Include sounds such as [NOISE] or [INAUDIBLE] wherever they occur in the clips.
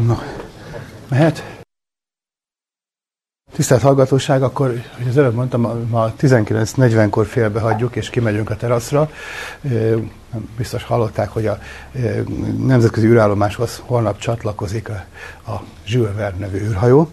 Na, mehet? Tisztelt hallgatóság, akkor, hogy az előbb mondtam, ma 19.40-kor félbehagyjuk, és kimegyünk a teraszra. Biztos hallották, hogy a nemzetközi űrállomáshoz holnap csatlakozik a, a Jules Verne nevű űrhajó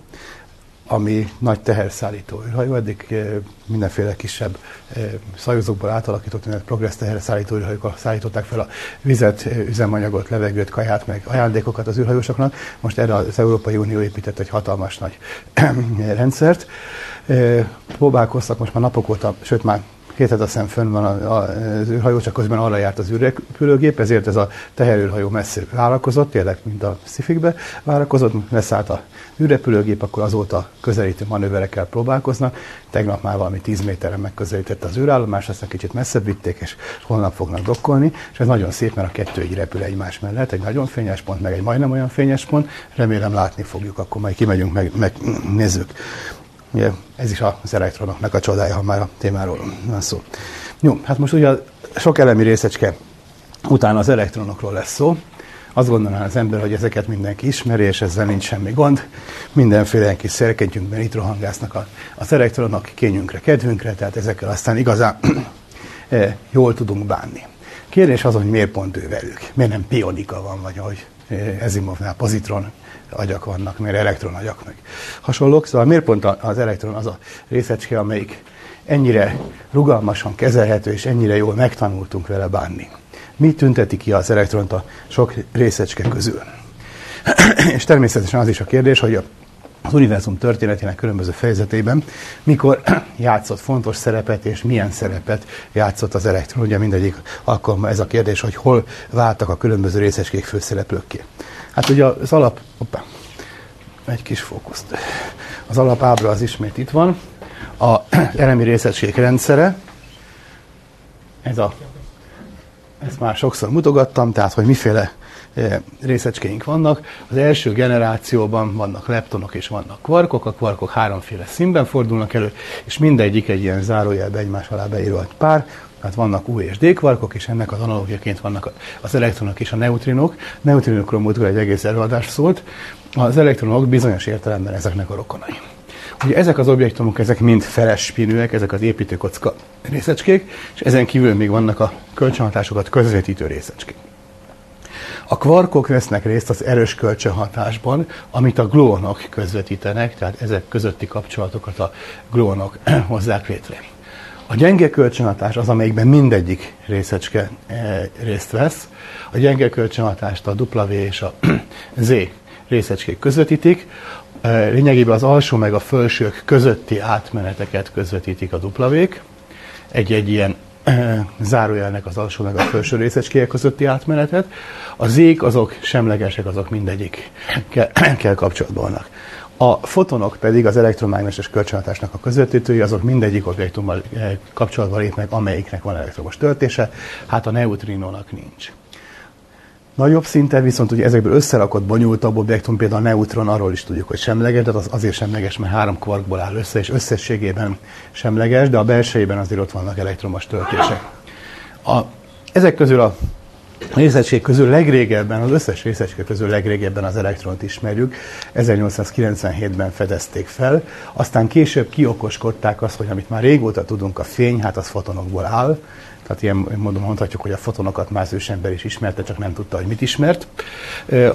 ami nagy teherszállító űrhajó, eddig eh, mindenféle kisebb eh, szajozókból átalakított, mert progressz teherszállító űrhajókkal szállították fel a vizet, eh, üzemanyagot, levegőt, kaját, meg ajándékokat az űrhajósoknak. Most erre az Európai Unió épített egy hatalmas nagy [CLEARS THROAT] rendszert. Próbálkoztak most már napok óta, sőt már két hete szem fönn van az űrhajó, csak közben arra járt az űrrepülőgép, ezért ez a teherőrhajó messze várakozott, tényleg, mint a szifikbe várakozott, leszállt a űrrepülőgép, akkor azóta közelítő manőverekkel próbálkoznak. Tegnap már valami 10 méterre megközelítette az űrállomás, aztán kicsit messzebb vitték, és holnap fognak dokkolni, és ez nagyon szép, mert a kettő így repül egymás mellett, egy nagyon fényes pont, meg egy majdnem olyan fényes pont, remélem látni fogjuk, akkor majd kimegyünk, meg, megnézzük. Ugye, ez is az elektronoknak a csodája, ha már a témáról van szó. Jó, hát most ugye a sok elemi részecske után az elektronokról lesz szó. Azt gondolná az ember, hogy ezeket mindenki ismeri, és ezzel nincs semmi gond. Mindenféle kis szerkedjünkben itt rohangásznak az elektronok kényünkre, kedvünkre, tehát ezekkel aztán igazán [CLEARS THROAT] eh, jól tudunk bánni. Kérdés az, hogy miért pont ő velük? Miért nem pionika van, vagy ahogy eh, Ezimovnál pozitron agyak vannak, miért elektron agyak meg hasonlók. Szóval miért pont az elektron az a részecske, amelyik ennyire rugalmasan kezelhető, és ennyire jól megtanultunk vele bánni. Mi tünteti ki az elektront a sok részecske közül? [CLEARS THROAT] és természetesen az is a kérdés, hogy az univerzum történetének különböző fejezetében, mikor [CLEARS THROAT] játszott fontos szerepet, és milyen szerepet játszott az elektron. Ugye mindegyik alkalommal ez a kérdés, hogy hol váltak a különböző részecskék főszereplőkké. Hát ugye az alap... Hoppá, egy kis fókuszt. Az alapábra az ismét itt van. A [CLEARS THROAT] elemi részecskés rendszere. Ez a... Ezt már sokszor mutogattam, tehát hogy miféle e, részecskéink vannak. Az első generációban vannak leptonok és vannak kvarkok. A kvarkok háromféle színben fordulnak elő, és mindegyik egy ilyen zárójelbe egymás alá beírva pár. Tehát vannak U és D kvarkok, és ennek az analógiaként vannak az elektronok és a neutrinok. Neutrinokról múltkor egy egész előadás szólt. Az elektronok bizonyos értelemben ezeknek a rokonai. Ugye ezek az objektumok, ezek mind feles spinűek, ezek az építőkocka részecskék, és ezen kívül még vannak a kölcsönhatásokat közvetítő részecskék. A kvarkok vesznek részt az erős kölcsönhatásban, amit a gluonok közvetítenek, tehát ezek közötti kapcsolatokat a gluonok [CLEARS THROAT] hozzák létre. A gyenge kölcsönhatás az, amelyikben mindegyik részecske e, részt vesz. A gyenge kölcsönhatást a W és a [CLEARS THROAT] Z részecskék közvetítik. E, lényegében az alsó meg a felsők közötti átmeneteket közvetítik a W-k. Egy-egy ilyen e, zárójelnek az alsó meg a felső részecskék közötti átmenetet. A zék azok semlegesek, azok mindegyik [CLEARS THROAT] kell kapcsolatban vannak. A fotonok pedig az elektromágneses kölcsönhatásnak a közvetítői, azok mindegyik objektummal eh, kapcsolatba lépnek, amelyiknek van elektromos töltése, hát a neutrinónak nincs. Nagyobb szinten viszont ugye ezekből összerakott bonyolultabb objektum, például a neutron, arról is tudjuk, hogy semleges, de az azért semleges, mert három kvarkból áll össze, és összességében semleges, de a belsejében azért ott vannak elektromos töltések. A, ezek közül a részegység közül legrégebben, az összes részegység közül legrégebben az elektront ismerjük. 1897-ben fedezték fel, aztán később kiokoskodták azt, hogy amit már régóta tudunk, a fény, hát az fotonokból áll, tehát ilyen módon mondhatjuk, hogy a fotonokat más ősember is ismerte, csak nem tudta, hogy mit ismert.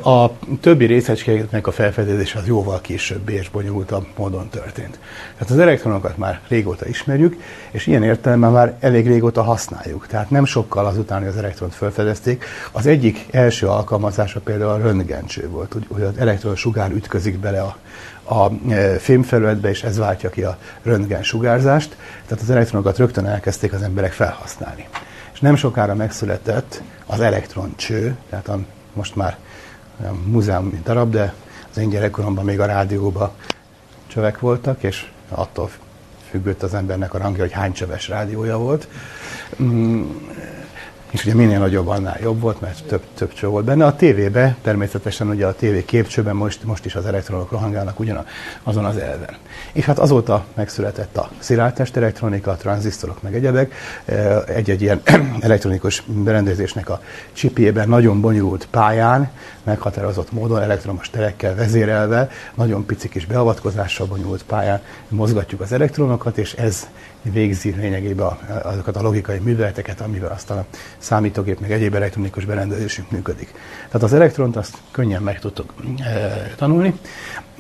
A többi részecskének a felfedezése az jóval később és bonyolultabb módon történt. Tehát az elektronokat már régóta ismerjük, és ilyen értelemben már elég régóta használjuk. Tehát nem sokkal azután, hogy az elektront felfedezték, az egyik első alkalmazása például a röntgencső volt, hogy az elektron sugár ütközik bele a, a e, fémfelületbe, és ez váltja ki a röntgen sugárzást. Tehát az elektronokat rögtön elkezdték az emberek felhasználni. És nem sokára megszületett az elektroncső, tehát a, most már a múzeum darab, de az én gyerekkoromban még a rádióban csövek voltak, és attól függött az embernek a rangja, hogy hány csöves rádiója volt. És ugye minél nagyobb, annál jobb volt, mert több, több cső volt benne. A tévébe természetesen ugye a tévé képcsőben most, most is az elektronok rohangálnak ugyan azon az elven. És hát azóta megszületett a szilárdtest elektronika, a tranzisztorok meg egyebek. Egy-egy ilyen [CLEARS THROAT] elektronikus berendezésnek a csipjében nagyon bonyolult pályán, meghatározott módon elektromos terekkel vezérelve, nagyon pici kis beavatkozással bonyolult pályán mozgatjuk az elektronokat, és ez végzi lényegében azokat a logikai műveleteket, amivel aztán a számítógép meg egyéb elektronikus berendezésünk működik. Tehát az elektront azt könnyen meg tudtuk e, tanulni,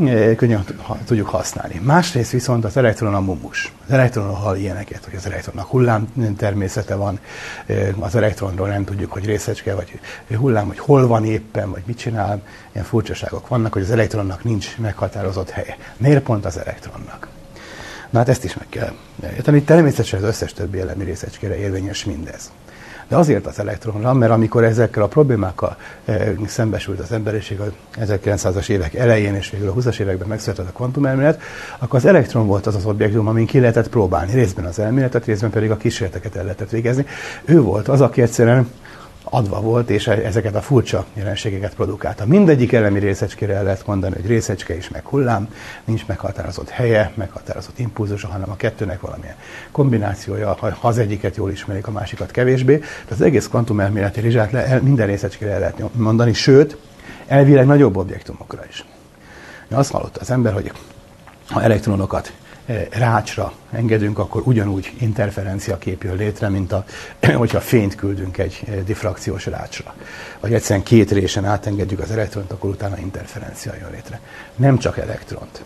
e, könnyen ha, tudjuk használni. Másrészt viszont az elektron a mumus. Az elektron hall ilyeneket, hogy az elektronnak hullám természete van, e, az elektronról nem tudjuk, hogy részecske vagy hullám, hogy hol van éppen, vagy mit csinál. Ilyen furcsaságok vannak, hogy az elektronnak nincs meghatározott helye. Miért pont az elektronnak? Na hát ezt is meg kell érteni. Természetesen az összes többi elemi részecskére érvényes mindez. De azért az elektronra, mert amikor ezekkel a problémákkal e, szembesült az emberiség a 1900-as évek elején és végül a 20-as években megszületett a kvantumelmélet, akkor az elektron volt az az objektum, amin ki lehetett próbálni. Részben az elméletet, részben pedig a kísérleteket el lehetett végezni. Ő volt az, aki egyszerűen adva volt, és ezeket a furcsa jelenségeket produkálta. Mindegyik elemi részecskére el lehet mondani, hogy részecske is meg hullám, nincs meghatározott helye, meghatározott impulzusa, hanem a kettőnek valamilyen kombinációja, ha az egyiket jól ismerik, a másikat kevésbé. Tehát az egész kvantumelméleti rizsát le, minden részecskére el lehet mondani, sőt, elvileg nagyobb objektumokra is. Azt hallotta az ember, hogy ha elektronokat rácsra engedünk, akkor ugyanúgy interferencia kép jön létre, mint a, [CLEARS THROAT] hogyha fényt küldünk egy eh, diffrakciós rácsra. Vagy egyszerűen két résen átengedjük az elektront, akkor utána interferencia jön létre. Nem csak elektront.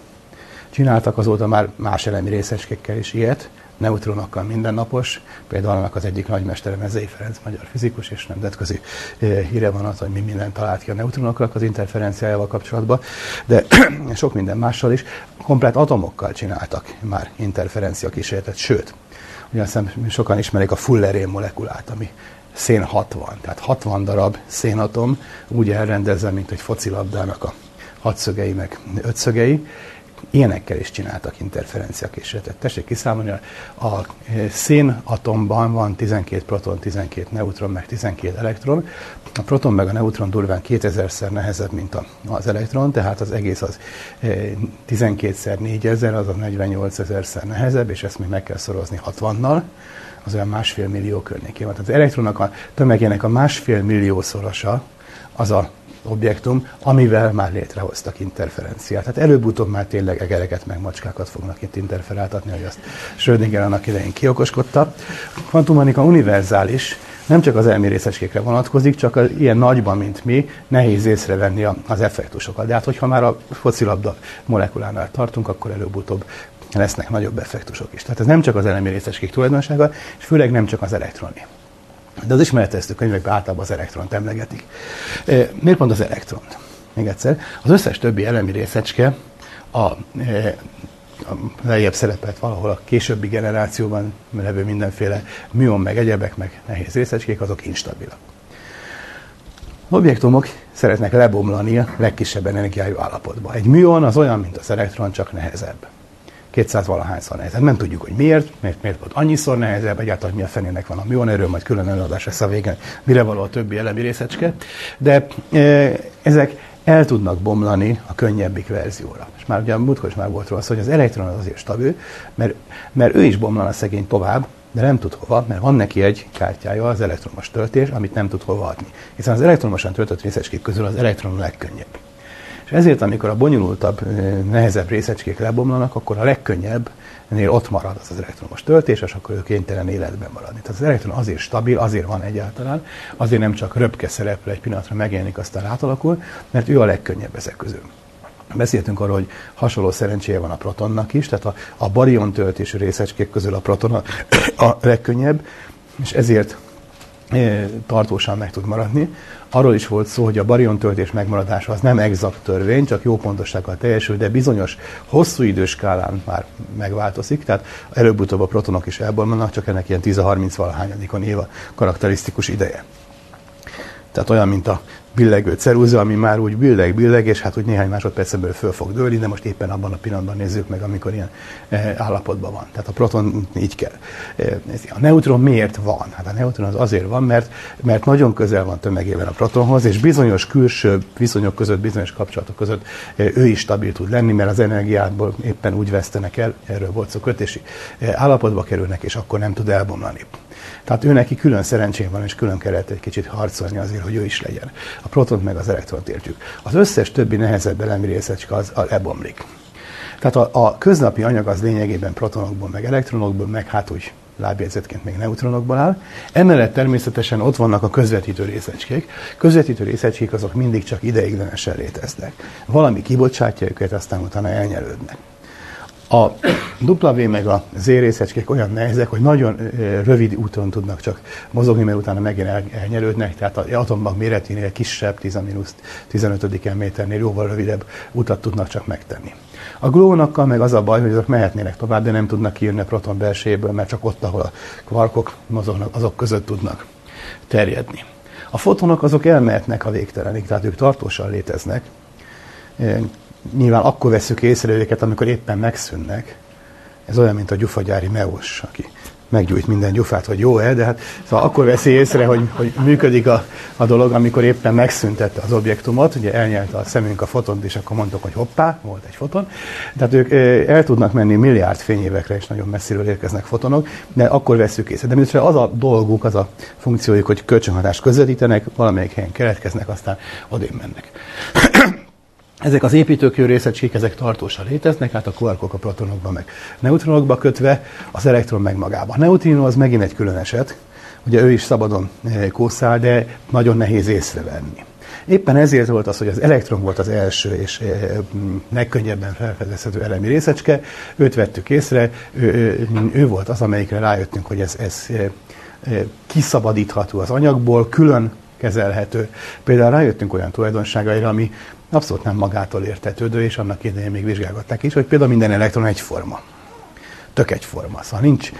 Csináltak azóta már más elemi részecskékkel is ilyet, neutronokkal mindennapos. Például annak az egyik nagymestere Mezei Ferenc, magyar fizikus, és nemzetközi eh, híre van az, hogy mi mindent talált ki a neutronoknak az interferenciájával kapcsolatban, de [CLEARS THROAT] sok minden mással is. Komplet atomokkal csináltak már interferencia kísérletet, sőt, ugye azt sokan ismerik a fullerén molekulát, ami szén 60, tehát 60 darab szénatom úgy elrendezve, mint egy focilabdának a hatszögei meg ötszögei, ilyenekkel is csináltak interferencia kísérletet. Tessék kiszámolni, a szén atomban van 12 proton, 12 neutron, meg 12 elektron. A proton meg a neutron durván 2000-szer nehezebb, mint az elektron, tehát az egész az 12-szer 4000, az a 48 ezerszer nehezebb, és ezt még meg kell szorozni 60-nal az olyan másfél millió környékén van. Tehát az elektronnak a tömegének a másfél millió szorosa az a objektum, amivel már létrehoztak interferenciát. Tehát előbb-utóbb már tényleg egereket meg macskákat fognak itt interferáltatni, hogy azt Schrödinger annak idején kiokoskodta. A kvantumanika univerzális, nem csak az elmérészecskékre vonatkozik, csak az ilyen nagyban, mint mi, nehéz észrevenni az effektusokat. De hát, hogyha már a focilabda molekulánál tartunk, akkor előbb-utóbb lesznek nagyobb effektusok is. Tehát ez nem csak az elmérészecskék tulajdonsága, és főleg nem csak az elektroni. De az ismereteztő könyvekben általában az elektront emlegetik. Miért pont az elektront? Még egyszer. Az összes többi elemi részecske a, a lejjebb szerepelt valahol a későbbi generációban levő mindenféle műon, meg egyebek, meg nehéz részecskék, azok instabilak. Objektumok szeretnek lebomlani a legkisebb energiájú állapotba. Egy műon az olyan, mint az elektron, csak nehezebb. 200 valahányszor nehezebb. Nem tudjuk, hogy miért, miért, miért volt annyiszor nehezebb, egyáltalán milyen fenének van a műon erről, majd külön előadás lesz a végén, mire való a többi elemi részecske. De e, ezek el tudnak bomlani a könnyebbik verzióra. És már ugye a múltkor is már volt róla hogy az elektron az azért stabil, mert, mert ő is bomlana szegény tovább, de nem tud hova, mert van neki egy kártyája, az elektromos töltés, amit nem tud hova adni. Hiszen az elektromosan töltött részecskék közül az elektron a legkönnyebb. És ezért, amikor a bonyolultabb, nehezebb részecskék lebomlanak, akkor a legkönnyebb ennél ott marad az az elektromos töltés, és akkor ő kénytelen életben maradni. Tehát az elektron azért stabil, azért van egyáltalán, azért nem csak röpke szereplő egy pillanatra megjelenik, aztán átalakul, mert ő a legkönnyebb ezek közül. Beszéltünk arról, hogy hasonló szerencséje van a protonnak is, tehát a, a barion töltésű részecskék közül a proton a, a legkönnyebb, és ezért tartósan meg tud maradni. Arról is volt szó, hogy a barion töltés megmaradása az nem exakt törvény, csak jó pontossággal teljesül, de bizonyos hosszú idős skálán már megváltozik, tehát előbb-utóbb a protonok is elbomlanak, csak ennek ilyen 10-30 valahányadikon év karakterisztikus ideje. Tehát olyan, mint a billegő ceruza, ami már úgy billeg, billeg, és hát úgy néhány másodpercből föl fog dőlni, de most éppen abban a pillanatban nézzük meg, amikor ilyen eh, állapotban van. Tehát a proton így kell. Eh, a neutron miért van? Hát a neutron az azért van, mert, mert nagyon közel van tömegében a protonhoz, és bizonyos külső viszonyok között, bizonyos kapcsolatok között eh, ő is stabil tud lenni, mert az energiából éppen úgy vesztenek el, erről volt szó, kötési állapotba kerülnek, és akkor nem tud elbomlani. Tehát ő neki külön szerencsén van, és külön kellett egy kicsit harcolni azért, hogy ő is legyen. A protont meg az elektront értjük. Az összes többi nehezebb elemi részecske az a lebomlik. Tehát a, a köznapi anyag az lényegében protonokból, meg elektronokból, meg hát úgy lábjegyzetként még neutronokból áll. Emellett természetesen ott vannak a közvetítő részecskék. Közvetítő részecskék azok mindig csak ideiglenesen léteznek. Valami kibocsátja őket, aztán utána elnyelődnek. A W meg a Z részecskék olyan nehezek, hogy nagyon rövid úton tudnak csak mozogni, mert utána megint elnyerődnek, tehát az atommag méreténél kisebb, 10-15 méternél jóval rövidebb utat tudnak csak megtenni. A glónakkal meg az a baj, hogy azok mehetnének tovább, de nem tudnak kijönni a proton belsejéből, mert csak ott, ahol a kvarkok mozognak, azok között tudnak terjedni. A fotonok azok elmehetnek a végtelenig, tehát ők tartósan léteznek nyilván akkor veszük észre őket, amikor éppen megszűnnek. Ez olyan, mint a gyufagyári meós, aki meggyújt minden gyufát, hogy jó-e, de hát szóval akkor veszi észre, hogy, hogy működik a, a dolog, amikor éppen megszüntette az objektumot, ugye elnyelte a szemünk a fotont, és akkor mondtuk, hogy hoppá, volt egy foton. Tehát ők el tudnak menni milliárd fényévekre, és nagyon messziről érkeznek fotonok, de akkor veszük észre. De mindössze az a dolguk, az a funkciójuk, hogy kölcsönhatást közvetítenek, valamelyik helyen keletkeznek, aztán odén mennek. Ezek az építőkő részecskék, ezek tartósan léteznek, hát a kvarkok a protonokba meg neutronokba kötve, az elektron meg magába. A neutrino az megint egy külön eset, ugye ő is szabadon eh, kószál, de nagyon nehéz észrevenni. Éppen ezért volt az, hogy az elektron volt az első és eh, legkönnyebben felfedezhető elemi részecske, őt vettük észre, ő, ő, ő volt az, amelyikre rájöttünk, hogy ez, ez eh, kiszabadítható az anyagból, külön kezelhető. Például rájöttünk olyan tulajdonságaira, ami abszolút nem magától értetődő, és annak idején még vizsgálgatták is, hogy például minden elektron egyforma. Tök egyforma. Szóval nincs,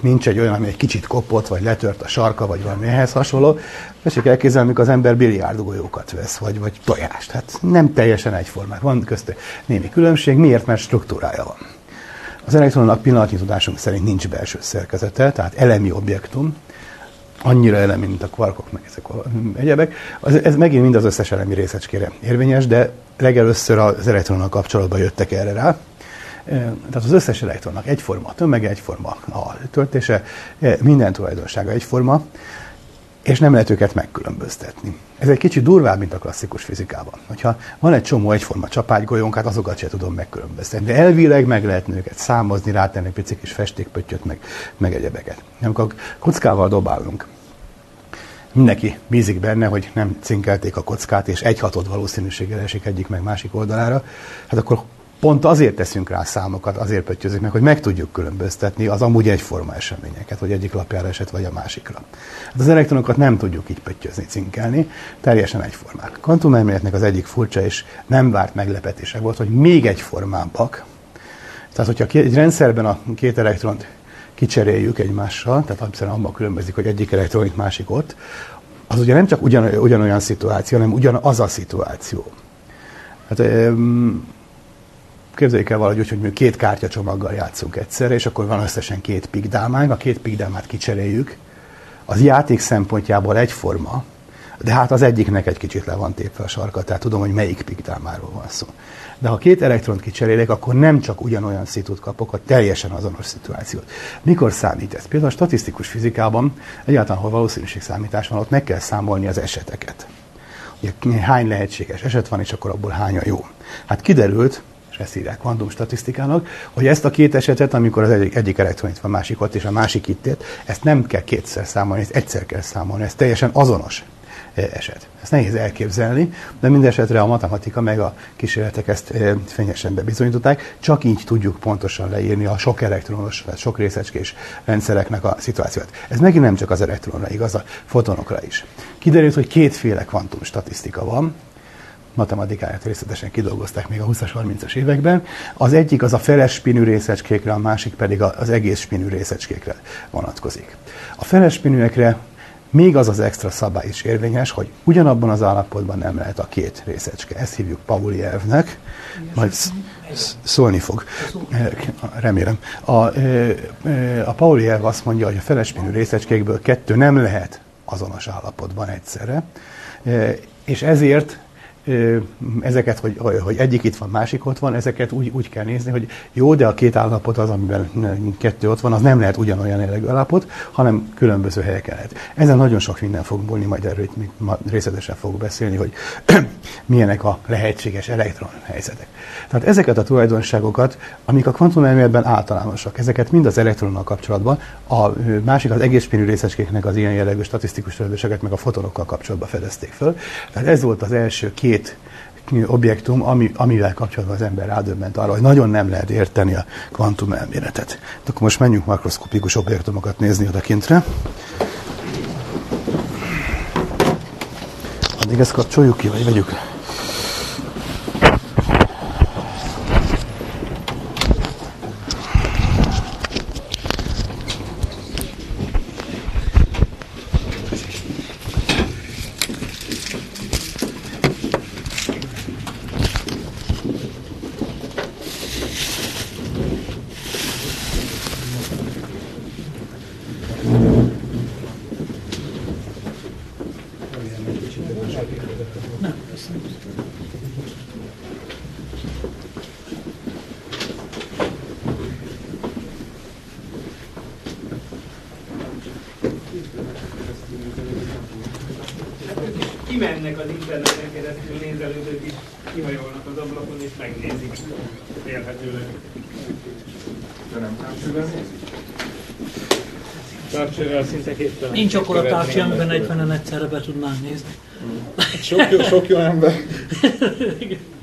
nincs egy olyan, ami egy kicsit kopott, vagy letört a sarka, vagy valami ehhez hasonló. Tessék elképzelni, amikor az ember biliárdgolyókat vesz, vagy, vagy tojást. Hát nem teljesen egyformák. Van közte némi különbség. Miért? Mert struktúrája van. Az elektronnak pillanatnyi tudásunk szerint nincs belső szerkezete, tehát elemi objektum, annyira elemi, mint a kvarkok, meg ezek a egyebek. Az, ez megint mind az összes elemi részecskére érvényes, de legelőször az elektronnal kapcsolatban jöttek erre rá. Tehát az összes elektronnak egyforma a tömege, egyforma a töltése, minden tulajdonsága egyforma, és nem lehet őket megkülönböztetni. Ez egy kicsit durvább, mint a klasszikus fizikában. Hogyha van egy csomó egyforma csapágygolyónk, hát azokat sem tudom megkülönböztetni. De elvileg meg lehet őket számozni, rátenni pici kis festékpöttyöt, meg, meg egyebeket. Amikor kockával dobálunk, mindenki bízik benne, hogy nem cinkelték a kockát, és egy hatod valószínűséggel esik egyik meg másik oldalára, hát akkor pont azért teszünk rá számokat, azért pöttyözik meg, hogy meg tudjuk különböztetni az amúgy egyforma eseményeket, hogy egyik lapjára esett, vagy a másikra. Hát az elektronokat nem tudjuk így pöttyözni, cinkelni, teljesen egyformák. A kvantumelméletnek az egyik furcsa és nem várt meglepetése volt, hogy még egyformábbak. Tehát, hogyha egy rendszerben a két elektront kicseréljük egymással, tehát egyszerűen abban különbözik, hogy egyik elektron másik ott, az ugye nem csak ugyan, ugyanolyan szituáció, hanem ugyanaz a szituáció. Hát, képzeljük el valahogy hogy mi két kártyacsomaggal játszunk egyszerre, és akkor van összesen két pigdámánk, a két pigdámát kicseréljük. Az játék szempontjából egyforma, de hát az egyiknek egy kicsit le van tépve a sarka, tehát tudom, hogy melyik pigdámáról van szó. De ha két elektront kicserélek, akkor nem csak ugyanolyan szitut kapok, a teljesen azonos szituációt. Mikor számít ez? Például a statisztikus fizikában, egyáltalán, ha valószínűségszámítás van, ott meg kell számolni az eseteket. Ugye hány lehetséges eset van, és akkor abból hány a jó. Hát kiderült, és ezt írják kvantum statisztikának, hogy ezt a két esetet, amikor az egyik, egyik elektron itt van, másik ott, és a másik itt ért, ezt nem kell kétszer számolni, ezt egyszer kell számolni, ez teljesen azonos eset. Ezt nehéz elképzelni, de minden esetre a matematika meg a kísérletek ezt fényesen bebizonyították. Csak így tudjuk pontosan leírni a sok elektronos, vagy sok részecskés rendszereknek a szituációt. Ez megint nem csak az elektronra igaz, a fotonokra is. Kiderült, hogy kétféle kvantum statisztika van, matematikáját részletesen kidolgozták még a 20-as, 30-as években. Az egyik az a feles spinű részecskékre, a másik pedig az egész spinű részecskékre vonatkozik. A feles spinűekre még az az extra szabály is érvényes, hogy ugyanabban az állapotban nem lehet a két részecske. Ezt hívjuk Pauli elvnek, majd szólni fog. Remélem. A, a Pauli elv azt mondja, hogy a felesmérő részecskékből kettő nem lehet azonos állapotban egyszerre, és ezért ezeket, hogy, hogy egyik itt van, másik ott van, ezeket úgy, úgy kell nézni, hogy jó, de a két állapot az, amiben kettő ott van, az nem lehet ugyanolyan jellegű állapot, hanem különböző helyeken lehet. Ezen nagyon sok minden fog múlni, majd erről még részletesen fogok beszélni, hogy [CLEARS THROAT] milyenek a lehetséges elektron helyzetek. Tehát ezeket a tulajdonságokat, amik a kvantumelméletben általánosak, ezeket mind az elektronnal kapcsolatban, a másik az egészspinű részecskéknek az ilyen jellegű statisztikus tulajdonságát meg a fotonokkal kapcsolatban fedezték föl. Tehát ez volt az első két két objektum, ami, amivel kapcsolatban az ember rádöbbent arra, hogy nagyon nem lehet érteni a kvantum elméletet. De akkor most menjünk makroszkopikus objektumokat nézni odakintre. Addig ezt kapcsoljuk ki, vagy vegyük kimennek az interneten keresztül nézelődők is, kihajolnak az ablakon és megnézik élhetőleg. De nem távcsővel Távcsővel szinte képtelen. Nincs akkor a távcső, amiben 40-en egyszerre be tudnánk nézni. Sok jó, sok jó ember. [LAUGHS]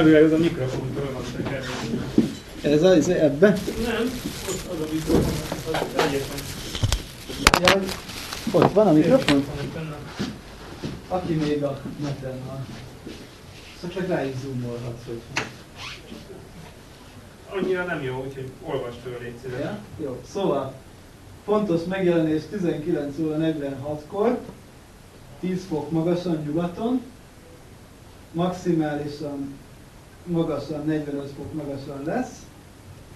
Elvileg ez a mikrofontól tekerve. Ez az ebbe? Nem, ott az a mikrofon, az egyetlen. Ja, ott van a mikrofon? Aki még a neten van. Szóval csak rá is zoomolhatsz, hogy... Annyira nem jó, úgyhogy olvasd föl, légy szíves. Ja? Jó. Szóval, pontos megjelenés 19 óra 46-kor, 10 fok magasan nyugaton, maximálisan magasan, 45 fok magasan lesz,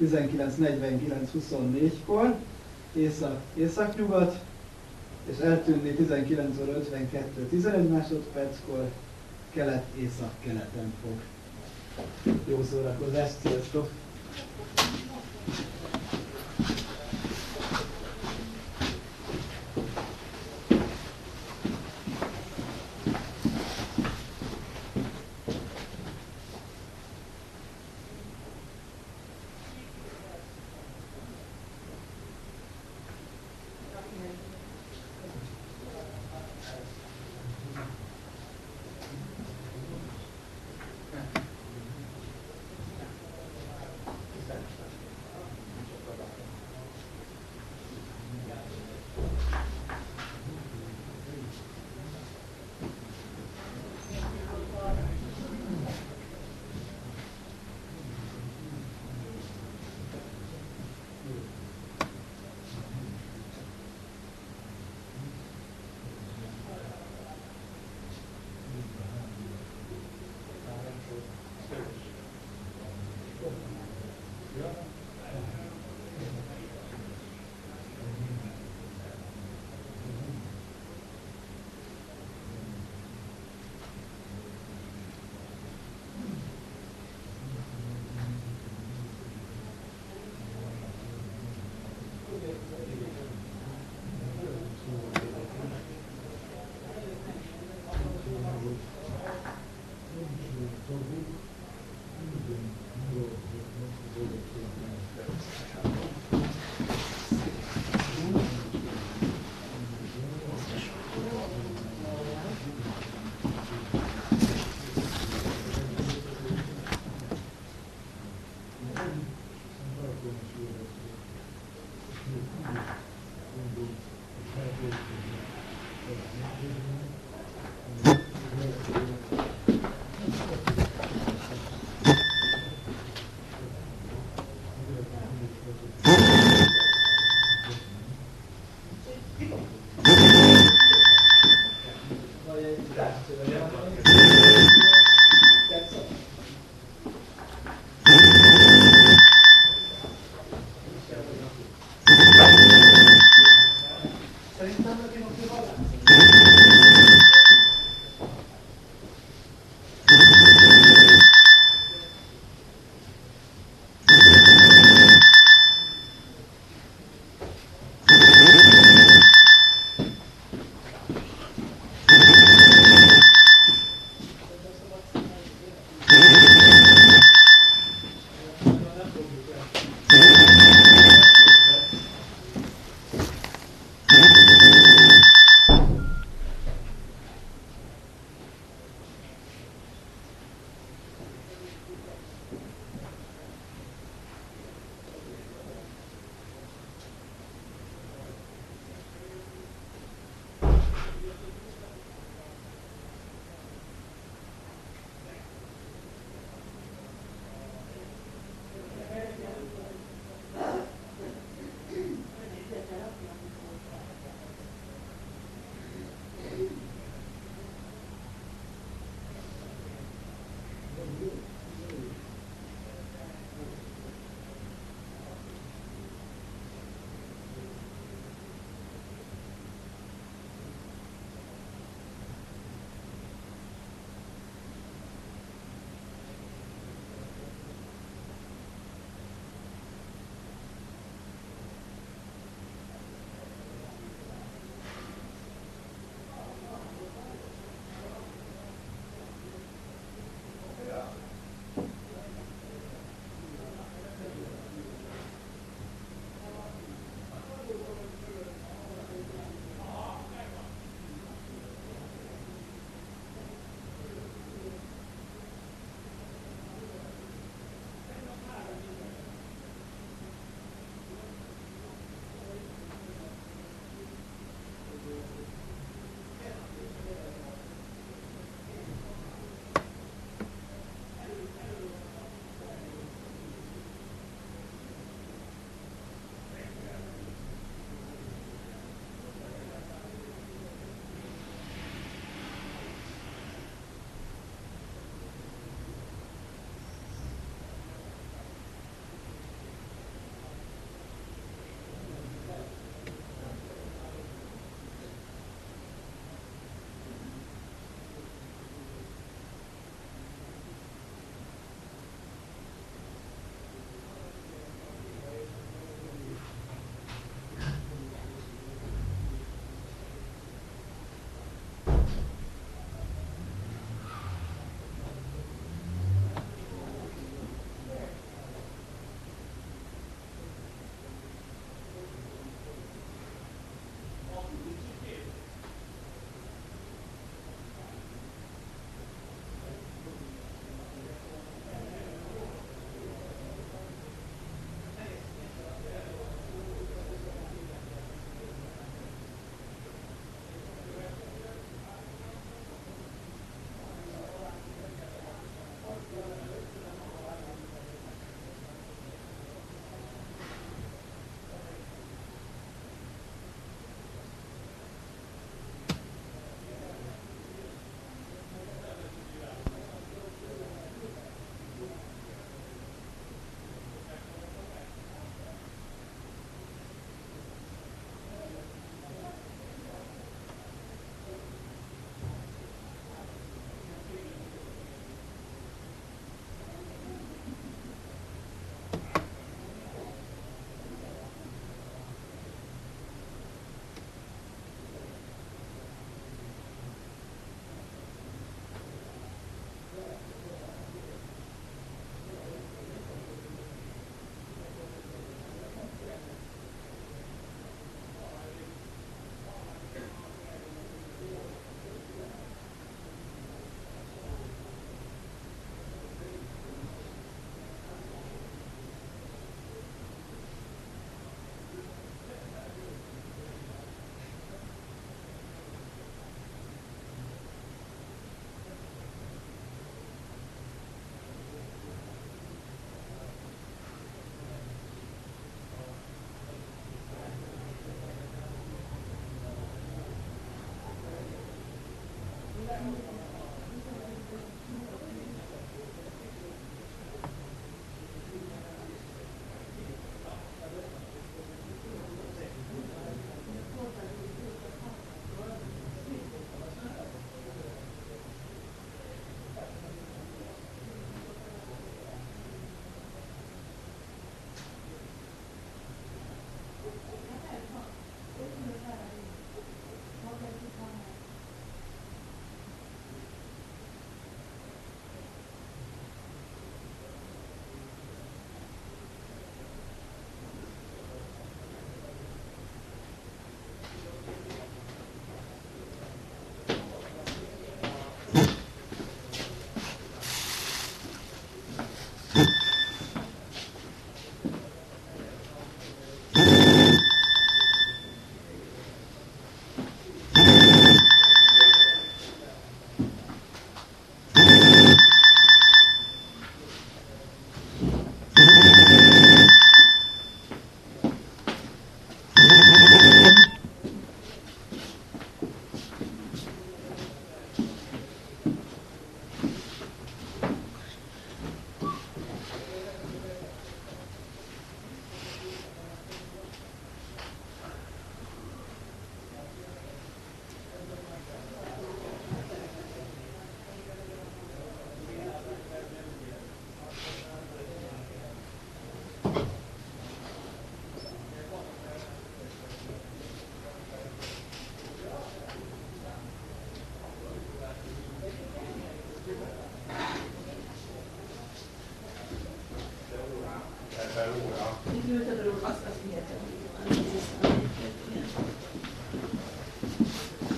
19.49-24-kor, észak, északnyugat, és eltűnni 19 óra 52 11 másodperckor, kelet-észak-keleten fog. Jó szórakozást, sziasztok!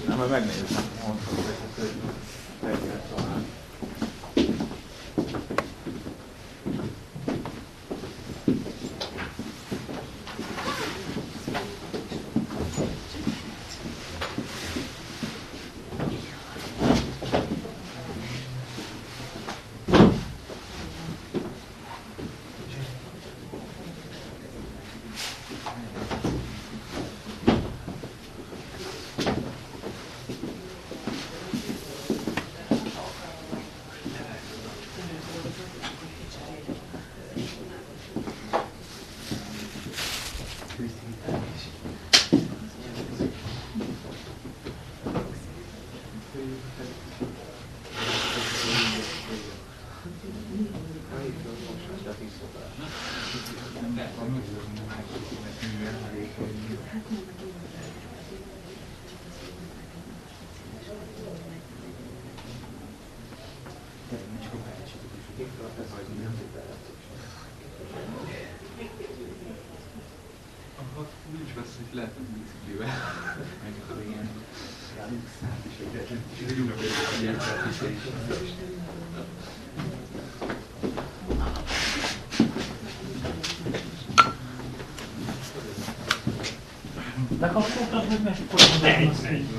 Nem, mert megnézzük. Thanks.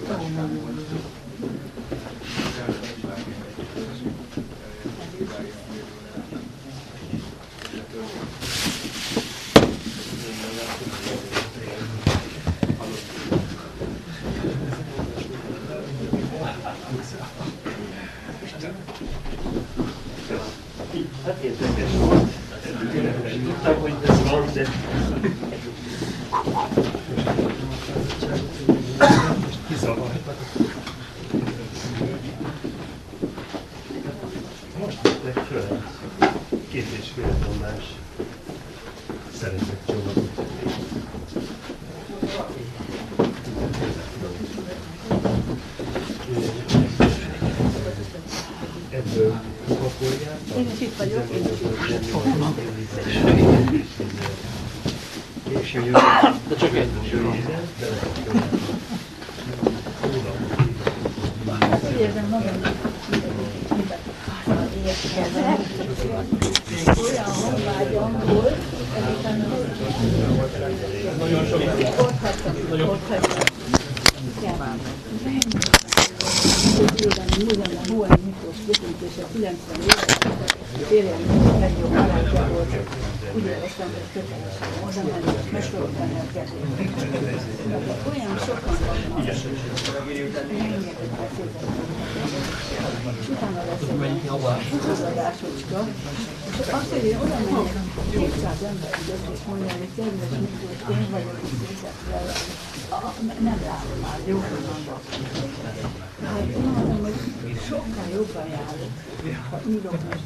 De csak egy. Nagyon sok. Éreztem, hogy kötelesen oda menni, megsorolni a kedvét. Olyan sokan vannak, rengeteg beszélgetünk. Utána lesz egy fogadásocska, és hogy én oda menjek 200 ember között, és mondjam, hogy kedves Miklós, én vagyok itt Józsefvel, nem látom már, jó, mondok. Hát én mondom, hogy sokkal jobban járok, ha írok most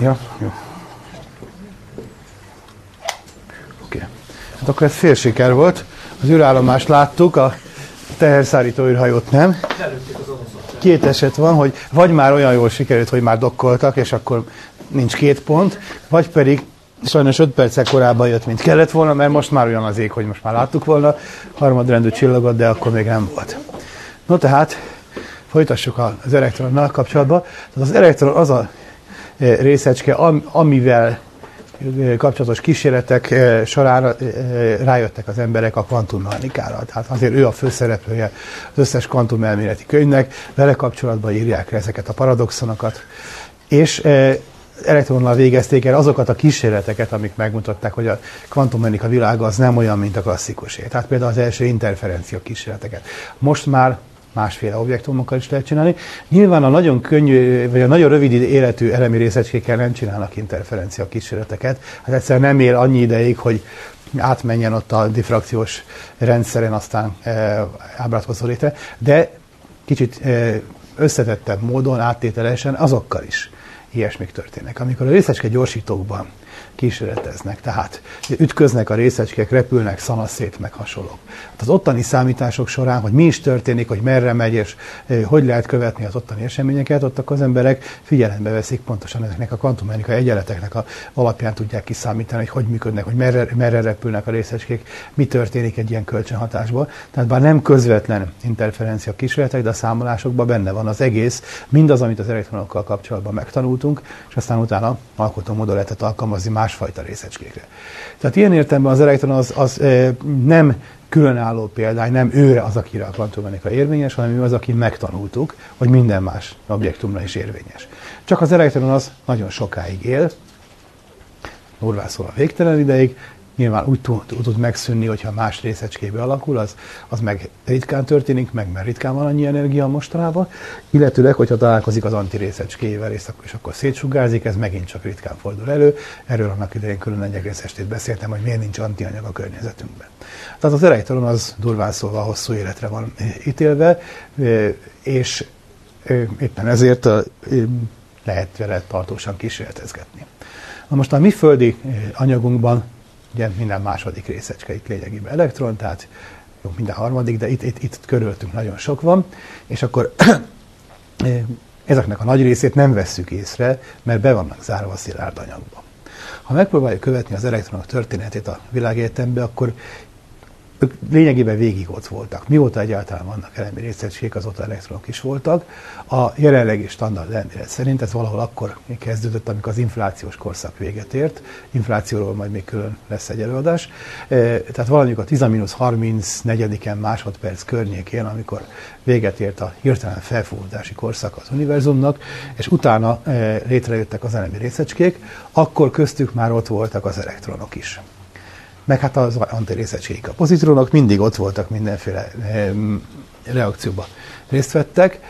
Ja, jó. Oké. Okay. Hát akkor ez fél siker volt. Az űrállomást láttuk, a teherszállító űrhajót nem. Két eset van, hogy vagy már olyan jól sikerült, hogy már dokkoltak, és akkor nincs két pont, vagy pedig sajnos 5 perccel korábban jött, mint kellett volna, mert most már olyan az ég, hogy most már láttuk volna harmadrendű csillagot, de akkor még nem volt. No tehát, folytassuk az elektronnal kapcsolatban. Tehát az elektron az a részecske, amivel kapcsolatos kísérletek során rájöttek az emberek a kvantummechanikára. Tehát azért ő a főszereplője az összes kvantumelméleti könyvnek, vele kapcsolatban írják ezeket a paradoxonokat. És elektronnal végezték el azokat a kísérleteket, amik megmutatták, hogy a kvantummechanika világa az nem olyan, mint a klasszikusé. Tehát például az első interferencia kísérleteket. Most már másféle objektumokkal is lehet csinálni. Nyilván a nagyon könnyű, vagy a nagyon rövid életű elemi részecskékkel nem csinálnak interferencia kísérleteket. Hát egyszerűen nem él annyi ideig, hogy átmenjen ott a diffrakciós rendszeren, aztán e, ábrátkozó létre, de kicsit e, összetettebb módon, áttételesen azokkal is ilyesmik történnek. Amikor a részecske gyorsítókban kísérleteznek. Tehát ütköznek a részecskék, repülnek, szanaszét, meg hasonlók. Hát az ottani számítások során, hogy mi is történik, hogy merre megy, és hogy lehet követni az ottani eseményeket, ott az emberek figyelembe veszik pontosan ezeknek a kvantummechanikai egyenleteknek a alapján tudják kiszámítani, hogy hogy működnek, hogy merre, merre repülnek a részecskék, mi történik egy ilyen kölcsönhatásból. Tehát bár nem közvetlen interferencia kísérletek, de a számolásokban benne van az egész, mindaz, amit az elektronokkal kapcsolatban megtanultunk, és aztán utána alkotó módon lehetett alkalmazni más másfajta részecskékre. Tehát ilyen értelemben az elektron az, az nem különálló példány, nem ő az, akire a kvantummechanika érvényes, hanem ő az, aki megtanultuk, hogy minden más objektumra is érvényes. Csak az elektron az nagyon sokáig él, durván szól a végtelen ideig, Nyilván úgy tud, megszűnni, hogyha más részecskébe alakul, az, az meg ritkán történik, meg mert ritkán van annyi energia mostanában, illetőleg, hogyha találkozik az antirészecskével, és akkor, és akkor szétsugárzik, ez megint csak ritkán fordul elő. Erről annak idején külön egy egész estét beszéltem, hogy miért nincs antianyag a környezetünkben. Tehát az elektron az durván szólva hosszú életre van ítélve, és éppen ezért lehet vele tartósan kísérletezgetni. Na most a mi földi anyagunkban ugye minden második részecske itt lényegében elektron, tehát jó, minden harmadik, de itt, itt, itt körülöttünk nagyon sok van, és akkor [CLEARS THROAT] ezeknek a nagy részét nem vesszük észre, mert be vannak zárva a szilárd anyagba. Ha megpróbáljuk követni az elektronok történetét a világegyetembe, akkor ők lényegében végig ott voltak. Mióta egyáltalán vannak elemi részecskék, azóta elektronok is voltak. A jelenlegi standard elmélet szerint ez valahol akkor kezdődött, amikor az inflációs korszak véget ért. Inflációról majd még külön lesz egy előadás. E, tehát valamikor a 10-34 másodperc környékén, amikor véget ért a hirtelen felfúvódási korszak az univerzumnak, és utána e, létrejöttek az elemi részecskék, akkor köztük már ott voltak az elektronok is meg hát az antirészecskék. A pozitronok mindig ott voltak, mindenféle reakcióba részt vettek.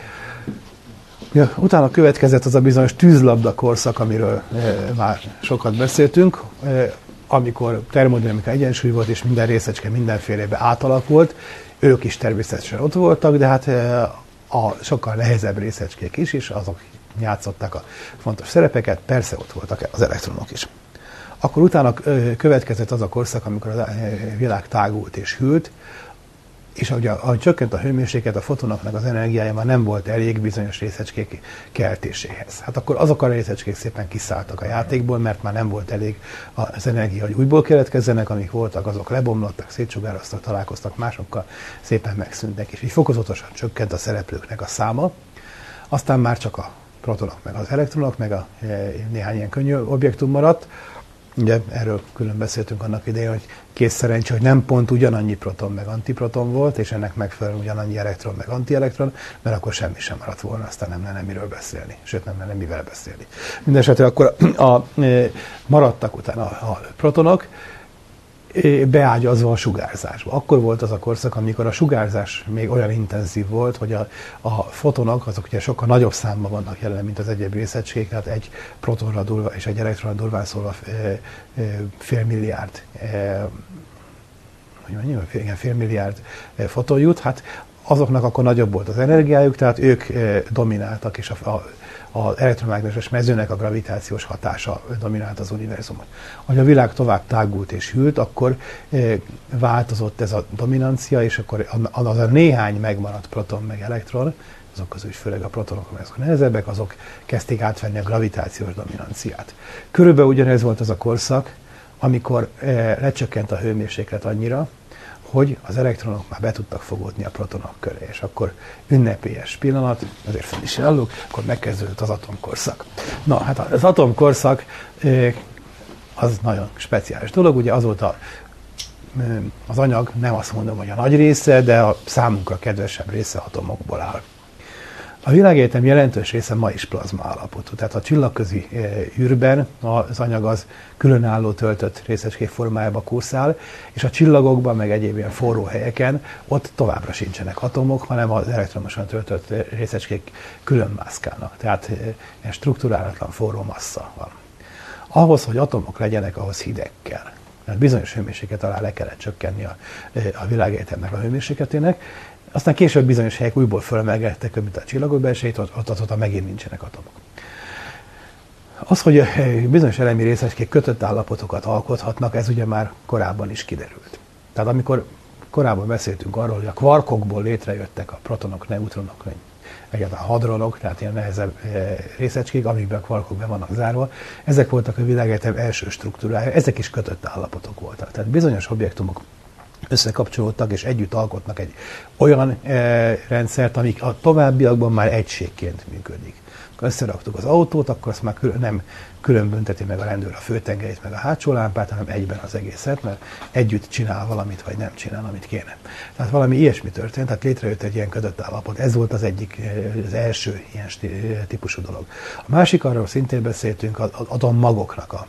Ja, utána következett az a bizonyos tűzlabda korszak, amiről e, már sokat beszéltünk, e, amikor termodinamika egyensúly volt, és minden részecske mindenfélebe átalakult. Ők is természetesen ott voltak, de hát e, a sokkal nehezebb részecskék is, és azok játszották a fontos szerepeket, persze ott voltak az elektronok is. Akkor utána következett az a korszak, amikor a világ tágult és hűlt, és ahogy, ahogy csökkent a hőmérséklet, a fotonoknak az energiája már nem volt elég bizonyos részecskék keltéséhez. Hát akkor azok a részecskék szépen kiszálltak a játékból, mert már nem volt elég az energia, hogy újból keletkezzenek, amik voltak, azok lebomlottak, szétsugároztak, találkoztak másokkal, szépen megszűntek, és így fokozatosan csökkent a szereplőknek a száma. Aztán már csak a protonok, meg az elektronok, meg a e, néhány ilyen könnyű objektum maradt, Ugye erről külön beszéltünk annak idején, hogy kész szerencsé, hogy nem pont ugyanannyi proton meg antiproton volt, és ennek megfelelően ugyanannyi elektron meg antielektron, mert akkor semmi sem maradt volna, aztán nem lenne miről beszélni, sőt nem lenne mivel beszélni. Mindenesetre akkor a, a, maradtak utána a protonok, beágyazva a sugárzásba. Akkor volt az a korszak, amikor a sugárzás még olyan intenzív volt, hogy a, a fotonok, azok ugye sokkal nagyobb számban vannak jelen, mint az egyéb részecskék, tehát egy protonra durva és egy elektronra durván szólva fél milliárd hogy mondjam, fél, fél milliárd foton jut, hát azoknak akkor nagyobb volt az energiájuk, tehát ők domináltak, és a, a az elektromágneses mezőnek a gravitációs hatása dominált az univerzumot. Ahogy a világ tovább tágult és hűlt, akkor eh, változott ez a dominancia, és akkor az a néhány megmaradt proton meg elektron, azok közül is főleg a protonok, amelyek nehezebbek, azok kezdték átvenni a gravitációs dominanciát. Körülbelül ugyanez volt az a korszak, amikor eh, lecsökkent a hőmérséklet annyira, hogy az elektronok már be tudtak fogódni a protonok köré, és akkor ünnepélyes pillanat, azért fel is állunk, akkor megkezdődött az atomkorszak. Na, hát az atomkorszak az nagyon speciális dolog, ugye azóta az anyag, nem azt mondom, hogy a nagy része, de a számunkra kedvesebb része atomokból áll. A világegyetem jelentős része ma is plazma állapotú, tehát a csillagközi eh, űrben az anyag az különálló töltött részecskék formájába kúszál, és a csillagokban, meg egyéb ilyen forró helyeken ott továbbra sincsenek atomok, hanem az elektromosan töltött eh, részecskék külön mászkálnak. Tehát eh, ilyen struktúrálatlan forró massza van. Ahhoz, hogy atomok legyenek, ahhoz hideg kell. Mert bizonyos hőmérséklet alá le kellett csökkenni a, a világegyetemnek a hőmérsékletének, aztán később bizonyos helyek újból fölemelgettek, mint a csillagok belsejét, ott, ott, ott, ott megint nincsenek atomok. Az, hogy bizonyos elemi részecskék kötött állapotokat alkothatnak, ez ugye már korábban is kiderült. Tehát amikor korábban beszéltünk arról, hogy a kvarkokból létrejöttek a protonok, neutronok, egyáltalán hadronok, tehát ilyen nehezebb részecskék, amikben a kvarkok be vannak zárva, ezek voltak a világegyetem első struktúrája, ezek is kötött állapotok voltak. Tehát bizonyos objektumok összekapcsolódtak és együtt alkotnak egy olyan e, rendszert, amik a továbbiakban már egységként működik. Ha összeraktuk az autót, akkor azt már külön, nem külön meg a rendőr a főtengelyét, meg a hátsó lámpát, hanem egyben az egészet, mert együtt csinál valamit, vagy nem csinál, amit kéne. Tehát valami ilyesmi történt, tehát létrejött egy ilyen ködött állapot. Ez volt az egyik, az első ilyen típusú dolog. A másik, arról szintén beszéltünk, az atommagoknak a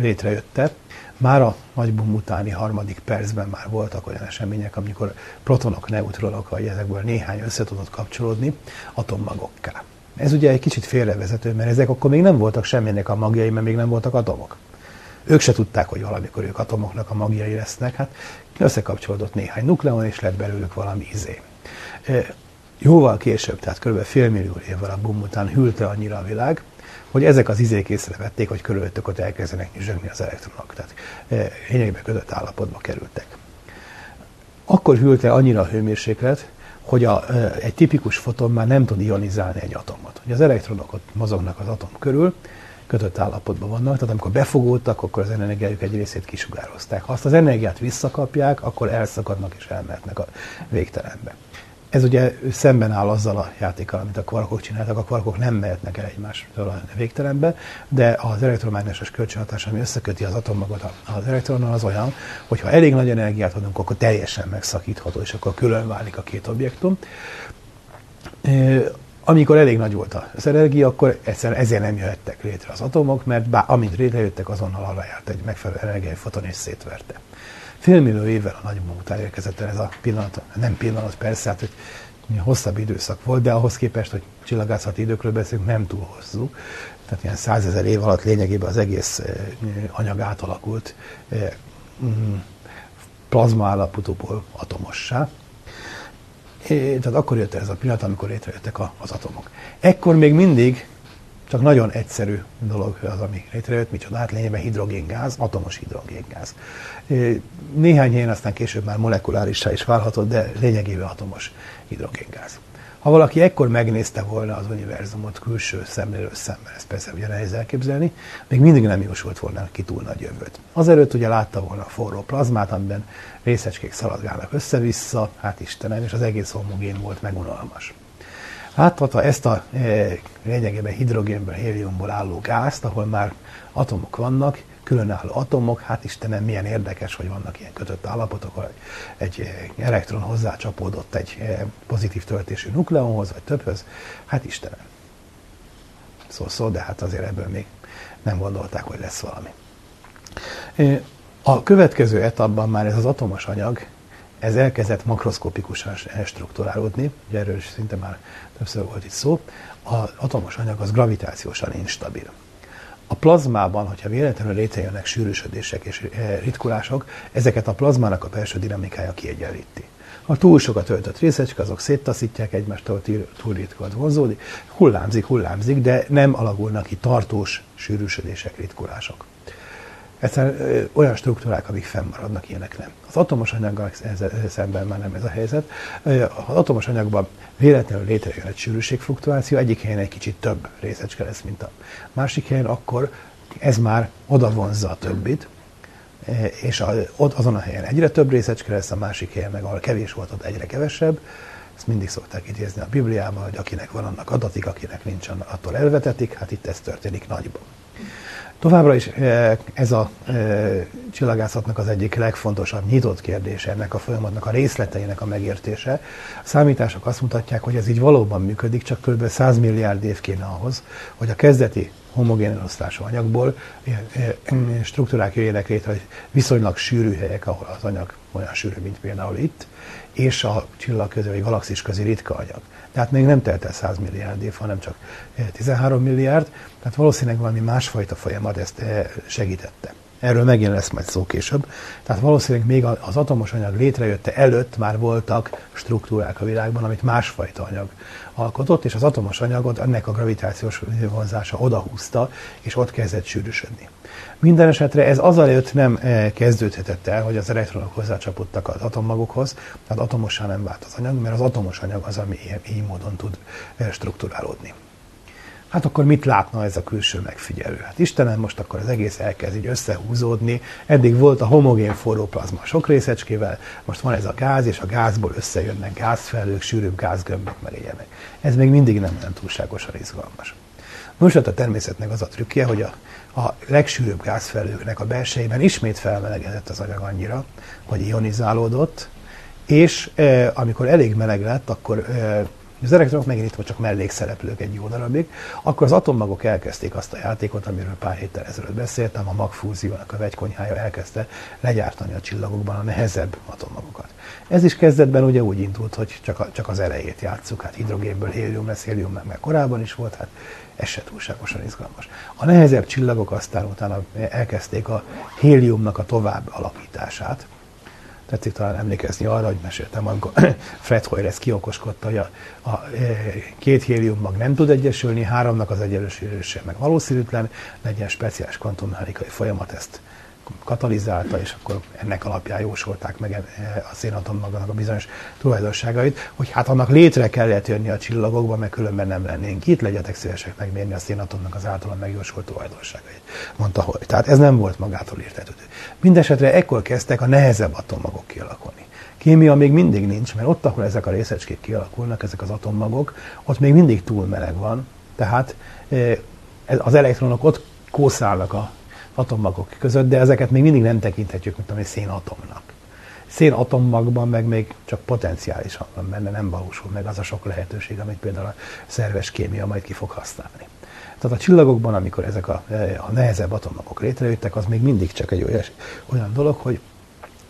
létrejötte, már a nagy bum utáni harmadik percben már voltak olyan események, amikor protonok, neutronok, vagy ezekből néhány össze tudott kapcsolódni atommagokká. Ez ugye egy kicsit félrevezető, mert ezek akkor még nem voltak semminek a magjai, mert még nem voltak atomok. Ők se tudták, hogy valamikor ők atomoknak a magjai lesznek. Hát összekapcsolódott néhány nukleon, és lett belőlük valami izé. Jóval később, tehát kb. félmillió évvel a bum után hűlte annyira a világ, hogy ezek az izék észrevették, hogy körülöttük ott elkezdenek nyüzsögni az elektronok. Tehát e, lényegben ködött állapotba kerültek. Akkor hűlte annyira a hőmérséklet, hogy a, e, egy tipikus foton már nem tud ionizálni egy atomot. Hogy az elektronok ott mozognak az atom körül, kötött állapotban vannak, tehát amikor befogódtak, akkor az energiájuk egy részét kisugározták. Ha azt az energiát visszakapják, akkor elszakadnak és elmehetnek a végtelenbe. Ez ugye szemben áll azzal a játékkal, amit a kvarkok csináltak. A kvarkok nem mehetnek el egymástól a végtelenbe, de az elektromágneses kölcsönhatás, ami összeköti az atommagot az elektronnal, az olyan, hogy ha elég nagy energiát adunk, akkor teljesen megszakítható, és akkor külön válik a két objektum. Amikor elég nagy volt az energia, akkor egyszerűen ezért nem jöhettek létre az atomok, mert bár, amint létrejöttek, azonnal arra járt egy megfelelő energiai foton és szétverte félmillió évvel a nagyban után érkezett el ez a pillanat, nem pillanat persze, hát hogy hosszabb időszak volt, de ahhoz képest, hogy csillagászati időkről beszélünk, nem túl hosszú. Tehát ilyen százezer év alatt lényegében az egész eh, anyag átalakult eh, mm, plazma állapotúból atomossá. Tehát akkor jött ez a pillanat, amikor létrejöttek az atomok. Ekkor még mindig Csak nagyon egyszerű dolog az, ami létrejött, micsoda, hát lényegében hidrogéngáz, atomos hidrogéngáz. Néhány helyen aztán később már molekulárissá is válhatott, de lényegében atomos hidrogéngáz. Ha valaki ekkor megnézte volna az univerzumot külső szemlélő szemmel, ezt persze ugye nehéz elképzelni, még mindig nem jósolt volna ki túl nagy jövőt. Azelőtt ugye látta volna a forró plazmát, amiben részecskék szaladgálnak össze-vissza, hát Istenem, és az egész homogén volt, megunalmas. Láthatta ezt a e, lényegében hidrogénből, héliumból álló gázt, ahol már atomok vannak, különálló atomok, hát Istenem, milyen érdekes, hogy vannak ilyen kötött állapotok, hogy egy eh, elektron hozzácsapódott egy eh, pozitív töltésű nukleonhoz, vagy többhöz, hát Istenem. Szó, szó, de hát azért ebből még nem gondolták, hogy lesz valami. Eh, a következő etapban már ez az atomos anyag, ez elkezdett makroszkopikusan struktúrálódni, ugye erről is szinte már többször volt itt szó, az atomos anyag az gravitációsan instabil. A plazmában, hogyha véletlenül létrejönnek sűrűsödések és eh, ritkulások, ezeket a plazmának a belső dinamikája kiegyenlíti. Ha túl sok a töltött részecske, azok széttaszítják egymást, ahol túl ritka vonzódik, hullámzik, hullámzik, de nem alakulnak ki tartós sűrűsödések, ritkulások. Egyszerűen olyan struktúrák, amik fennmaradnak, ilyenek nem. Az atomos anyaggal szemben már nem ez a helyzet. Az atomos anyagban véletlenül létrejön egy sűrűségfluktuáció, egyik helyen egy kicsit több részecske lesz, mint a másik helyen, akkor ez már oda vonzza a többit, és ott azon a helyen egyre több részecske lesz, a másik helyen meg ahol kevés volt, ott egyre kevesebb. Ezt mindig szokták idézni a Bibliában, hogy akinek van, annak adatik, akinek nincs, attól elvetetik, hát itt ez történik nagyban. Továbbra is eh, ez a eh, csillagászatnak az egyik legfontosabb nyitott kérdése ennek a folyamatnak a részleteinek a megértése. A számítások azt mutatják, hogy ez így valóban működik, csak kb. 100 milliárd év kéne ahhoz, hogy a kezdeti homogén elosztású anyagból struktúrák jöjjenek létre, hogy viszonylag sűrű helyek, ahol az anyag olyan sűrű, mint például itt, és a csillag közé, vagy galaxis közé ritka anyag. Tehát még nem telt el 100 milliárd év, hanem csak 13 eh, milliárd, tehát valószínűleg valami másfajta folyamat ezt eh, segítette. Erről megint lesz majd szó később. Tehát valószínűleg még az atomos anyag létrejötte előtt már voltak struktúrák a világban, amit másfajta anyag alkotott, és az atomos anyagot ennek a gravitációs vonzása odahúzta, és ott kezdett sűrűsödni. Minden esetre ez azelőtt nem eh, kezdődhetett el, hogy az elektronok hozzácsapodtak az atommagokhoz, tehát atomossá nem vált az anyag, mert az atomos anyag az, ami ilyen, így módon tud strukturálódni. Hát akkor mit látna ez a külső megfigyelő? Hát Istenem, most akkor az egész elkezd így összehúzódni. Eddig volt a homogén forró plazma sok részecskével, most van ez a gáz, és a gázból összejönnek gázfelők, sűrűbb gázgömbök, meg ilyenek. Ez még mindig nem olyan túlságosan izgalmas. Most hát a természetnek az a trükkje, hogy a, a legsűrűbb gázfelőknek a belsejében ismét felmelegedett az anyag annyira, hogy ionizálódott, és e, amikor elég meleg lett, akkor e, az elektronok megint itt csak mellékszereplők egy jó darabig, akkor az atommagok elkezdték azt a játékot, amiről pár héttel ezelőtt beszéltem, a magfúziónak a vegykonyhája elkezdte legyártani a csillagokban a nehezebb atommagokat. Ez is kezdetben ugye úgy indult, hogy csak, a, csak az elejét játsszuk, hát hidrogénből hélium lesz, hélium meg, meg korábban is volt, hát ez se túlságosan izgalmas. A nehezebb csillagok aztán utána elkezdték a héliumnak a tovább alapítását, tetszik talán emlékezni arra, hogy meséltem, amikor [COUGHS] Fred Hoyle ezt kiokoskodta, hogy a, a, e, két héliummag nem tud egyesülni, háromnak az egyesülése meg valószínűtlen, legyen speciális kvantummechanikai folyamat ezt katalizálta, és akkor ennek alapján jósolták meg e, a szénatommagnak a bizonyos tulajdonságait, hogy hát annak létre kellett jönni a csillagokba, mert különben nem lennénk itt, legyetek szívesek megmérni a szénatomnak az általán megjósolt tulajdonságait, mondta hogy. Tehát ez nem volt magától értetődő. Mindenesetre ekkor kezdtek a nehezebb atommagok kialakulni. Kémia még mindig nincs, mert ott, ahol ezek a részecskék kialakulnak, ezek az atommagok, ott még mindig túl meleg van, tehát e, az elektronok ott kószálnak a atommagok között, de ezeket még mindig nem tekinthetjük, mint ami szénatomnak. Szénatommagban meg még csak potenciálisan van benne, nem valósul meg az a sok lehetőség, amit például a szerves kémia majd ki fog használni. Tehát a csillagokban, amikor ezek a, a nehezebb atommagok létrejöttek, az még mindig csak egy olyan, olyan dolog, hogy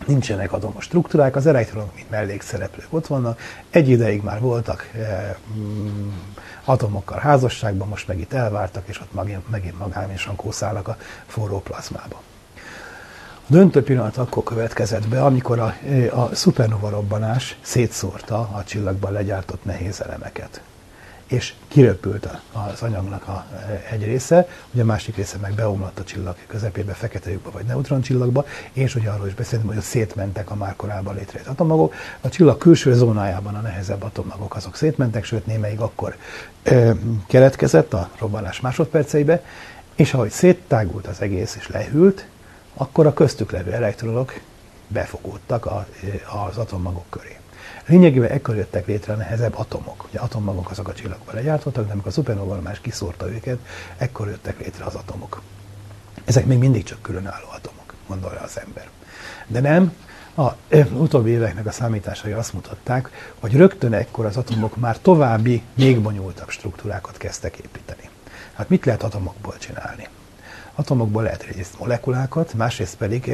nincsenek atomos struktúrák, az elektronok, mint mellékszereplők ott vannak, egy ideig már voltak e, mm, atomokkal házasságban, most meg itt elvártak, és ott megint, megint magányosan kószálnak a forró plazmába. A döntő pillanat akkor következett be, amikor a, a szupernova robbanás szétszórta a csillagban legyártott nehéz elemeket. És kiröpült az anyagnak a, egy része, ugye a másik része meg beomlott a csillag közepébe, fekete lyukba vagy neutroncsillagba, és ugye arról is beszélünk, hogy szétmentek a már korábban létrejött atommagok. A csillag külső zónájában a nehezebb atommagok azok szétmentek, sőt némelyik akkor ö, keletkezett a robbanás másodperceibe, és ahogy széttágult az egész és lehűlt, akkor a köztük levő elektronok befogódtak az atommagok köré. Lényegében ekkor jöttek létre a nehezebb atomok. Ugye atommagok azok a csillagban legyártottak, de amikor a szupernova más kiszórta őket, ekkor jöttek létre az atomok. Ezek még mindig csak különálló atomok, gondolja az ember. De nem, a utóbbi éveknek a számításai azt mutatták, hogy rögtön ekkor az atomok már további, még bonyolultabb struktúrákat kezdtek építeni. Hát mit lehet atomokból csinálni? Atomokból lehet egyrészt molekulákat, másrészt pedig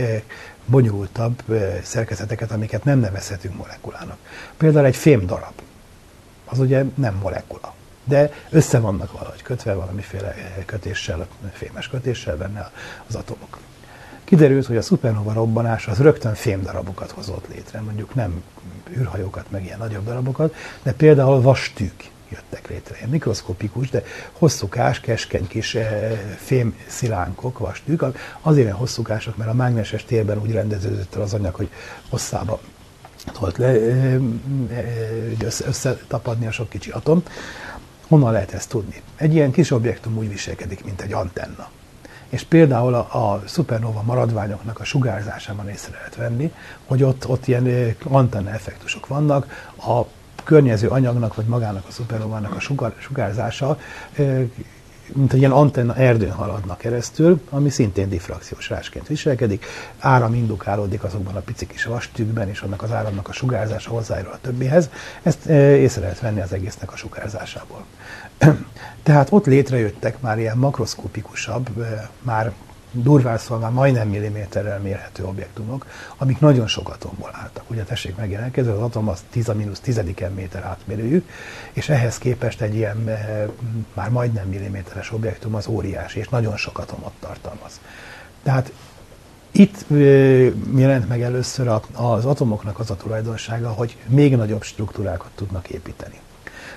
bonyolultabb szerkezeteket, amiket nem nevezhetünk molekulának. Például egy fém darab, az ugye nem molekula, de össze vannak valahogy kötve valamiféle kötéssel, fémes kötéssel benne az atomok. Kiderült, hogy a szupernova robbanás az rögtön fémdarabokat hozott létre, mondjuk nem űrhajókat, meg ilyen nagyobb darabokat, de például vastűk jöttek létre. Ilyen mikroszkopikus, de hosszúkás, keskeny kis eh, fém szilánkok, vastűk. Azért ilyen hosszúkások, mert a mágneses térben úgy rendeződött el az anyag, hogy hosszába tudott le, eh, eh, összetapadni a sok kicsi atom. Honnan lehet ezt tudni? Egy ilyen kis objektum úgy viselkedik, mint egy antenna. És például a, a szupernova maradványoknak a sugárzásában észre lehet venni, hogy ott, ott ilyen antenna effektusok vannak, a környező anyagnak, vagy magának a szupernovának a sugar, sugárzása, mint egy ilyen antenna erdőn haladnak keresztül, ami szintén diffrakciós rásként viselkedik. Áram indukálódik azokban a pici kis vastükben, és annak az áramnak a sugárzása hozzájárul a többihez. Ezt észre lehet venni az egésznek a sugárzásából. [CLEARS THROAT] Tehát ott létrejöttek már ilyen makroszkopikusabb, már durván már majdnem milliméterrel mérhető objektumok, amik nagyon sok atomból álltak. Ugye tessék megjelenkezni, az atom az 10 a mínusz tizediken méter átmérőjű, és ehhez képest egy ilyen e, már majdnem milliméteres objektum az óriási, és nagyon sok atomot tartalmaz. Tehát itt e, jelent meg először az atomoknak az a tulajdonsága, hogy még nagyobb struktúrákat tudnak építeni.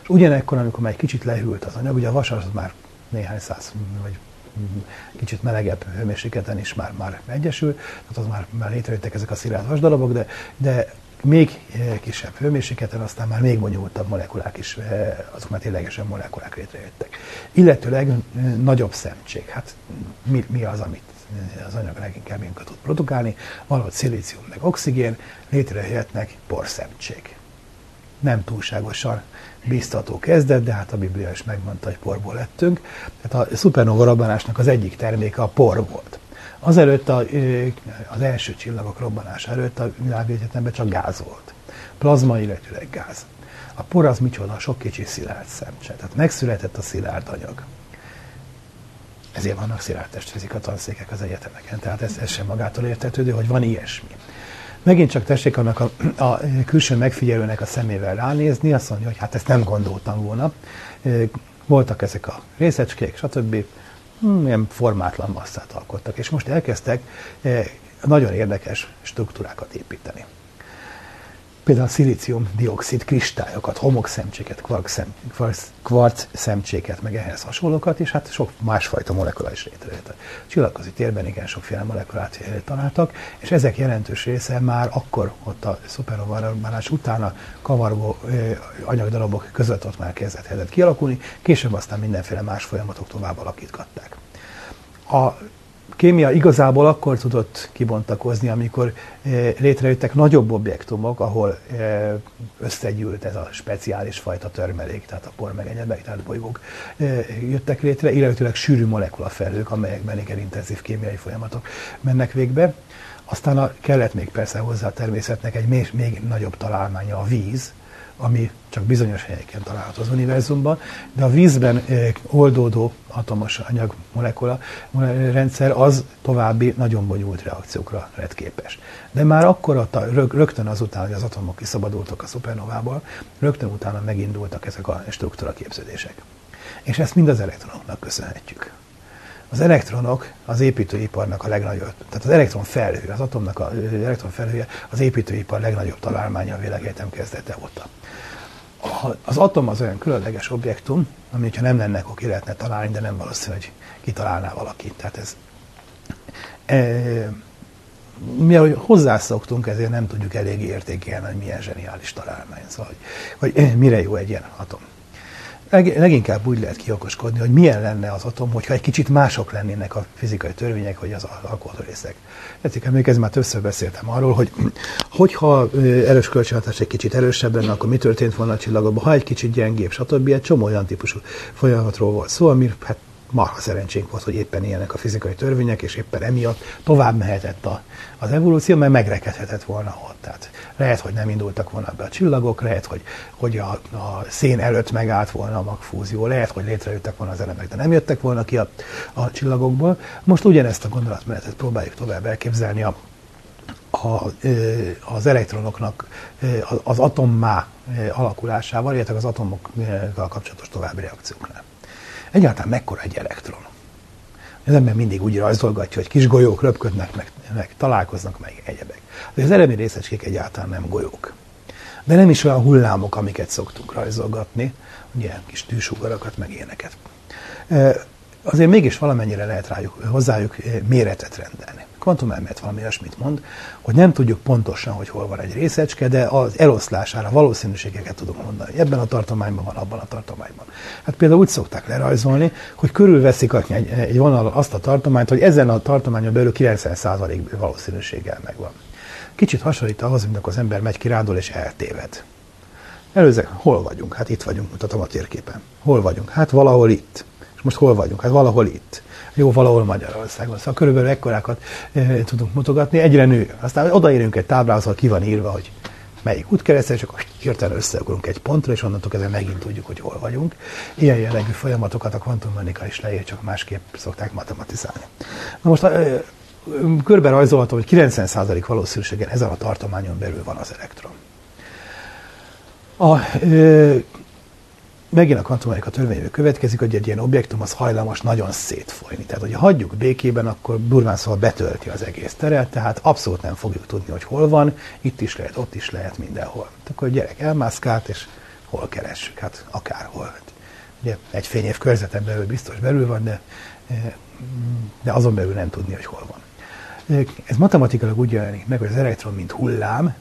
És ugyanekkor, amikor már egy kicsit lehűlt az anyag, ugye a vas az már néhány száz vagy kicsit melegebb hőmérsékleten is már, már egyesül, tehát az már, már létrejöttek ezek a szilárd vasdarabok, de, de még eh, kisebb hőmérsékleten, aztán már még bonyolultabb molekulák is, eh, azok már ténylegesen molekulák létrejöttek. Illetőleg eh, nagyobb szemtség. Hát mi, mi az, amit az anyag leginkább minket tud produkálni? Valahogy szilícium meg oxigén, létrejöhetnek porszemtség. Nem túlságosan biztató kezdet, de hát a Biblia is megmondta, hogy porból lettünk. Tehát a szupernova robbanásnak az egyik terméke a por volt. Azelőtt a, az első csillagok robbanása előtt a világegyetemben csak gáz volt. Plazma, illetőleg gáz. A por az micsoda, sok kicsi szilárd szemcse. Tehát megszületett a szilárd anyag. Ezért vannak szilárd testfizika tanszékek az egyetemeken. Tehát ez, ez sem magától értetődő, hogy van ilyesmi. Megint csak tessék annak a, a külső megfigyelőnek a szemével ránézni, azt mondja, hogy hát ezt nem gondoltam volna. Voltak ezek a részecskék, stb. Hmm, ilyen formátlan masszát alkottak, és most elkezdtek nagyon érdekes struktúrákat építeni például szilícium-dioxid kristályokat, homokszemcséket, kvarc szemcséket, meg ehhez hasonlókat, és hát sok másfajta molekula is létrejött. A csillagközi térben igen sokféle molekulát találtak, és ezek jelentős része már akkor ott a szupernovárás utána kavargó anyagdarabok között ott már kezdett kialakulni, később aztán mindenféle más folyamatok tovább alakítgatták. A kémia igazából akkor tudott kibontakozni, amikor eh, létrejöttek nagyobb objektumok, ahol eh, összegyűlt ez a speciális fajta törmelék, tehát a por meg egyebek, tehát bolygók eh, jöttek létre, illetőleg sűrű molekulafelhők, amelyekben igen intenzív kémiai folyamatok mennek végbe. Aztán a, kellett még persze hozzá a természetnek egy még, még nagyobb találmánya a víz, ami csak bizonyos helyeken található az univerzumban, de a vízben eh, oldódó atomos anyag molekula rendszer az további nagyon bonyolult reakciókra lett képes. De már akkor rögtön azután, hogy az atomok kiszabadultak a szupernovából, rögtön utána megindultak ezek a struktúra képződések. És ezt mind az elektronoknak köszönhetjük. Az elektronok az építőiparnak a legnagyobb, tehát az elektron felhő, az atomnak az elektron felhője az építőipar legnagyobb találmánya a világegyetem kezdete óta a- az atom az olyan különleges objektum, ami, ha nem lenne, akkor ki lehetne találni, de nem valószínű, hogy kitalálná valaki. Tehát ez, e, mi ahogy hozzászoktunk, ezért nem tudjuk eléggé értékelni, hogy milyen zseniális találmány, szóval, hogy, hogy mire jó egy ilyen atom. Leg, leginkább úgy lehet kiokoskodni, hogy milyen lenne az atom, hogyha egy kicsit mások lennének a fizikai törvények, vagy az alkotórészek. Tetszik emlékezni, már többször beszéltem arról, hogy hogyha erős kölcsönhatás egy kicsit erősebb lenne, akkor mi történt volna a csillagokban, ha egy kicsit gyengébb, stb. Egy csomó olyan típusú folyamatról volt szó, ami hát marha szerencsénk volt, hogy éppen ilyenek a fizikai törvények, és éppen emiatt tovább mehetett a, az evolúció, mert megrekedhetett volna ott. Tehát lehet, hogy nem indultak volna be a csillagok, lehet, hogy, hogy a, a szén előtt megállt volna a magfúzió, lehet, hogy létrejöttek volna az elemek, de nem jöttek volna ki a, a csillagokból. Most ugyanezt a gondolatmenetet próbáljuk tovább elképzelni a, a, az elektronoknak az atommá alakulásával, illetve az atomokkal kapcsolatos további reakcióknál. Egyáltalán mekkora egy elektron? Az ember mindig úgy rajzolgatja, hogy kis golyók röpködnek, meg, meg találkoznak, meg egyebek. De az elemi részecskék egyáltalán nem golyók. De nem is olyan hullámok, amiket szoktunk rajzolgatni, ugye kis tűsugarakat, meg ilyeneket. Azért mégis valamennyire lehet rájuk, hozzájuk méretet rendelni. Kvantumelmélet valami olyasmit mond, hogy nem tudjuk pontosan, hogy hol van egy részecske, de az eloszlására valószínűségeket tudunk mondani. Ebben a tartományban van, abban a tartományban. Hát például úgy szokták lerajzolni, hogy körülveszik egy, egy vonal azt a tartományt, hogy ezen a tartományon belül 90% valószínűséggel megvan. Kicsit hasonlít ahhoz, amikor az ember megy kirándul és eltéved. Előző, hol vagyunk? Hát itt vagyunk, mutatom a térképen. Hol vagyunk? Hát valahol itt. És most hol vagyunk? Hát valahol itt. Jó, valahol Magyarországon. Szóval körülbelül ekkorákat e, tudunk mutogatni. Egyre nő. Aztán odaérünk egy táblához, ahol ki van írva, hogy melyik útkeresztel, és akkor hirtelen összeugrunk egy pontra, és onnantól kezdve megint tudjuk, hogy hol vagyunk. Ilyen jellegű folyamatokat a kvantummechanika is leír, csak másképp szokták matematizálni. Na most e, körbe rajzolhatom, hogy 90% valószínűséggel ezen a tartományon belül van az elektron. A, ö, megint a kvantummechanika törvényből következik, hogy egy ilyen objektum az hajlamos nagyon szétfolyni. Tehát, hogy hagyjuk békében, akkor durván szóval betölti az egész teret, tehát abszolút nem fogjuk tudni, hogy hol van, itt is lehet, ott is lehet, mindenhol. Tehát akkor a gyerek elmászkált, és hol keressük? Hát akárhol. Hát, ugye egy fényév körzeten belül biztos belül van, de, de azon belül nem tudni, hogy hol van. Ez matematikailag úgy jelenik meg, hogy az elektron, mint hullám,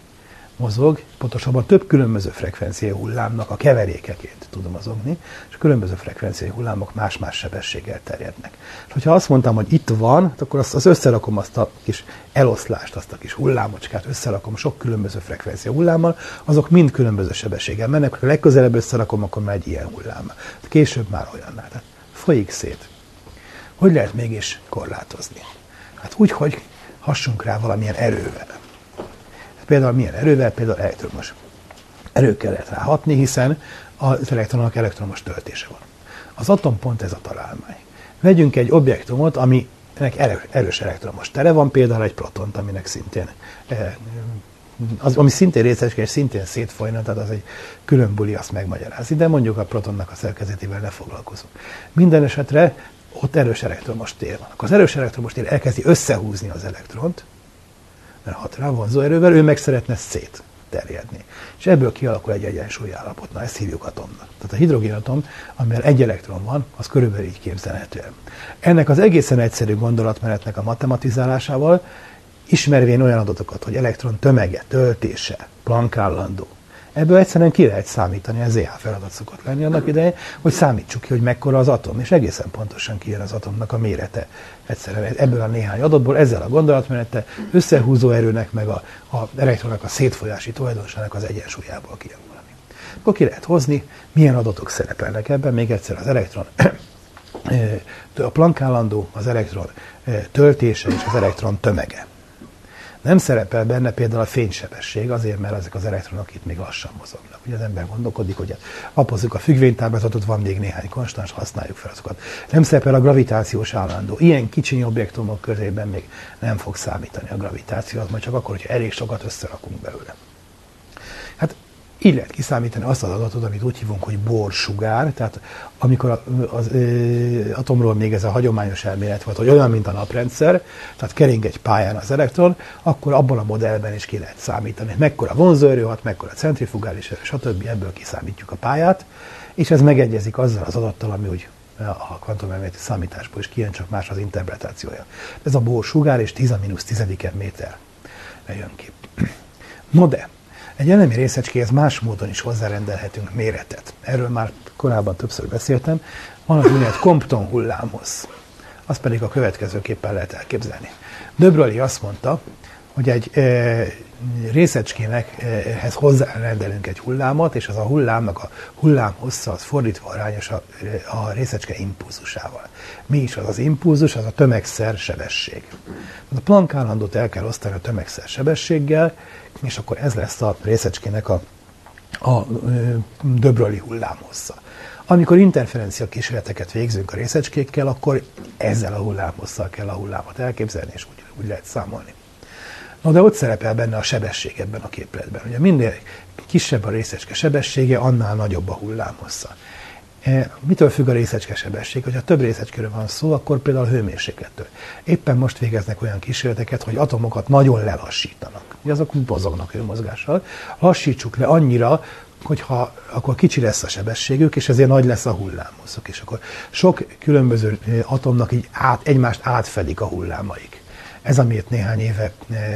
mozog, pontosabban több különböző frekvenciai hullámnak a keverékeként tud mozogni, és különböző frekvenciai hullámok más-más sebességgel terjednek. És hogyha azt mondtam, hogy itt van, akkor azt, az összerakom azt a kis eloszlást, azt a kis hullámocskát, összerakom sok különböző frekvencia hullámmal, azok mind különböző sebességgel mennek, ha legközelebb összerakom, akkor már egy ilyen hullám. Később már olyannál. Tehát folyik szét. Hogy lehet mégis korlátozni? Hát úgy, hogy hassunk rá valamilyen erővel. Például milyen erővel? Például elektromos erőkkel lehet ráhatni, hiszen az elektronok elektromos töltése van. Az atom pont ez a találmány. Vegyünk egy objektumot, aminek erős elektromos tere van, például egy protont, aminek szintén az, ami szintén részecske, és szintén szétfolyna, tehát az egy külön buli, azt megmagyarázni, de mondjuk a protonnak a szerkezetével ne foglalkozunk. Minden esetre ott erős elektromos tér van. Akkor az erős elektromos tér elkezdi összehúzni az elektront, mert hat rá vonzó erővel, ő meg szeretne szétterjedni. És ebből kialakul egy egyensúly állapot. Na, ezt hívjuk atomnak. Tehát a hidrogénatom, amivel egy elektron van, az körülbelül így képzelhető el. Ennek az egészen egyszerű gondolatmenetnek a matematizálásával, ismervén olyan adatokat, hogy elektron tömege, töltése, Planck állandó, Ebből egyszerűen ki lehet számítani, ez ZH feladat szokott lenni annak idején, hogy számítsuk ki, hogy mekkora az atom, és egészen pontosan kijön az atomnak a mérete. Egyszerűen ebből a néhány adatból, ezzel a gondolatmenete összehúzó erőnek, meg a, a elektronnak a szétfolyási tulajdonságnak az egyensúlyából kijön valami. Akkor ki lehet hozni, milyen adatok szerepelnek ebben, még egyszer az elektron [CLEARS THROAT] a Planck állandó, az elektron töltése és az elektron tömege. Nem szerepel benne például a fénysebesség, azért, mert ezek az elektronok itt még lassan mozognak. Ugye az ember gondolkodik, hogy apozzuk a függvénytáblázatot, van még néhány konstans, használjuk fel azokat. Nem szerepel a gravitációs állandó. Ilyen kicsiny objektumok körében még nem fog számítani a gravitáció, az majd csak akkor, hogyha elég sokat összerakunk belőle. Így lehet kiszámítani azt az adatot, amit úgy hívunk, hogy borsugár, tehát amikor az atomról még ez a hagyományos elmélet volt, hogy olyan, mint a naprendszer, tehát kering egy pályán az elektron, akkor abban a modellben is ki lehet számítani. Mekkora vonzóerő hat, mekkora centrifugális erő, stb. Ebből kiszámítjuk a pályát, és ez megegyezik azzal az adattal, ami úgy a kvantumelméleti számításból is kijön, csak más az interpretációja. Ez a borsugár és 10 a mínusz tizediken méter jön ki. No de, egy elemi részecskéhez más módon is hozzárendelhetünk méretet. Erről már korábban többször beszéltem. Van az úgynevezett Compton hullámhoz. Azt pedig a következőképpen lehet elképzelni. De Broglie azt mondta, hogy egy részecskének ehhez hozzárendelünk egy hullámot, és az a hullámnak a hullám hossza az fordítva arányos a, a részecske impulzusával. Mi is az az impulzus? Az a tömegszer sebesség. A Planck állandót el kell osztani a tömegszer sebességgel, és akkor ez lesz a részecskének a, a Döbröli hullámhossza. Amikor interferencia kísérleteket végzünk a részecskékkel, akkor ezzel a hullámhosszal kell a hullámot elképzelni, és úgy, úgy lehet számolni. Na de ott szerepel benne a sebesség ebben a képletben. Ugye minél kisebb a részecske sebessége, annál nagyobb a hullámhossza. E, mitől függ a részecske sebesség? Hogyha több részecskéről van szó, akkor például a hőmérséklettől. Éppen most végeznek olyan kísérleteket, hogy atomokat nagyon lelassítanak. Ugye azok mozognak hőmozgással. Lassítsuk le annyira, hogyha akkor kicsi lesz a sebességük, és ezért nagy lesz a hullámhosszuk. És akkor sok különböző atomnak így át, egymást átfedik a hullámaik. Ez, amit néhány éve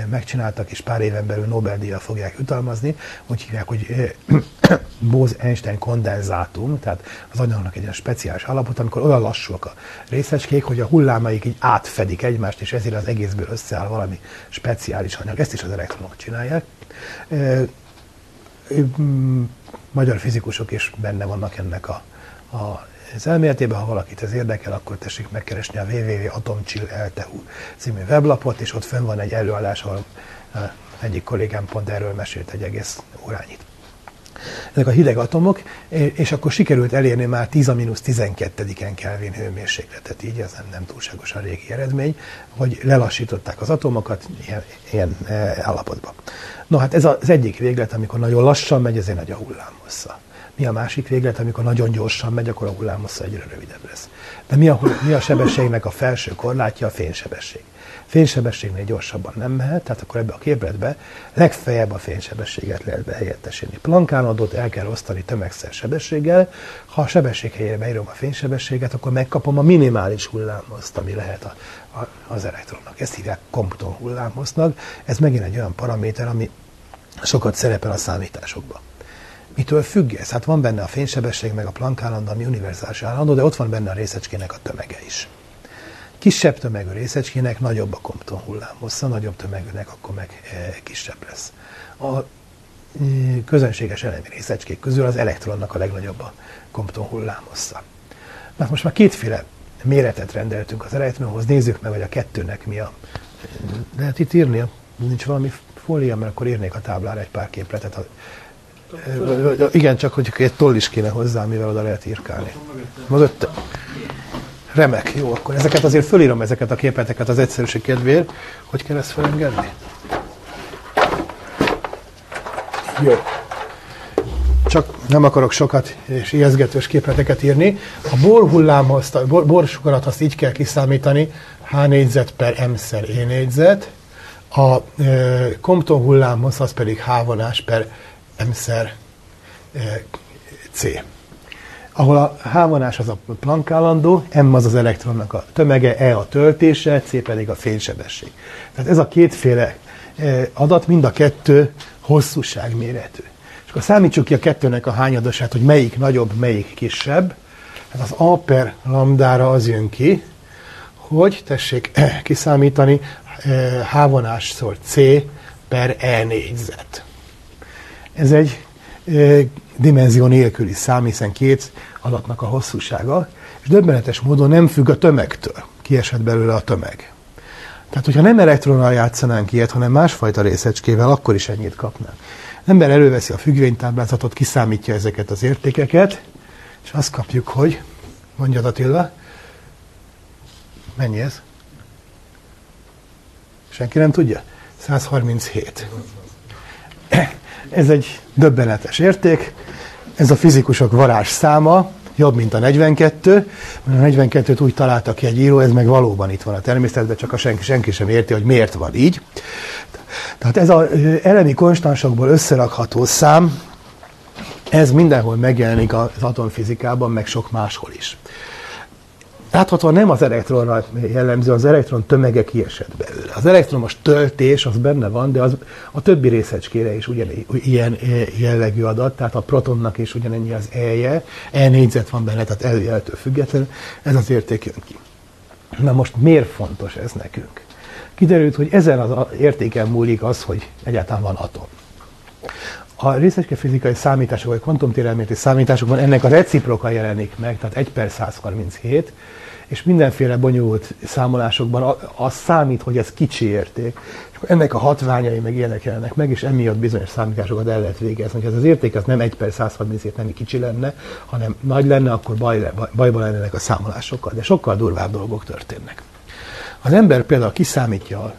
megcsináltak, és pár éven belül Nobel-díjjal fogják jutalmazni, úgy hívják, hogy [COUGHS] Bose-Einstein kondenzátum, tehát az anyagnak egy ilyen speciális állapot, amikor olyan lassúak a részecskék, hogy a hullámaik így átfedik egymást, és ezért az egészből összeáll valami speciális anyag. Ezt is az elektronok csinálják. Magyar fizikusok is benne vannak ennek a, a az elméletében, ha valakit ez érdekel, akkor tessék megkeresni a www.atomchill.ltu című weblapot, és ott fönn van egy előadás, ahol egyik kollégám pont erről mesélt egy egész órányit. Ezek a hideg atomok, és akkor sikerült elérni már 10 a mínusz 12-en Kelvin hőmérsékletet, így ez nem, nem túlságosan régi eredmény, hogy lelassították az atomokat ilyen, ilyen állapotban. No hát ez az egyik véglet, amikor nagyon lassan megy, ezért nagy a hullámhossza. Mi a másik véglet, amikor nagyon gyorsan megy, akkor a hullámhossza egyre rövidebb lesz. De mi a, mi a sebességnek a felső korlátja? A fénysebesség. Fénysebességnél gyorsabban nem mehet, tehát akkor ebbe a képletbe legfeljebb a fénysebességet lehet behelyettesíteni. Planck állandót el kell osztani tömegszer sebességgel. Ha a sebesség helyére beírom a fénysebességet, akkor megkapom a minimális hullámhozt, ami lehet a, a, az elektronnak. Ezt hívják Compton hullámhoznak. Ez megint egy olyan paraméter, ami sokat szerepel a számításokban. Mitől függ ez? Hát van benne a fénysebesség, meg a Planck állandó, ami univerzális állandó, de ott van benne a részecskének a tömege is. Kisebb tömegű részecskének nagyobb a Compton hullámhossza, nagyobb tömegűnek akkor meg e, kisebb lesz. A e, közönséges elemi részecskék közül az elektronnak a legnagyobb a Compton hullámhossza. Mert most már kétféle méretet rendeltünk az elektronhoz, nézzük meg, hogy a kettőnek mi a... Lehet itt írni? Nincs valami fólia, mert akkor írnék a táblára egy pár képletet, igen, csak hogy egy toll is kéne hozzá, mivel oda lehet írkálni. Mögötte. Remek, jó, akkor ezeket azért fölírom, ezeket a képleteket az egyszerűség kedvéért. Hogy kell ezt felengedni? Jó. Csak nem akarok sokat és ijeszgetős képleteket írni. A borhullámhoz, a bor, borsugarat azt így kell kiszámítani, H négyzet per M szer E négyzet. A e, Compton hullámhoz az pedig H vonás per M-szer C. Ahol a H vonás az a Planck állandó, M az az elektronnak a tömege, E a töltése, C pedig a fénysebesség. Tehát ez a kétféle adat, mind a kettő hosszúságméretű. És akkor számítsuk ki a kettőnek a hányadosát, hogy melyik nagyobb, melyik kisebb. Hát az A per lambdára az jön ki, hogy tessék kiszámítani H vonás szor C per E négyzet. Ez egy dimenzió nélküli szám, hiszen két adatnak a hosszúsága, és döbbenetes módon nem függ a tömegtől. Kiesett belőle a tömeg. Tehát, hogyha nem elektronnal játszanánk ilyet, hanem másfajta részecskével, akkor is ennyit kapnánk. Az ember előveszi a függvénytáblázatot, kiszámítja ezeket az értékeket, és azt kapjuk, hogy, mondjad Attila, mennyi ez? Senki nem tudja? 137. Ez egy döbbenetes érték, ez a fizikusok varázs száma, jobb, mint a 42, mert a 42-t úgy találta ki egy író, ez meg valóban itt van a természetben, csak a senki, senki sem érti, hogy miért van így. Tehát ez az elemi konstansokból összerakható szám, ez mindenhol megjelenik az atomfizikában, meg sok máshol is. Láthatóan nem az elektronra jellemző, az elektron tömege kiesett belőle. Az elektromos töltés az benne van, de az a többi részecskére is ugyan, ilyen jellegű adat, tehát a protonnak is ugyanennyi az E-je, E négyzet van benne, tehát előjeltől függetlenül, ez az érték jön ki. Na most miért fontos ez nekünk? Kiderült, hogy ezen az értéken múlik az, hogy egyáltalán van atom. A részecske fizikai számítások, vagy kvantumtérelméleti számításokban ennek a reciproka jelenik meg, tehát 1 per 137, és mindenféle bonyolult számolásokban az számít, hogy ez kicsi érték. És ennek a hatványai meg ilyenek jelennek meg, és emiatt bizonyos számításokat el lehet végezni. Ha ez az érték az nem 1 per 137 nem kicsi lenne, hanem nagy lenne, akkor baj, bajban lennének a számolásokkal. De sokkal durvább dolgok történnek. Az ember például kiszámítja,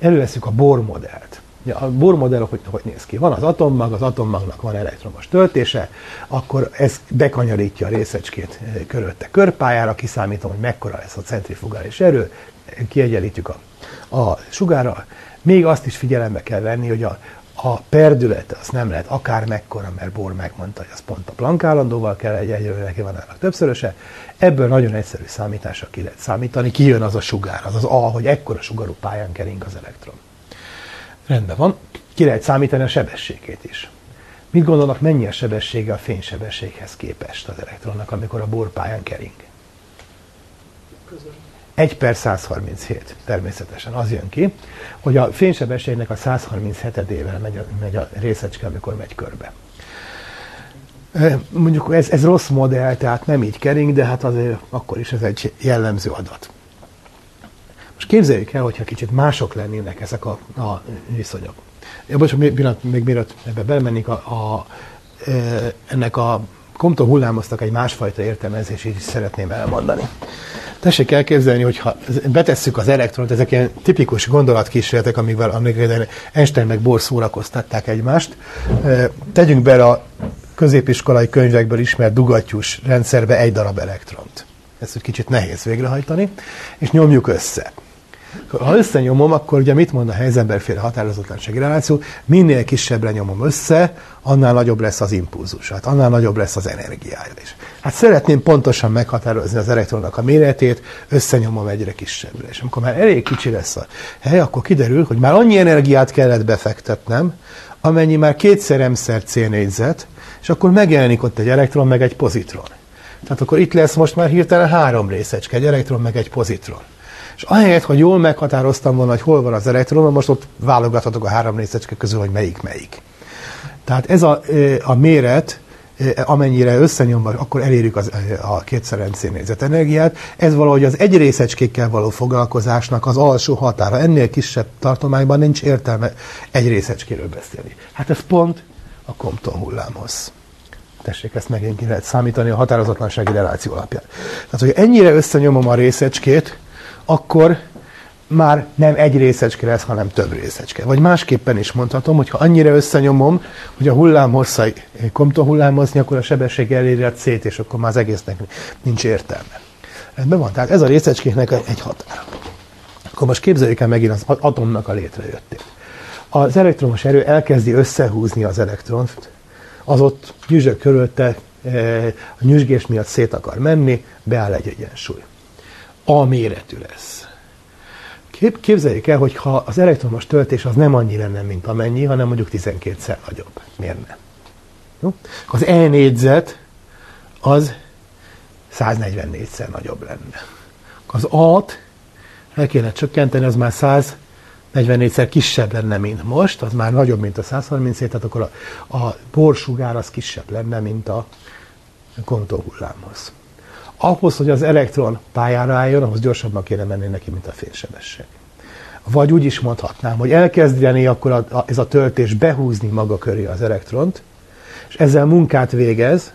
előveszük a Bohr modellt. Ja, a Bohr modell hogy, hogy néz ki? Van az atommag, az atommagnak van elektromos töltése, akkor ez bekanyarítja a részecskét eh, körülötte körpályára, kiszámítom, hogy mekkora lesz a centrifugális erő, kiegyenlítjük a, a sugárral. Még azt is figyelembe kell venni, hogy a, a perdület az nem lehet akár mekkora, mert Bohr megmondta, hogy az pont a Planck állandóval kell egy egyelőre neki van ennek többszöröse. Ebből nagyon egyszerű számításra ki lehet számítani, kijön az a sugár, az az A, hogy ekkora sugarú pályán kering az elektron. Rendben van. Ki lehet számítani a sebességét is. Mit gondolnak, mennyi a sebessége a fénysebességhez képest az elektronnak, amikor a borpályán kering? 1 per 137 természetesen az jön ki, hogy a fénysebességnek a 137-ével megy a, megy a részecske, amikor megy körbe. Mondjuk ez, ez rossz modell, tehát nem így kering, de hát azért akkor is ez egy jellemző adat. Most képzeljük el, hogyha kicsit mások lennének ezek a, a viszonyok. Ja, bocsánat, még, még mielőtt ebbe belemennék, a, a, e, ennek a Compton hullámoztak egy másfajta értelmezését is szeretném elmondani. Tessék elképzelni, hogyha betesszük az elektront, ezek ilyen tipikus gondolatkísérletek, amikvel Einstein meg Bohr szórakoztatták egymást. E, tegyünk bele a középiskolai könyvekből ismert dugattyús rendszerbe egy darab elektront. Ezt egy kicsit nehéz végrehajtani, és nyomjuk össze. Ha összenyomom, akkor ugye mit mond a helyzetemberféle határozatlansági reláció? Minél kisebbre nyomom össze, annál nagyobb lesz az impulzus, hát annál nagyobb lesz az energiája is. Hát szeretném pontosan meghatározni az elektronnak a méretét, összenyomom egyre kisebbre. És amikor már elég kicsi lesz a hely, akkor kiderül, hogy már annyi energiát kellett befektetnem, amennyi már kétszer m-szer C négyzet, és akkor megjelenik ott egy elektron, meg egy pozitron. Tehát akkor itt lesz most már hirtelen három részecske, egy elektron, meg egy pozitron. És ahelyett, hogy jól meghatároztam volna, hogy hol van az elektron, most ott válogathatok a három részecske közül, hogy melyik melyik. Tehát ez a, a méret, amennyire összenyomva, akkor elérjük az, a kétszer négyzet energiát. Ez valahogy az egy részecskékkel való foglalkozásnak az alsó határa. Ennél kisebb tartományban nincs értelme egy részecskéről beszélni. Hát ez pont a Compton hullámhoz. Tessék, ezt megint ki lehet számítani a határozatlansági reláció alapján. Tehát, hogy ennyire összenyomom a részecskét, akkor már nem egy részecske lesz, hanem több részecske. Vagy másképpen is mondhatom, hogy ha annyira összenyomom, hogy a hullám hosszai komton hullámozni, akkor a sebesség eléri a C-t, és akkor már az egésznek nincs értelme. Rendben van, tehát ez a részecskéknek egy határ. Akkor most képzeljük el megint az atomnak a létrejöttét. Az elektromos erő elkezdi összehúzni az elektront, az ott gyűzsök körülte, eh, a nyüzsgés miatt szét akar menni, beáll egy egyensúly. A méretű lesz. Kép, képzeljük el, hogy ha az elektromos töltés az nem annyi lenne, mint amennyi, hanem mondjuk 12-szer nagyobb. Miért nem? Jó? Az E négyzet az 144-szer nagyobb lenne. Az A-t el kéne csökkenteni, az már 144-szer kisebb lenne, mint most, az már nagyobb, mint a 137, tehát akkor a, a borsugár az kisebb lenne, mint a kontóhullámhoz ahhoz, hogy az elektron pályára álljon, ahhoz gyorsabban kéne menni neki, mint a fénysebesség. Vagy úgy is mondhatnám, hogy elkezdeni akkor a, a, ez a töltés behúzni maga köré az elektront, és ezzel munkát végez,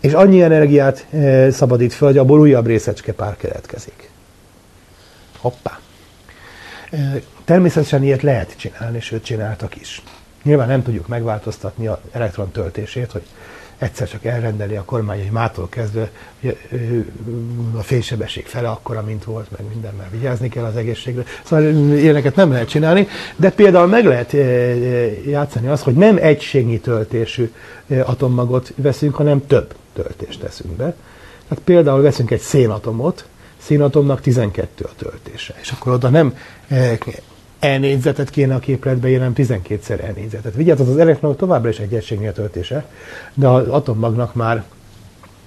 és annyi energiát e, szabadít föl, hogy abból újabb részecske pár keletkezik. Hoppá! E, természetesen ilyet lehet csinálni, sőt csináltak is. Nyilván nem tudjuk megváltoztatni az elektron töltését, hogy egyszer csak elrendeli a kormány, hogy mától kezdve a félsebesség fele akkora, mint volt, meg minden, mert vigyázni kell az egészségre. Szóval ilyeneket nem lehet csinálni, de például meg lehet játszani azt, hogy nem egységnyi töltésű atommagot veszünk, hanem több töltést teszünk be. Tehát például veszünk egy szénatomot, szénatomnak 12 a töltése, és akkor oda nem E négyzetet kéne a képletbe írni, 12-szer E. Vigyázat, az elektronok továbbra is egy egységnél töltése, de az atommagnak már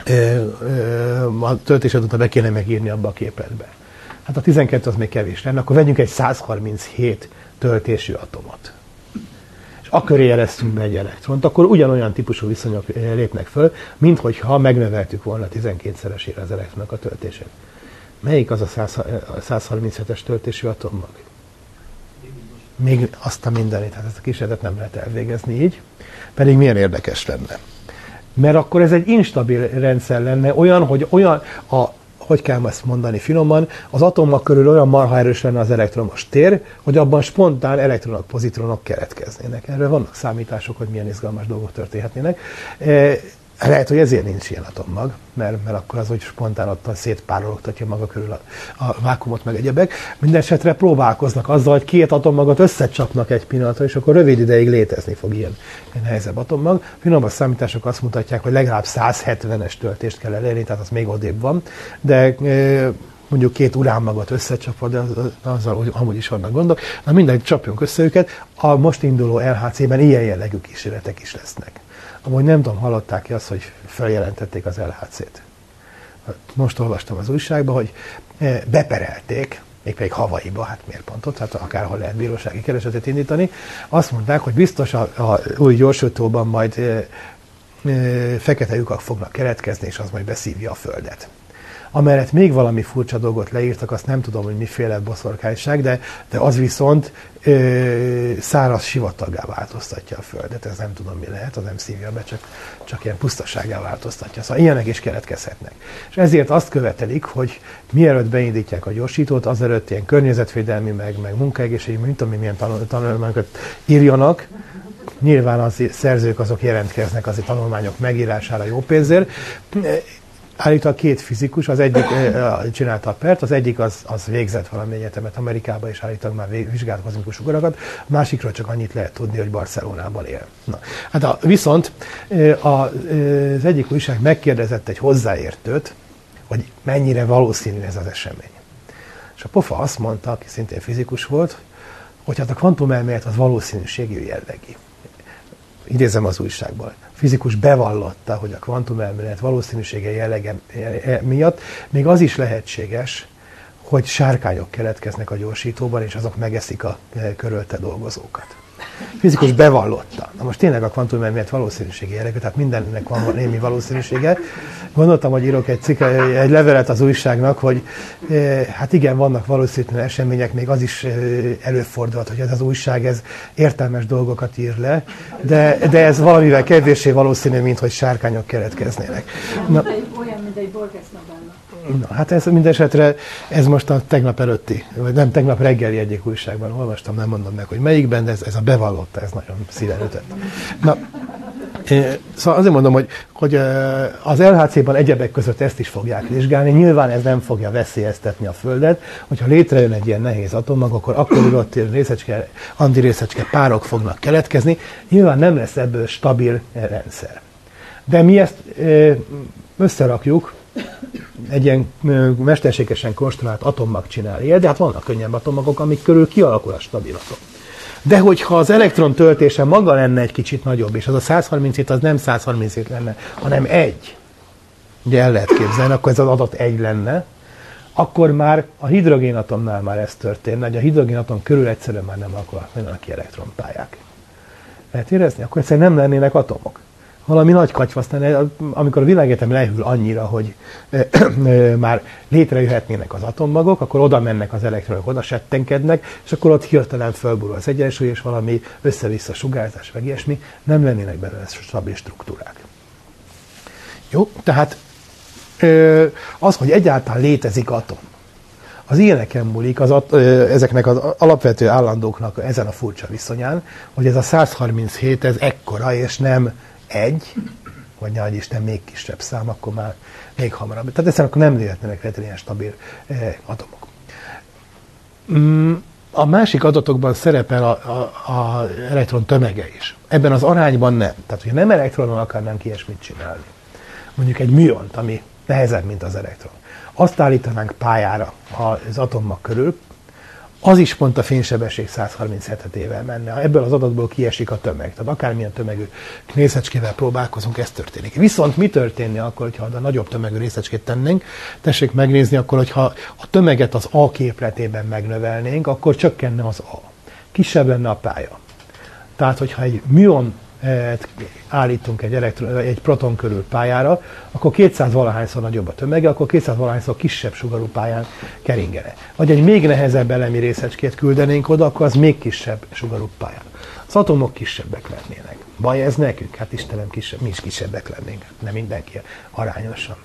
ö, ö, a töltésed után be kéne megírni abba a képletbe. Hát a 12 az még kevés lenne, akkor vegyünk egy 137 töltésű atomot. És akkor éreztünk be egy elektront, akkor ugyanolyan típusú viszonyok lépnek föl, mint hogyha megnöveltük volna 12-szeresére az elektronok a töltését. Melyik az a 137-es töltésű atommag? Még azt a mindenit, hát ezt a kísérletet nem lehet elvégezni így, pedig milyen érdekes lenne. Mert akkor ez egy instabil rendszer lenne, olyan, hogy olyan, a, hogy kell ezt mondani finoman, az atomok körül olyan marha erős lenne az elektromos tér, hogy abban spontán elektronok, pozitronok keletkeznének. Erről vannak számítások, hogy milyen izgalmas dolgok történhetnének. Lehet, hogy ezért nincs ilyen atommag, mert, mert akkor az, hogy spontán ott szétpárologtatja maga körül a, a vákumot, meg egyebek. Mindenesetre próbálkoznak azzal, hogy két atommagot összecsapnak egy pillanatra, és akkor rövid ideig létezni fog ilyen, ilyen nehezebb atommag. Finomabb számítások azt mutatják, hogy legalább 170-es töltést kell elérni, tehát az még odébb van, de e, mondjuk két uránmagot összecsapod, de az, azzal hogy amúgy is vannak gondok. Na mindegy, csapjunk össze őket. A most induló LHC-ben ilyen jellegű kísérletek is lesznek. Amúgy nem tudom, hallották ki azt, hogy feljelentették az LHC-t. Most olvastam az újságban, hogy eh, beperelték, mégpedig Havaiba, hát miért pont ott, hát akárhol lehet bírósági keresetet indítani. Azt mondták, hogy biztos a, a új gyorsítóban majd e, e, fekete lyukak fognak keletkezni, és az majd beszívja a földet. Amellett még valami furcsa dolgot leírtak, azt nem tudom, hogy miféle boszorkányság, de, de az viszont ö, száraz sivataggá változtatja a Földet. Ez nem tudom, mi lehet, az nem szívja be, csak, csak ilyen pusztaságá változtatja. Szóval ilyenek is keletkezhetnek. És ezért azt követelik, hogy mielőtt beindítják a gyorsítót, azelőtt ilyen környezetvédelmi, meg, meg munkaegészségügyi, mint tudom, milyen tanulmányokat írjanak, Nyilván az szerzők azok jelentkeznek az tanulmányok megírására jó pénzért. Állítólag két fizikus, az egyik csinálta a pert, az egyik az, az végzett valami egyetemet Amerikába, és állítólag már vizsgált kozmikus ugarakat, a másikról csak annyit lehet tudni, hogy Barcelonában él. Na, hát a, viszont a, az egyik újság megkérdezett egy hozzáértőt, hogy mennyire valószínű ez az esemény. És a pofa azt mondta, aki szintén fizikus volt, hogy hát a kvantumelmélet az valószínűségű jellegi. Idézem az újságból fizikus bevallotta, hogy a kvantumelmélet valószínűsége jellege miatt még az is lehetséges, hogy sárkányok keletkeznek a gyorsítóban, és azok megeszik a körölte dolgozókat fizikus bevallotta. Na most tényleg a kvantumelmélet valószínűségi jellegű, tehát mindennek van némi valószínűsége. Gondoltam, hogy írok egy, cikk, egy levelet az újságnak, hogy eh, hát igen, vannak valószínű események, még az is eh, előfordulhat, hogy ez az újság ez értelmes dolgokat ír le, de, de ez valamivel kevéssé valószínű, mint hogy sárkányok keletkeznének. Na, olyan, mint egy Borges Na, hát ez mindesetre, ez most a tegnap előtti, vagy nem tegnap reggeli egyik újságban olvastam, nem mondom meg, hogy melyikben, de ez, ez a bevallotta, ez nagyon szíven ütött. Na, Szóval azért mondom, hogy, hogy az LHC-ban egyebek között ezt is fogják vizsgálni. Nyilván ez nem fogja veszélyeztetni a Földet. Hogyha létrejön egy ilyen nehéz atommag, akkor akkor ott részecske, antirészecske párok fognak keletkezni. Nyilván nem lesz ebből stabil rendszer. De mi ezt összerakjuk, egy ilyen mesterségesen konstruált atommag csinál ilyet, de hát vannak könnyebb atommagok, amik körül kialakul a stabil atom. De hogyha az elektron töltése maga lenne egy kicsit nagyobb, és az a 137 az nem 137 lenne, hanem egy, ugye el lehet képzelni, akkor ez az adat egy lenne, akkor már a hidrogénatomnál már ez történne, hogy a hidrogénatom körül egyszerűen már nem alakulnak ki elektronpályák. Lehet érezni? Akkor egyszerűen nem lennének atomok valami nagy katyva, aztán amikor a világegyetem lehűl annyira, hogy már létrejöhetnének az atommagok, akkor oda mennek az elektronok, oda settenkednek, és akkor ott hirtelen fölburul az egyensúly, és valami össze-vissza sugárzás, meg ilyesmi, nem lennének belőle stabil struktúrák. Jó, tehát az, hogy egyáltalán létezik atom, Az ilyeneken múlik az, ö, ezeknek az alapvető állandóknak ezen a furcsa viszonyán, hogy ez a 137, ez ekkora, és nem egy, vagy ne Isten még kisebb szám, akkor már még hamarabb. Tehát egyszerűen akkor nem lehetnek létre ilyen stabil eh, atomok. Mm, a másik adatokban szerepel a, a, a elektron tömege is. Ebben az arányban nem. Tehát, hogyha nem elektronnal akarnánk ilyesmit csinálni, mondjuk egy műont, ami nehezebb, mint az elektron, azt állítanánk pályára az atommag körül, az is pont a fénysebesség 137-ével menne. Ebből az adatból kiesik a tömeg. Tehát akármilyen tömegű részecskével próbálkozunk, ez történik. Viszont mi történne akkor, ha a nagyobb tömegű részecskét tennénk? Tessék megnézni akkor, hogyha a tömeget az A képletében megnövelnénk, akkor csökkenne az A. Kisebb lenne a pálya. Tehát, hogyha egy műon állítunk egy, elektron, egy proton körül pályára, akkor 200 valahányszor nagyobb a tömege, akkor 200 valahányszor kisebb sugarú pályán keringene. Vagy egy még nehezebb elemi részecskét küldenénk oda, akkor az még kisebb sugarú pályán. Az atomok kisebbek lennének. Baj ez nekünk? Hát Istenem, kisebb, mi is kisebbek lennénk. Nem mindenki arányosan.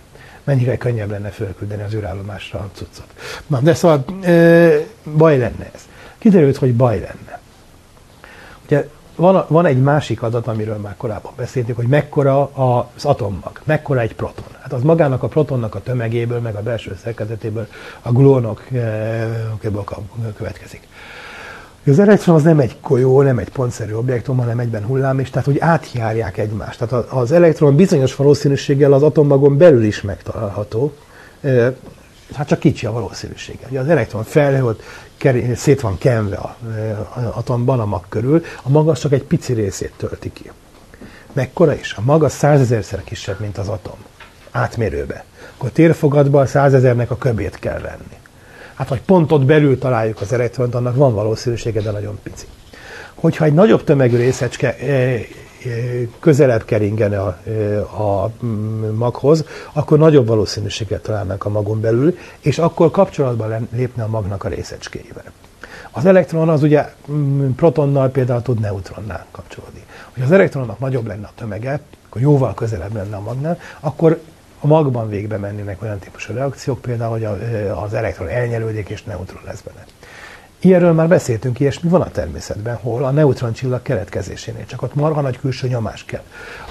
Mennyire könnyebb lenne fölküldeni az űrállomásra a cuccot. Na, de szóval e, baj lenne ez. Kiderült, hogy baj lenne. Ugye van, van egy másik adat, amiről már korábban beszéltünk, hogy mekkora az atommag, mekkora egy proton. Hát az magának a protonnak a tömegéből, meg a belső szerkezetéből, a glónok következik. Az elektron az nem egy kolyó, nem egy pontszerű objektum, hanem egyben hullám, és tehát úgy átjárják egymást. Tehát az elektron bizonyos valószínűséggel az atommagon belül is megtalálható, hát csak kicsi a valószínűsége. Ugye az elektron felhőt szét van kenve a, atomban, a mag körül, a maga csak egy pici részét tölti ki. Mekkora is? A maga százezerszer kisebb, mint az atom. Átmérőbe. Akkor térfogatban a százezernek a köbét kell venni. Hát, hogy pont ott belül találjuk az elektront, annak van valószínűsége, de nagyon pici. Hogyha egy nagyobb tömegű részecske közelebb keringene a, a maghoz, akkor nagyobb valószínűséget találnánk a magon belül, és akkor kapcsolatban lépne a magnak a részecskéivel. Az elektron az ugye protonnal például tud neutronnál kapcsolódni. Hogy az elektronnak nagyobb lenne a tömege, akkor jóval közelebb lenne a magnál, akkor a magban végbe mennének olyan típusú reakciók, például, hogy az elektron elnyelődik és neutron lesz benne. Ilyenről már beszéltünk, ilyesmi van a természetben, hol a neutron csillag keletkezésénél, csak ott marha nagy külső nyomás kell.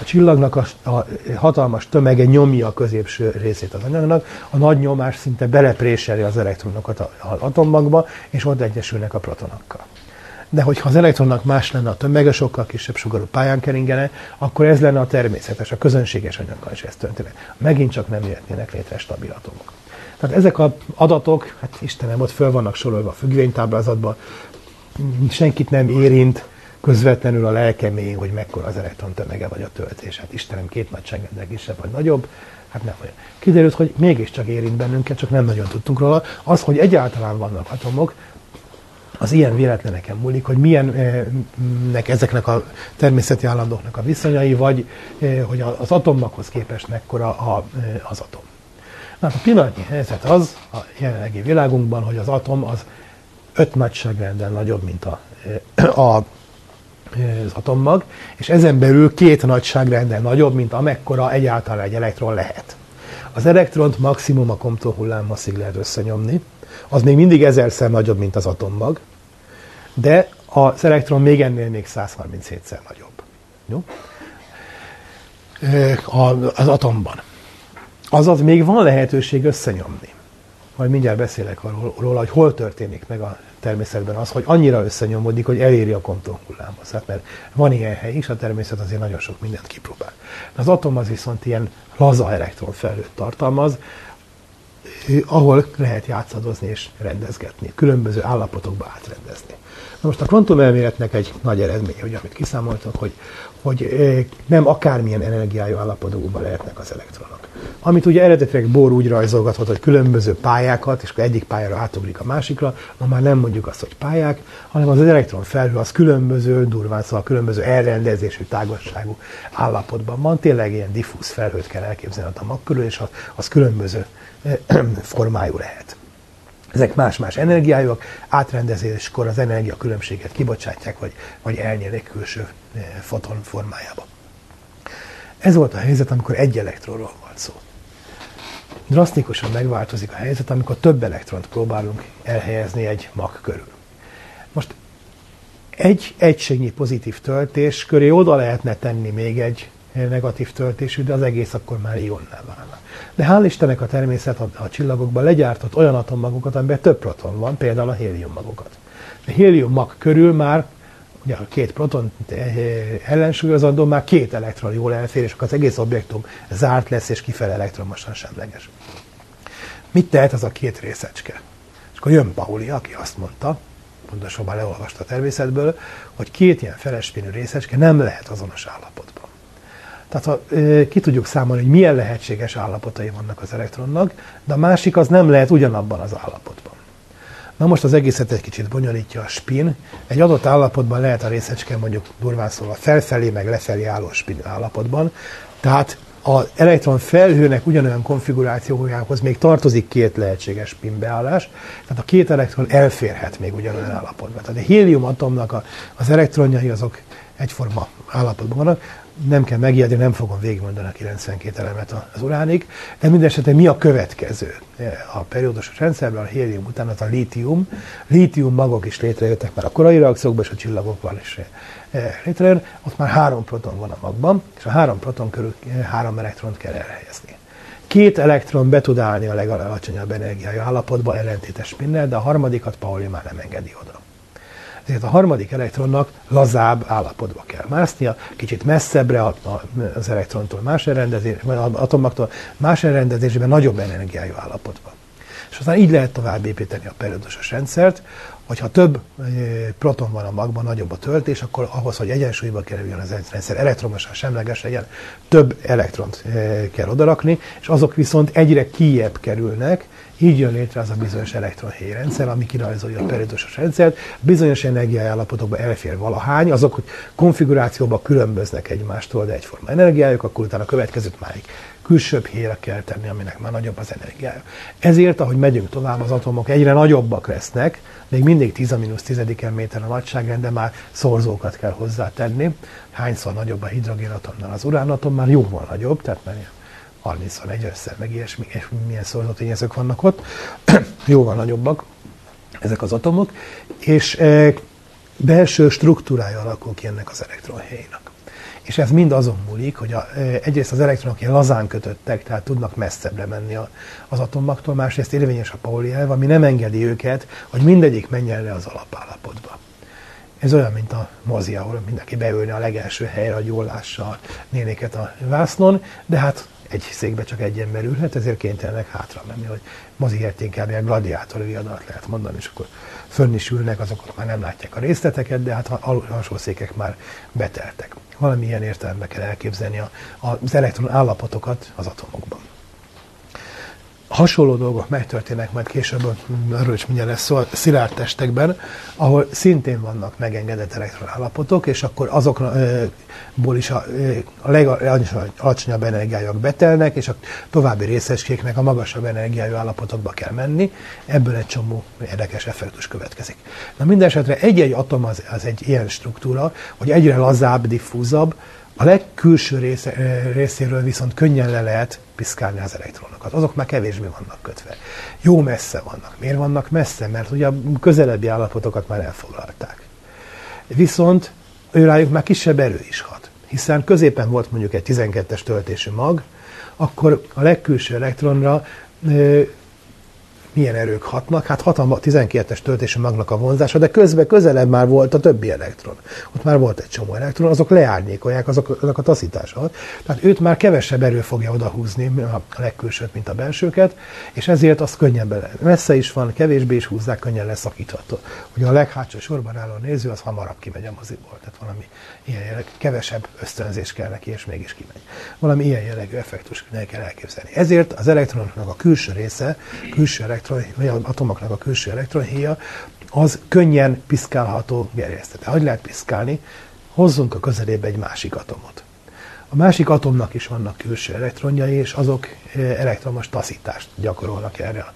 A csillagnak a, a hatalmas tömege nyomja a középső részét az anyagnak, a nagy nyomás szinte belepréseli az elektronokat az atommagba, és ott egyesülnek a protonokkal. De hogyha az elektronnak más lenne a tömege, sokkal kisebb sugarú pályán keringene, akkor ez lenne a természetes, a közönséges anyaggal is ez történne. Megint csak nem jöhetnének létre stabil atomok. Tehát ezek az adatok, hát Istenem, ott föl vannak sorolva a függvénytáblázatban, senkit nem érint közvetlenül a lelkemény, hogy mekkora az elektron tömege vagy a töltés. Hát Istenem, két nagyságrendel kisebb vagy nagyobb, hát nem olyan. Kiderült, hogy mégiscsak érint bennünket, csak nem nagyon tudtunk róla. Az, hogy egyáltalán vannak atomok, az ilyen véletleneken múlik, hogy milyennek ezeknek a természeti állandóknak a viszonyai, vagy hogy az atommaghoz képest mekkora az atom. Na, a pillanatnyi helyzet az a jelenlegi világunkban, hogy az atom az öt nagyságrenden nagyobb, mint a, a, az atommag, és ezen belül két nagyságrenden nagyobb, mint amekkora egyáltalán egy elektron lehet. Az elektront maximum a Compton hullámmasszig lehet összenyomni, az még mindig ezerszer nagyobb, mint az atommag, de az elektron még ennél még 137-szer nagyobb. Jó? Az atomban. Azaz még van lehetőség összenyomni. Majd mindjárt beszélek róla, hogy hol történik meg a természetben az, hogy annyira összenyomódik, hogy eléri a Compton hullámhoz. Hát mert van ilyen hely is, a természet azért nagyon sok mindent kipróbál. Az atom az viszont ilyen laza elektronfelhőt tartalmaz, ahol lehet játszadozni és rendezgetni, különböző állapotokba átrendezni. Na most a kvantumelméletnek egy nagy eredménye, hogy amit kiszámoltak, hogy, hogy nem akármilyen energiájú állapotokban lehetnek az elektronok. Amit ugye eredetileg Bohr úgy rajzolgatott, hogy különböző pályákat, és akkor egyik pályára átugrik a másikra, ma már nem mondjuk azt, hogy pályák, hanem az elektron felhő az különböző, durván szóval különböző elrendezésű, tágasságú állapotban van. Tényleg ilyen diffúz felhőt kell elképzelni a mag körül, és az, az különböző [CLEARS THROAT] formájú lehet. Ezek más-más energiájúak, átrendezéskor az energia különbséget kibocsátják, vagy, vagy elnyelik külső foton formájába. Ez volt a helyzet, amikor egy elektronról volt szó. drasztikusan megváltozik a helyzet, amikor több elektront próbálunk elhelyezni egy mag körül. Most egy egységnyi pozitív töltés köré oda lehetne tenni még egy negatív töltésű, de az egész akkor már ionná válna. De hál' Istennek a természet a, a csillagokban legyártott olyan atommagokat, amiben több proton van, például a héliummagokat. A hélium mag körül már ugye a két proton eh, ellensúlyozandó, már két elektron jól elfér, és akkor az egész objektum zárt lesz, és kifele elektromosan semleges. Mit tehet az a két részecske? És akkor jön Pauli, aki azt mondta, pontosabban leolvasta a természetből, hogy két ilyen felespinű részecske nem lehet azonos állapotban. Tehát ha e, ki tudjuk számolni, hogy milyen lehetséges állapotai vannak az elektronnak, de a másik az nem lehet ugyanabban az állapotban. Na most az egészet egy kicsit bonyolítja a spin. Egy adott állapotban lehet a részecske mondjuk durván szólva felfelé, meg lefelé álló spin állapotban. Tehát az elektron felhőnek ugyanolyan konfigurációjához még tartozik két lehetséges spinbeállás, tehát a két elektron elférhet még ugyanolyan állapotban. Tehát a hélium atomnak az elektronjai azok egyforma állapotban vannak, nem kell megijedni, nem fogom végigmondani a 92 elemet az uránig, de mindesetre mi a következő? A periódusos rendszerben a hélium után az a lítium. Lítium magok is létrejöttek már a korai reakciókban, és a csillagokban is eh, létrejön. Ott már három proton van a magban, és a három proton körül eh, három elektront kell elhelyezni. Két elektron be tud állni a legalacsonyabb energiájú állapotba ellentétes spinnel, de a harmadikat Pauli már nem engedi oda ezért a harmadik elektronnak lazább állapotba kell másznia, kicsit messzebbre az elektrontól más elrendezés, vagy az atomaktól más elrendezésben nagyobb energiájú állapotba. És aztán így lehet tovább építeni a periódusos rendszert, hogyha több eh, proton van a magban, nagyobb a töltés, akkor ahhoz, hogy egyensúlyba kerüljön az rendszer, elektromosan semleges legyen, több elektront eh, kell odarakni, és azok viszont egyre kijebb kerülnek, így jön létre az a bizonyos elektronhéj rendszer, ami kirajzolja a periódusos rendszert. Bizonyos energiállapotokban elfér valahány, azok, hogy konfigurációban különböznek egymástól, de egyforma energiájuk, akkor utána a következőt máig külsőbb héjra kell tenni, aminek már nagyobb az energiája. Ezért, ahogy megyünk tovább, az atomok egyre nagyobbak lesznek, még mindig 10 minusz 10 méter a nagyságrend, de már szorzókat kell hozzátenni. Hányszor nagyobb a hidrogénatomnál az uránatom, már jóval nagyobb, tehát már 30 össze, meg ilyesmi, és milyen tényezők vannak ott, [CLEARS THROAT] jóval nagyobbak ezek az atomok, és e, belső struktúrája alakul ki ennek az elektronhéjnak. És ez mind azon múlik, hogy a, e, egyrészt az elektronok ilyen lazán kötöttek, tehát tudnak messzebbre menni a, az atomaktól, másrészt érvényes a Pauli elv, ami nem engedi őket, hogy mindegyik menjen le az alapállapotba. Ez olyan, mint a mozi, ahol mindenki beülne a legelső helyre, hogy jól lássa a nénéket a vásznon, de hát egy székbe csak egy ember ülhet, ezért kénytelenek hátra menni, hogy moziért inkább ilyen gladiátor viadat lehet mondani, és akkor fönn is ülnek, azok már nem látják a részleteket, de hát alsó székek már beteltek. Valamilyen értelemben kell elképzelni az elektron állapotokat az atomokban hasonló dolgok megtörténnek majd később, arról is mindjárt lesz szó, a szilárd testekben, ahol szintén vannak megengedett elektronállapotok, és akkor azokból is a, a legalacsonyabb energiájuk betelnek, és a további részecskéknek a magasabb energiájú állapotokba kell menni, ebből egy csomó érdekes effektus következik. Na minden esetre egy-egy atom az, az egy ilyen struktúra, hogy egyre lazább, diffúzabb, a legkülső része, részéről viszont könnyen le lehet piszkálni az elektronokat. Azok már kevésbé vannak kötve. Jó messze vannak. Miért vannak messze? Mert ugye a közelebbi állapotokat már elfoglalták. Viszont ő rájuk már kisebb erő is hat. Hiszen középen volt mondjuk egy 12-es töltésű mag, akkor a legkülső elektronra milyen erők hatnak. Hát hat a 12-es töltésű magnak a vonzása, de közben közelebb már volt a többi elektron. Ott már volt egy csomó elektron, azok leárnyékolják azok, azok a taszítását. Tehát őt már kevesebb erő fogja odahúzni a legkülsőt, mint a belsőket, és ezért az könnyebben messze is van, kevésbé is húzzák, könnyen leszakítható. Ugye a leghátsó sorban álló néző az hamarabb kimegy a moziból, tehát valami ilyen jelleg, kevesebb ösztönzés kell neki, és mégis kimegy. Valami ilyen jellegű effektus kell elképzelni. Ezért az elektronoknak a külső része, külső elektron, vagy az atomoknak a külső elektronhéja, az könnyen piszkálható gerjesztete. Hogy lehet piszkálni? Hozzunk a közelébe egy másik atomot. A másik atomnak is vannak külső elektronjai, és azok eh, elektromos taszítást gyakorolnak erre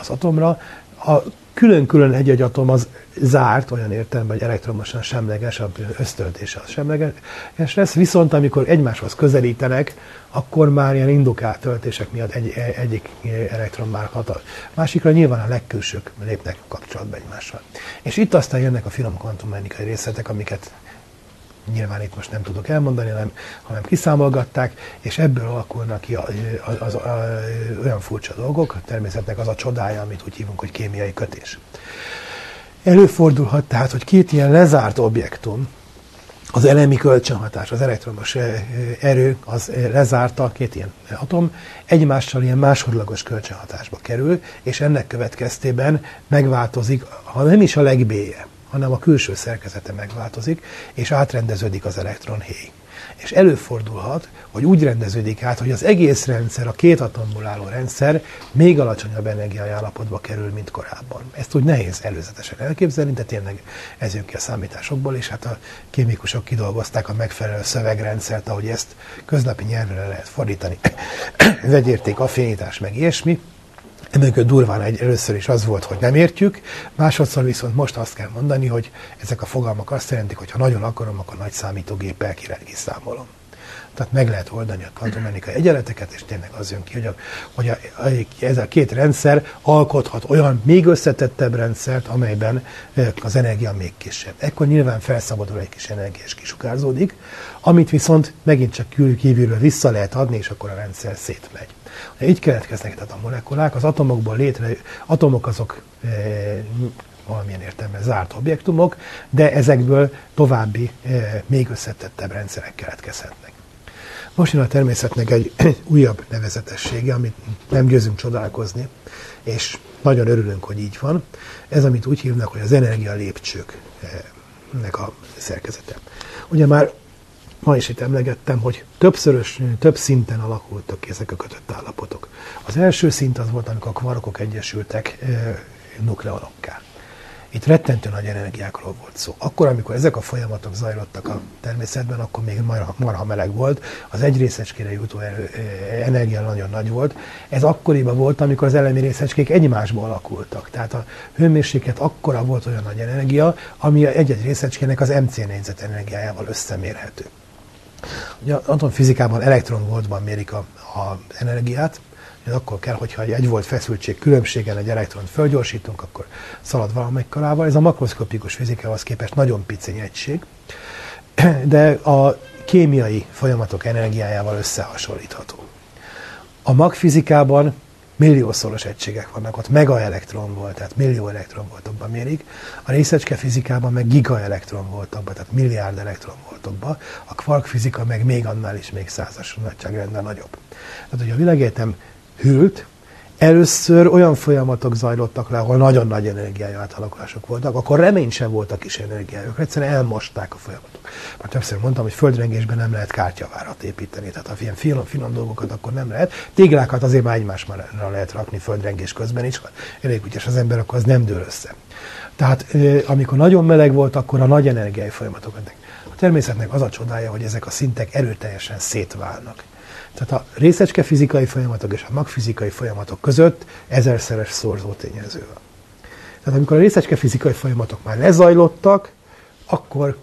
az atomra. A külön-külön egy-egy atom az zárt, olyan értelemben, hogy elektromosan semleges, a ösztöltése az semleges lesz, viszont amikor egymáshoz közelítenek, akkor már ilyen indukált töltések miatt egy, egyik elektron már hat másikra, nyilván a legkülsők lépnek kapcsolatba egymással. És itt aztán jönnek a finom kvantummechanikai részletek, amiket nyilván itt most nem tudok elmondani, hanem, hanem kiszámolgatták, és ebből alakulnak ki az, az, az, olyan furcsa dolgok, a természetnek az a csodája, amit úgy hívunk, hogy kémiai kötés. Előfordulhat tehát, hogy két ilyen lezárt objektum, az elemi kölcsönhatás, az elektromos erő, az lezárta két ilyen atom, egymással ilyen másodlagos kölcsönhatásba kerül, és ennek következtében megváltozik, ha nem is a legbéje, hanem a külső szerkezete megváltozik, és átrendeződik az elektronhéj. És előfordulhat, hogy úgy rendeződik át, hogy az egész rendszer, a két atomból álló rendszer még alacsonyabb energiai állapotba kerül, mint korábban. Ezt úgy nehéz előzetesen elképzelni, de tényleg ez jön ki a számításokból, és hát a kémikusok kidolgozták a megfelelő szövegrendszert, ahogy ezt köznapi nyelvre lehet fordítani. [COUGHS] Vegyérték, affinitás, meg ilyesmi Emögött durván egy, először is az volt, hogy nem értjük, másodszor viszont most azt kell mondani, hogy ezek a fogalmak azt jelentik, hogy ha nagyon akarom, akkor nagy számítógéppel kiszámolom. Tehát meg lehet oldani a kvantummechanikai egyenleteket, és tényleg az jön ki, hogy, a, hogy a, ez a két rendszer alkothat olyan még összetettebb rendszert, amelyben az energia még kisebb. Ekkor nyilván felszabadul egy kis energia, és kisugárzódik, amit viszont megint csak kívülről vissza lehet adni, és akkor a rendszer szétmegy. Így keletkeznek tehát a molekulák, az atomokból létre, atomok azok e, valamilyen értelemben zárt objektumok, de ezekből további, e, még összetettebb rendszerek keletkezhetnek. Most jön a természetnek egy [CLEARS THROAT] újabb nevezetessége, amit nem győzünk csodálkozni, és nagyon örülünk, hogy így van. Ez, amit úgy hívnak, hogy az energia lépcsőknek a szerkezete. Ugye már ma is itt emlegettem, hogy többszörös, több szinten alakultak ezek a kötött állapotok. Az első szint az volt, amikor a kvarkok egyesültek nukleonokká. Itt rettentő nagy energiákról volt szó. Akkor, amikor ezek a folyamatok zajlottak a természetben, akkor még marha, marha meleg volt, az egy részecskére jutó erő, energia nagyon nagy volt. Ez akkoriban volt, amikor az elemi részecskék egymásból alakultak. Tehát a hőmérséklet akkora volt olyan nagy energia, ami egy-egy részecskének az MC négyzet energiájával összemérhető. Ugye atomfizikában elektronvoltban mérik a, a energiát, akkor kell, hogyha egy volt feszültség különbségen egy elektront fölgyorsítunk, akkor szalad valamelyik karával. Ez a makroszkopikus fizikához képest nagyon piciny egység, [CLEARS THROAT] de a kémiai folyamatok energiájával összehasonlítható. A magfizikában milliószoros egységek vannak, ott megaelektron volt, tehát millió elektron voltokban mérik, a részecske fizikában meg gigaelektron voltokban, tehát milliárd elektron voltokban, a kvark fizika meg még annál is még százas nagyságrendben nagyobb. Tehát, hogy a világegyetem hűlt, először olyan folyamatok zajlottak le, ahol nagyon nagy energiájú átalakulások voltak, akkor remény sem volt a kis energiájuk, egyszerűen elmosták a folyamatok. Már többször mondtam, hogy földrengésben nem lehet kártyavárat építeni, tehát ha ilyen finom, finom dolgokat akkor nem lehet. Téglákat azért már egymásra lehet rakni földrengés közben is, ha elég ügyes az ember, akkor az nem dől össze. Tehát amikor nagyon meleg volt, akkor a nagy energiai folyamatok. A természetnek az a csodája, hogy ezek a szintek erőteljesen szétválnak. Tehát a részecske fizikai folyamatok és a magfizikai folyamatok között ezerszeres szorzó tényező van. Tehát amikor a részecske fizikai folyamatok már lezajlottak, akkor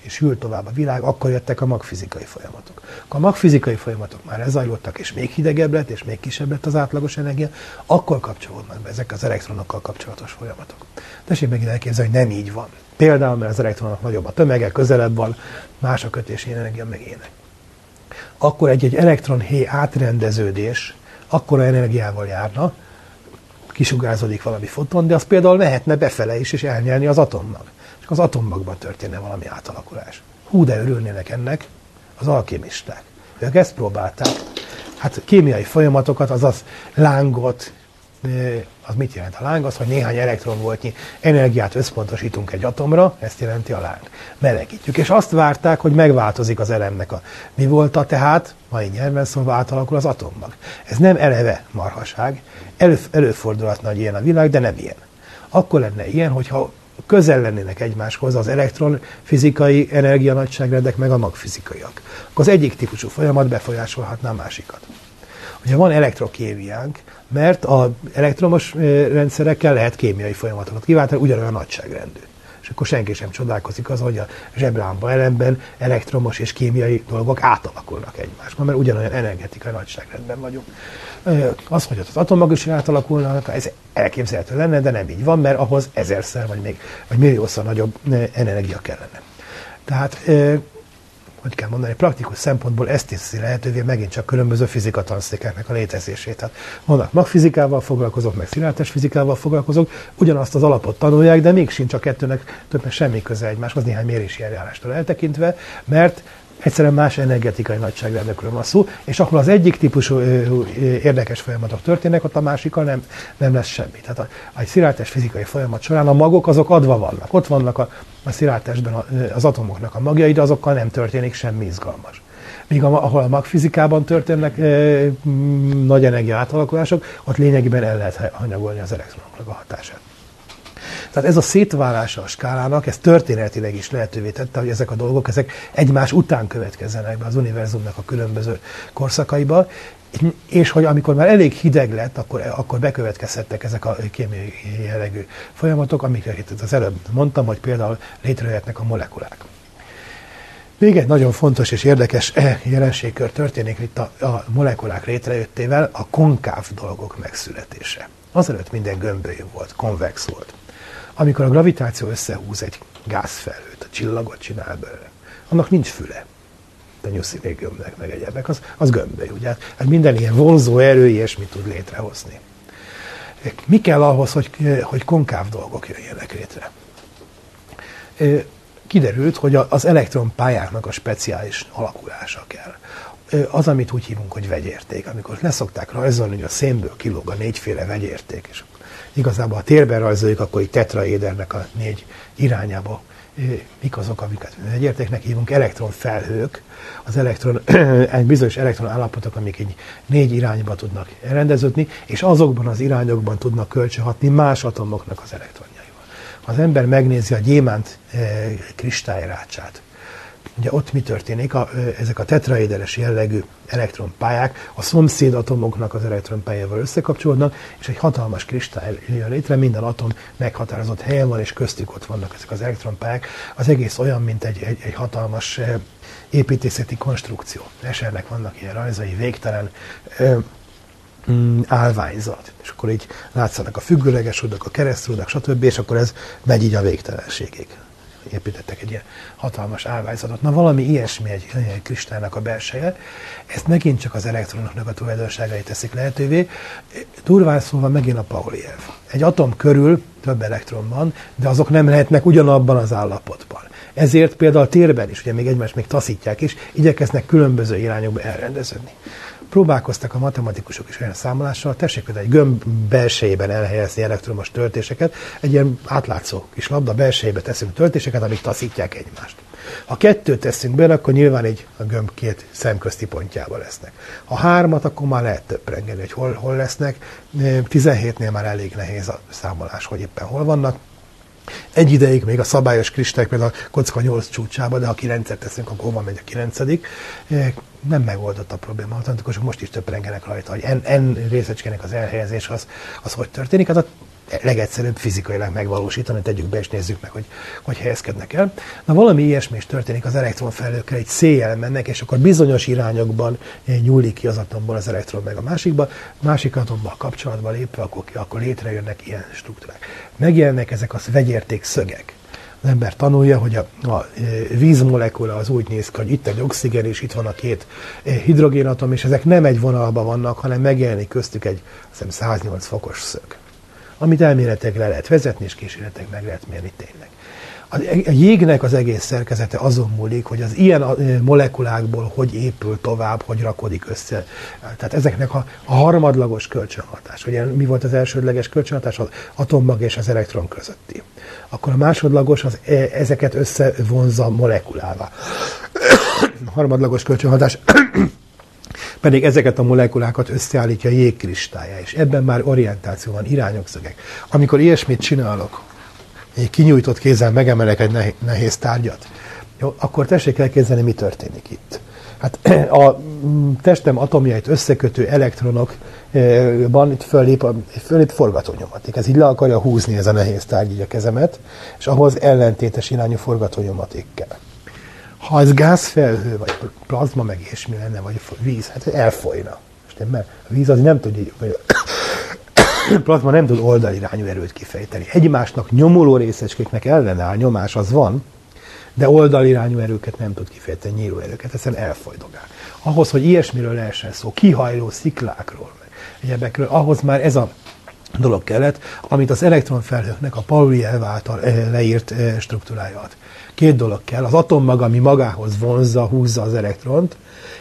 és hűlt tovább a világ, akkor jöttek a magfizikai folyamatok. Akkor a magfizikai folyamatok már lezajlottak, és még hidegebb lett, és még kisebb lett az átlagos energia, akkor kapcsolódnak be ezek az elektronokkal kapcsolatos folyamatok. Tessék megint elképzelni, hogy nem így van. Például, mert az elektronok nagyobb a tömege, közelebb van, más a kötési energia, meg ének akkor egy-egy elektronhéj átrendeződés akkora energiával járna, kisugárzódik valami foton, de az például mehetne befele is, és elnyelni az atommag. És az atommagban történne valami átalakulás. Hú, de örülnének ennek az alkémisták. Ők ezt próbálták. Hát kémiai folyamatokat, azaz lángot, az mit jelent a láng? Az, hogy néhány elektronvoltnyi energiát összpontosítunk egy atomra, ezt jelenti a láng. Melegítjük. És azt várták, hogy megváltozik az elemnek a mi volt a tehát, mai nyelven szólva átalakul az atommag. Ez nem eleve marhaság, elő, előfordulhatna, hogy ilyen a világ, de nem ilyen. Akkor lenne ilyen, hogyha közel lennének egymáshoz az elektron fizikai energianagyságrendek, meg a magfizikaiak. Akkor az egyik típusú folyamat befolyásolhatná a másikat. Ugye van elektrokémiánk, mert az elektromos rendszerekkel lehet kémiai folyamatokat kiváltani, ugyanolyan nagyságrendű. És akkor senki sem csodálkozik az, hogy a zseblámpa elemben elektromos és kémiai dolgok átalakulnak egymásban, mert ugyanolyan energetikai nagyságrendben vagyunk. Az, hogy az atommag is átalakulnak, ez elképzelhető lenne, de nem így van, mert ahhoz ezerszer vagy még vagy milliószor nagyobb energia kellene. Tehát hogy kell mondani, praktikus szempontból ezt teszi lehetővé megint csak különböző fizika tanszékeknek a létezését. Tehát vannak magfizikával foglalkozók, meg szilárdes fizikával foglalkozók, ugyanazt az alapot tanulják, de még sincs a kettőnek többnek semmi köze egymáshoz, néhány mérési eljárástól eltekintve, mert egyszerűen más energetikai nagyságrendekről van szó, és akkor az egyik típusú érdekes folyamatok történnek, ott a másikkal nem, nem lesz semmi. Tehát a, a szilárdtest fizikai folyamat során a magok azok adva vannak. Ott vannak a, a szilárdtestben az atomoknak a magjai, de azokkal nem történik semmi izgalmas. Míg ahol a magfizikában történnek nagy energia átalakulások, ott lényegében el lehet hanyagolni az elektronoknak a hatását. Tehát ez a szétválása a skálának, ez történetileg is lehetővé tette, hogy ezek a dolgok ezek egymás után következzenek be az univerzumnak a különböző korszakaiba, és hogy amikor már elég hideg lett, akkor, akkor bekövetkezhettek ezek a kémiai jellegű folyamatok, amiket az előbb mondtam, hogy például létrejöhetnek a molekulák. Még egy nagyon fontos és érdekes eh, jelenségkör történik itt a, a molekulák létrejöttével, a konkáv dolgok megszületése. Azelőtt minden gömbölyű volt, konvex volt. Amikor a gravitáció összehúz egy gázfelhőt, a csillagot csinál belőle, annak nincs füle. De nyuszi gömbnek, meg egyebek, az, az gömböly, ugye? Hát minden ilyen vonzó erő ilyesmit tud létrehozni. Mi kell ahhoz, hogy, hogy konkáv dolgok jöjjenek létre? Kiderült, hogy az elektronpályáknak a speciális alakulása kell az, amit úgy hívunk, hogy vegyérték. Amikor leszokták rajzolni, hogy a szénből kilóg a négyféle vegyérték, és igazából a térben rajzoljuk, akkor egy tetraédernek a négy irányába mik azok, amiket egyértéknek hívunk, elektronfelhők, az elektron, egy bizonyos elektron állapotok, amik egy négy irányba tudnak rendeződni, és azokban az irányokban tudnak kölcsönhatni más atomoknak az elektronjaival. Ha az ember megnézi a gyémánt kristályrácsát, Ugye ott mi történik? A, ezek a tetraéderes jellegű elektronpályák a szomszéd atomoknak az elektronpályával összekapcsolódnak, és egy hatalmas kristály jön létre, minden atom meghatározott helyen van, és köztük ott vannak ezek az elektronpályák. Az egész olyan, mint egy, egy, egy hatalmas építészeti konstrukció. Esernek vannak ilyen rajzai, végtelen mm, állványzat. És akkor így látszanak a függőleges rudak, a keresztrudak, stb. És akkor ez megy így a végtelenségig építettek egy ilyen hatalmas állványzatot. Na valami ilyesmi egy, egy kristálynak a belseje. Ezt megint csak az elektronoknak a tulajdonságai teszik lehetővé. Durván szólva megint a Pauli elv. Egy atom körül több elektron van, de azok nem lehetnek ugyanabban az állapotban. Ezért például a térben is, ugye még egymást még taszítják is, igyekeznek különböző irányokba elrendeződni próbálkoztak a matematikusok is olyan számolással, tessék például egy gömb belsejében elhelyezni elektromos töltéseket, egy ilyen átlátszó kis labda belsejébe teszünk töltéseket, amik taszítják egymást. Ha kettőt teszünk bele, akkor nyilván egy a gömb két szemközti pontjába lesznek. Ha hármat, akkor már lehet töprengeni, hogy hol, hol lesznek. 17-nél már elég nehéz a számolás, hogy éppen hol vannak. Egy ideig még a szabályos kristály például a kocka 8 csúcsába, de ha 9-et teszünk, akkor hova megy a 9 nem megoldott a probléma. A tantikusok most is töprengenek rajta, hogy en, en részecskének az elhelyezés az, az hogy történik. Hát a legegyszerűbb fizikailag megvalósítani, tegyük be és nézzük meg, hogy hogy helyezkednek el. Na valami ilyesmi is történik az elektronfelhőkkel, egy széjjel mennek, és akkor bizonyos irányokban nyúlik ki az atomból az elektron meg a másikba, másik atommal kapcsolatban lépve, akkor, akkor létrejönnek ilyen struktúrák. Megjelennek ezek az vegyérték szögek az ember tanulja, hogy a, a e, vízmolekula az úgy néz ki, hogy itt egy oxigén, és itt van a két e, hidrogénatom, és ezek nem egy vonalban vannak, hanem megjelenik köztük egy hiszem, 108 fokos szög, amit elméletek le lehet vezetni, és kísérletek meg lehet mérni tényleg. A jégnek az egész szerkezete azon múlik, hogy az ilyen molekulákból hogy épül tovább, hogy rakodik össze. Tehát ezeknek a, a harmadlagos kölcsönhatás. Ugye mi volt az elsődleges kölcsönhatás? Az atommag és az elektron közötti. Akkor a másodlagos az e, ezeket összevonza molekulává. [COUGHS] Harmadlagos kölcsönhatás pedig ezeket a molekulákat összeállítja a jégkristálya, és ebben már orientáció van, irányok, szögek. Amikor ilyesmit csinálok, egy kinyújtott kézzel megemelek egy nehéz tárgyat, jó, akkor tessék elképzelni, mi történik itt. Hát [CLEARS THROAT] a mm, testem atomjait összekötő elektronokban itt fölép, fölép forgatónyomaték. Ez így le akarja húzni ez a nehéz tárgy így a kezemet, és ahhoz ellentétes irányú forgatónyomaték kell. Ha ez gázfelhő, vagy plazma, meg ilyesmi lenne, vagy víz, hát elfolyna. Mert a víz az nem tudja, vagy a [COUGHS] plazma nem tud oldalirányú erőt kifejteni. Egymásnak nyomuló részecskéknek ellenáll, nyomás az van, de oldalirányú erőket nem tud kifejteni, nyíló erőket, egyszerűen elfolydogál. Ahhoz, hogy ilyesmiről lehessen szó, kihajló sziklákról, meg egyebekről, ahhoz már ez a dolog kellett, amit az elektronfelhőknek a Pauli elv által eh, leírt eh, struktúrája ad. Két dolog kell, az atommag, ami magához vonzza, húzza az elektront,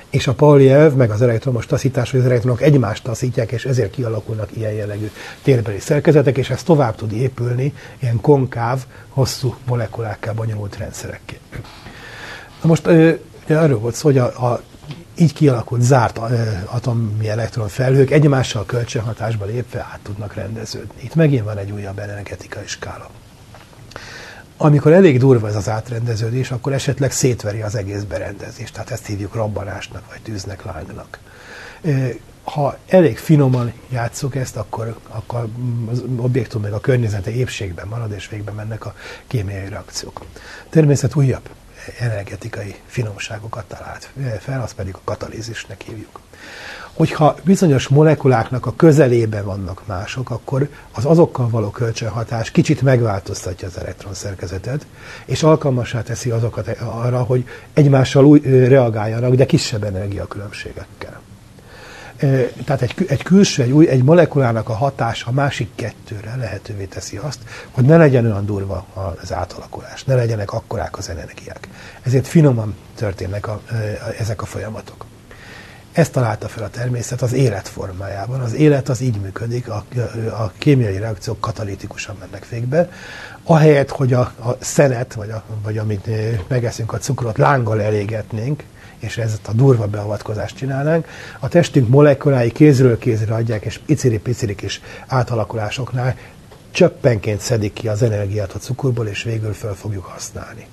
és a Pauli meg az elektromos taszítás, hogy az elektronok egymást taszítják, és ezért kialakulnak ilyen jellegű térbeli szerkezetek, és ez tovább tud épülni ilyen konkáv, hosszú molekulákká bonyolult rendszerekké. Na most ugye arról volt szó, hogy a, a így kialakult zárt atomi elektronfelhők egymással kölcsönhatásba lépve át tudnak rendeződni. Itt megint van egy újabb energetikai skála. Amikor elég durva ez az átrendeződés, akkor esetleg szétveri az egész berendezést. Tehát ezt hívjuk robbanásnak, vagy tűznek, lángnak. Ha elég finoman játsszuk ezt, akkor, akkor az objektum meg a környezete épségben marad, és végben mennek a kémiai reakciók. Természet újabb energetikai finomságokat talált fel, azt pedig a katalízisnek hívjuk. Hogyha bizonyos molekuláknak a közelében vannak mások, akkor az azokkal való kölcsönhatás kicsit megváltoztatja az elektronszerkezetet, és alkalmassá teszi azokat arra, hogy egymással új, reagáljanak, de kisebb energiakülönbségekkel. Tehát egy, egy külső, egy, új, egy molekulának a hatása a másik kettőre lehetővé teszi azt, hogy ne legyen olyan durva az átalakulás, ne legyenek akkorák az energiák. Ezért finoman történnek a, ezek a folyamatok. Ezt találta fel a természet az élet formájában. Az élet az így működik, a, a kémiai reakciók katalitikusan mennek végbe. Ahelyett, hogy a, a szenet, vagy, a, vagy amit eh, megeszünk a cukrot, lánggal elégetnénk, és ezt a durva beavatkozást csinálnánk, a testünk molekulái kézről kézre adják, és piciri-piciri kis átalakulásoknál csöppenként szedik ki az energiát a cukorból, és végül föl fogjuk használni.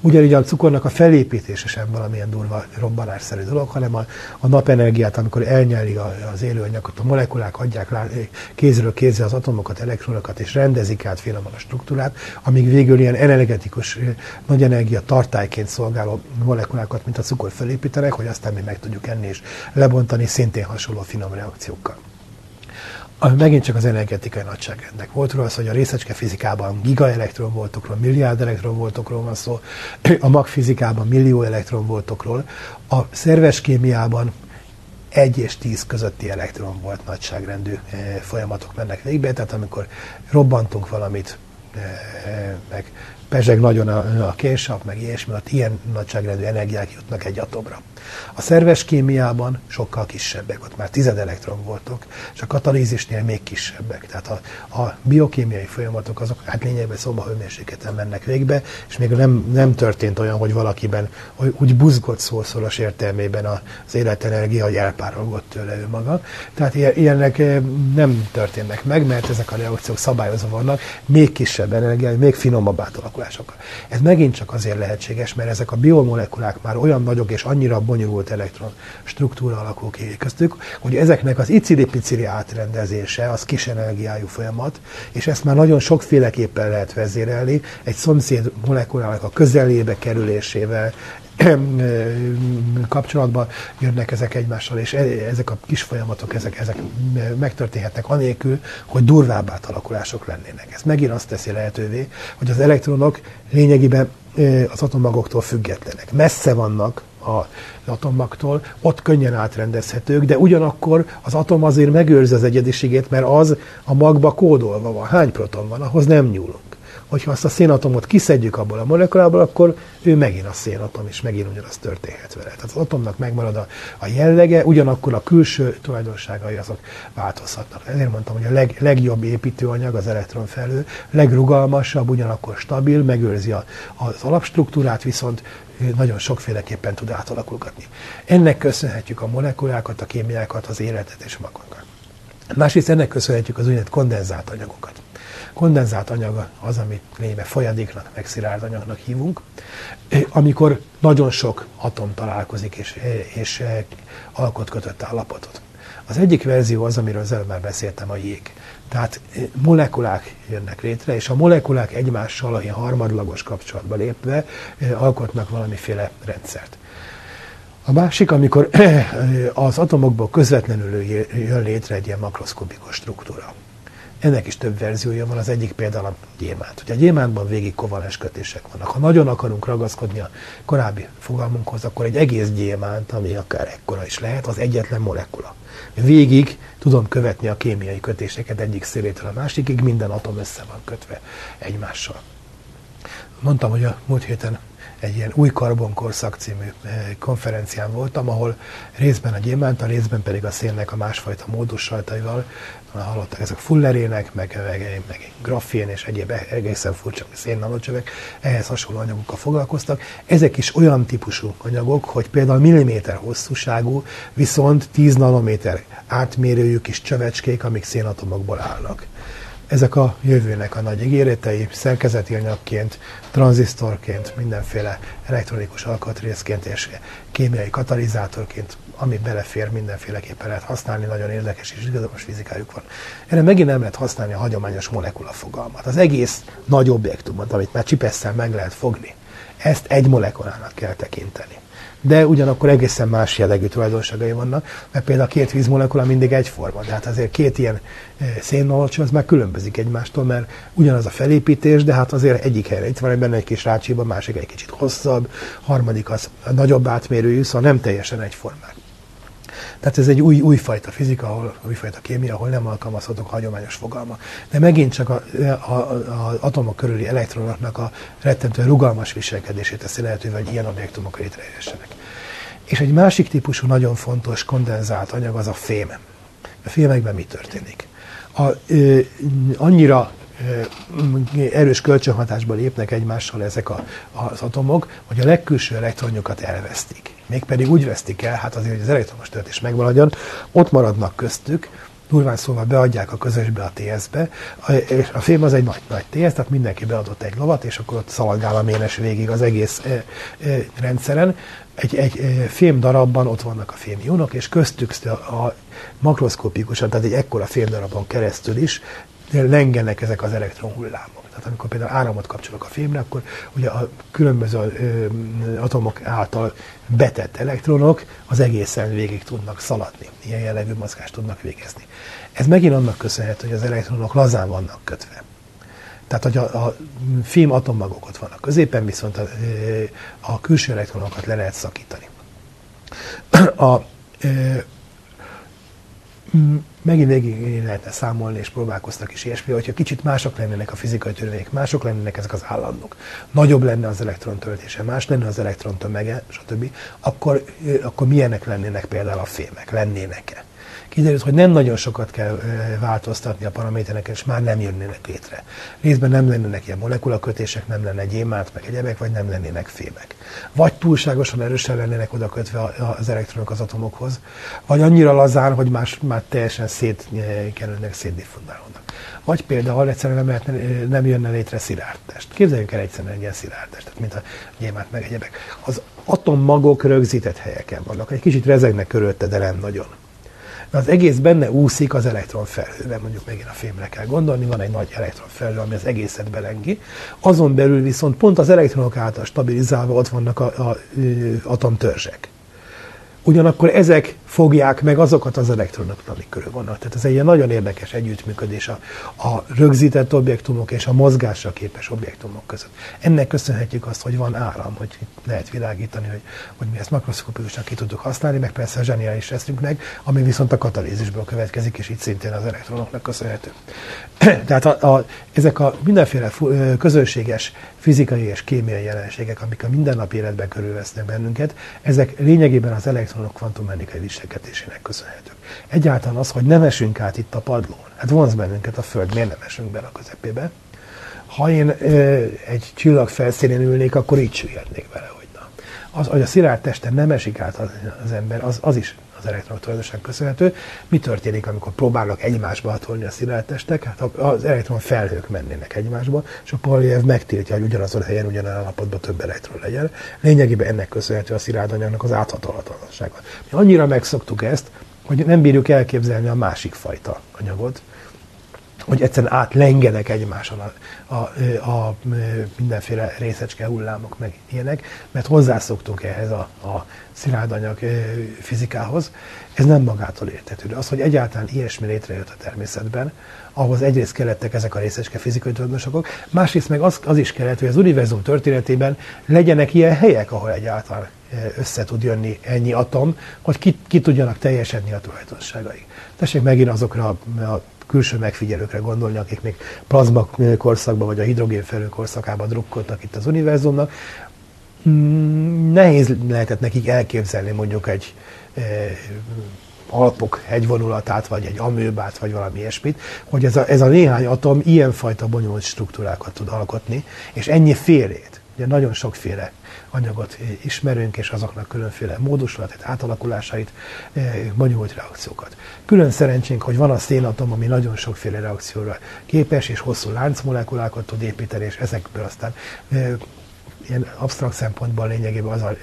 Ugyanígy a cukornak a felépítése sem valamilyen durva robbanásszerű dolog, hanem a, a napenergiát, amikor elnyeli az élőanyagot, a molekulák adják rá kézről kézre az atomokat, elektronokat, és rendezik át finoman a struktúrát, amíg végül ilyen energetikus, eh, nagy energia tartályként szolgáló molekulákat, mint a cukor felépítenek, hogy aztán mi meg tudjuk enni és lebontani szintén hasonló finom reakciókkal. Ami megint csak az energetikai nagyságrendnek volt róla, szó, hogy a részecske fizikában gigaelektronvoltokról, milliárd elektronvoltokról van szó, [CLEARS THROAT] a magfizikában millió elektronvoltokról, a szerves kémiában 1 és 10 közötti elektron volt nagyságrendű eh, folyamatok mennek végbe, tehát amikor robbantunk valamit, eh, meg pezseg nagyon a, a kénsav, meg ilyesmi, ott ilyen nagyságrendű energiák jutnak egy atomra. A szerves kémiában sokkal kisebbek, ott már tized elektron voltak, és a katalízisnél még kisebbek. Tehát a, a biokémiai folyamatok azok hát lényegben szobahőmérsékleten mennek végbe, és még nem, nem történt olyan, hogy valakiben hogy úgy buzgott szószoros értelmében az életenergia, hogy elpárolgott tőle ő maga. Tehát ilyen- ilyenek eh, nem történnek meg, mert ezek a reakciók szabályozva vannak, még kisebb energiái, még finomabb átalakulásokkal. Ez megint csak azért lehetséges, mert ezek a biomolekulák már olyan nagyok és annyira bonyolult elektron struktúra alakul ki köztük, hogy ezeknek az icili-picili átrendezése az kis energiájú folyamat, és ezt már nagyon sokféleképpen lehet vezérelni, egy szomszéd molekulának a közelébe kerülésével, kapcsolatban jönnek ezek egymással, és e- ezek a kis folyamatok, ezek, ezek megtörténhetnek anélkül, hogy durvább átalakulások lennének. Ez megint azt teszi lehetővé, hogy az elektronok lényegében ö, az atommagoktól függetlenek. Messze vannak az atommagtól, ott könnyen átrendezhetők, de ugyanakkor az atom azért megőrzi az egyediségét, mert az a magba kódolva van. Hány proton van, ahhoz nem nyúlunk. Hogyha azt a szénatomot kiszedjük abból a molekulából, akkor ő megint a szénatom, és megint ugyanaz történhet vele. Tehát az atomnak megmarad a, a jellege, ugyanakkor a külső tulajdonságai azok változhatnak. Ezért mondtam, hogy a leg, legjobb építőanyag az elektronfelhő, legrugalmasabb, ugyanakkor stabil, megőrzi a, az alapstruktúrát, viszont nagyon sokféleképpen tud átalakulgatni. Ennek köszönhetjük a molekulákat, a kémiákat, az életet és magunkat. Másrészt ennek köszönhetjük az úgynevezett kondenzált anyagokat. Kondenzált anyag az, amit lényegében folyadéknak, meg szilárd anyagnak hívunk, amikor nagyon sok atom találkozik és, és alkot kötött állapotot. Az egyik verzió az, amiről az előbb már beszéltem, a jég. Tehát molekulák jönnek létre, és a molekulák egymással a harmadlagos kapcsolatba lépve alkotnak valamiféle rendszert. A másik, amikor az atomokból közvetlenül jön létre egy ilyen makroszkopikus struktúra. Ennek is több verziója van, az egyik például a gyémánt. Ugye a gyémántban végig kovalens kötések vannak. Ha nagyon akarunk ragaszkodni a korábbi fogalmunkhoz, akkor egy egész gyémánt, ami akár ekkora is lehet, az egyetlen molekula. Végig tudom követni a kémiai kötéseket egyik szélétől a másikig, minden atom össze van kötve egymással. Mondtam, hogy a múlt héten egy ilyen új karbonkorszak című eh, konferencián voltam, ahol részben a gyémánt, a részben pedig a szénnek a másfajta módussajtaival hallottak ezek fullerének, meg, meg, meg grafén és egyéb egészen furcsa szénnanocsövek, ehhez hasonló anyagokkal foglalkoztak. Ezek is olyan típusú anyagok, hogy például milliméter hosszúságú, viszont 10 nanométer átmérőjű kis csövecskék, amik szénatomokból állnak. Ezek a jövőnek a nagy ígéretei, szerkezeti anyagként, tranzisztorként, mindenféle elektronikus alkatrészként és kémiai katalizátorként, ami belefér, mindenféleképpen lehet használni, nagyon érdekes és izgalmas fizikájuk van. Erre megint nem lehet használni a hagyományos molekula fogalmat. Az egész nagy objektumot, amit már csipesszel meg lehet fogni, ezt egy molekulának kell tekinteni de ugyanakkor egészen más jellegű tulajdonságai vannak, mert például a két vízmolekula mindig egyforma, de hát azért két ilyen e, szénmolcső az már különbözik egymástól, mert ugyanaz a felépítés, de hát azért egyik helyre itt van benne egy kis rácsiba, másik egy kicsit hosszabb, harmadik az nagyobb átmérőjű, szóval nem teljesen egyformák. Tehát ez egy új, újfajta fizika, ahol, újfajta kémia, ahol nem alkalmazhatók hagyományos fogalma. De megint csak az atomok körüli elektronoknak a rettentő rugalmas viselkedését teszi lehetővé, hogy ilyen objektumok létrejöhessenek. És egy másik típusú nagyon fontos kondenzált anyag az a fém. A fémekben mi történik? A, ö, annyira erős kölcsönhatásba lépnek egymással ezek a, az atomok, hogy a legkülső elektronjukat elvesztik. Mégpedig úgy vesztik el, hát azért, hogy az elektromos töltés megmaradjon, ott maradnak köztük, durván szóval beadják a közösbe a TS-be, és a fém az egy nagy, nagy TS, tehát mindenki beadott egy lovat, és akkor ott szaladgál a ménes végig az egész e, e, rendszeren. Egy, egy e, fém darabban ott vannak a fémionok, és köztük a, a makroszkópikusan, tehát egy ekkora fémdarabon keresztül is lengenek ezek az elektronhullámok. Tehát amikor például áramot kapcsolok a fémre, akkor ugye a különböző atomok által betett elektronok az egészen végig tudnak szaladni. Ilyen jellegű mozgást tudnak végezni. Ez megint annak köszönhető, hogy az elektronok lazán vannak kötve. Tehát, hogy a, a fém atommagok ott vannak középen, viszont a, a külső elektronokat le lehet szakítani. [CLEARS THROAT] A, megint végig lehetne számolni, és próbálkoztak is ilyesmi, hogyha kicsit mások lennének a fizikai törvények, mások lennének ezek az állandók, nagyobb lenne az elektron töltése, más lenne az elektron tömege, stb., akkor, akkor milyenek lennének például a fémek, lennének-e? Kiderült, hogy nem nagyon sokat kell változtatni a paramétereken, és már nem jönnének létre. Részben nem lennének ilyen molekulakötések, nem lenne gyémánt, meg egyebek, vagy nem lennének fémek. Vagy túlságosan erősen lennének oda kötve az elektronok az atomokhoz, vagy annyira lazán, hogy más, már teljesen szétkerülnek, szétdiffundálódnak. Vagy például egyszerűen nem, lehetne, nem jönne létre szilárdtest. Képzeljünk el egyszerűen egy ilyen szilárdtest, tehát mint a gyémánt meg egyebek. Az atommagok rögzített helyeken vannak. Egy kicsit rezegnek körülötte, de nem nagyon az egész benne úszik az elektronfelhőben, mondjuk megint a fémre kell gondolni, van egy nagy elektronfelhő, ami az egészet belengi. Azon belül viszont pont az elektronok által stabilizálva ott vannak a, a, a atomtörzsek. Ugyanakkor ezek fogják meg azokat az elektronokat, amik körül vannak. Tehát ez egy ilyen nagyon érdekes együttműködés a, a rögzített objektumok és a mozgásra képes objektumok között. Ennek köszönhetjük azt, hogy van áram, hogy lehet világítani, hogy, hogy mi ezt makroszkopikusan ki tudjuk használni, meg persze a zseniális meg, ami viszont a katalízisből következik, és itt szintén az elektronoknak köszönhető. [CLEARS THROAT] Tehát a, a, ezek a mindenféle közönséges fizikai és kémiai jelenségek, amik a mindennapi életben körülvesznek bennünket, ezek lényegében az elektronok kvantummechanikai viselkedésének köszönhetők. Egyáltalán az, hogy nem esünk át itt a padlón, hát vonz bennünket a Föld, miért nem esünk bele a közepébe? Ha én ö, egy csillag felszínén ülnék, akkor így süllyednék bele, hogy na. az, hogy a szilárd testen nem esik át az, az ember, az, az is az elektronok tulajdonosan köszönhető. Mi történik, amikor próbálnak egymásba hatolni a szilárd testek? Hát az elektron felhők mennének egymásba, és a Polyev megtiltja, hogy ugyanazon a helyen, ugyanaz állapotban több elektron legyen. Lényegében ennek köszönhető a szilárd anyagnak az áthatolhatatlansága. Mi annyira megszoktuk ezt, hogy nem bírjuk elképzelni a másik fajta anyagot, hogy egyszerűen átlengenek egymáson a, a, a, mindenféle részecske hullámok, meg ilyenek, mert hozzászoktunk ehhez a, a szilárdanyag fizikához. Ez nem magától értetődő. Az, hogy egyáltalán ilyesmi létrejött a természetben, ahhoz egyrészt kellettek ezek a részecske fizikai tulajdonosok, másrészt meg az, az is kellett, hogy az univerzum történetében legyenek ilyen helyek, ahol egyáltalán össze tud jönni ennyi atom, hogy ki, ki tudjanak teljesedni a tulajdonságai. Tessék megint azokra a külső megfigyelőkre gondolni, akik még plazma korszakban vagy a hidrogén felő korszakában drukkoltak itt az univerzumnak. Mm, nehéz lehetett nekik elképzelni mondjuk egy e, Alpok hegyvonulatát, vagy egy amőbát, vagy valami ilyesmit, hogy ez a, ez a néhány atom ilyenfajta bonyolult struktúrákat tud alkotni, és ennyi félét. Ugye nagyon sokféle anyagot ismerünk, és azoknak különféle módosulatát, átalakulásait, eh, bonyolult reakciókat. Külön szerencsénk, hogy van a szénatom, ami nagyon sokféle reakcióra képes, és hosszú láncmolekulákat tud építeni, és ezekből aztán eh, ilyen absztrakt szempontból lényegében az a e,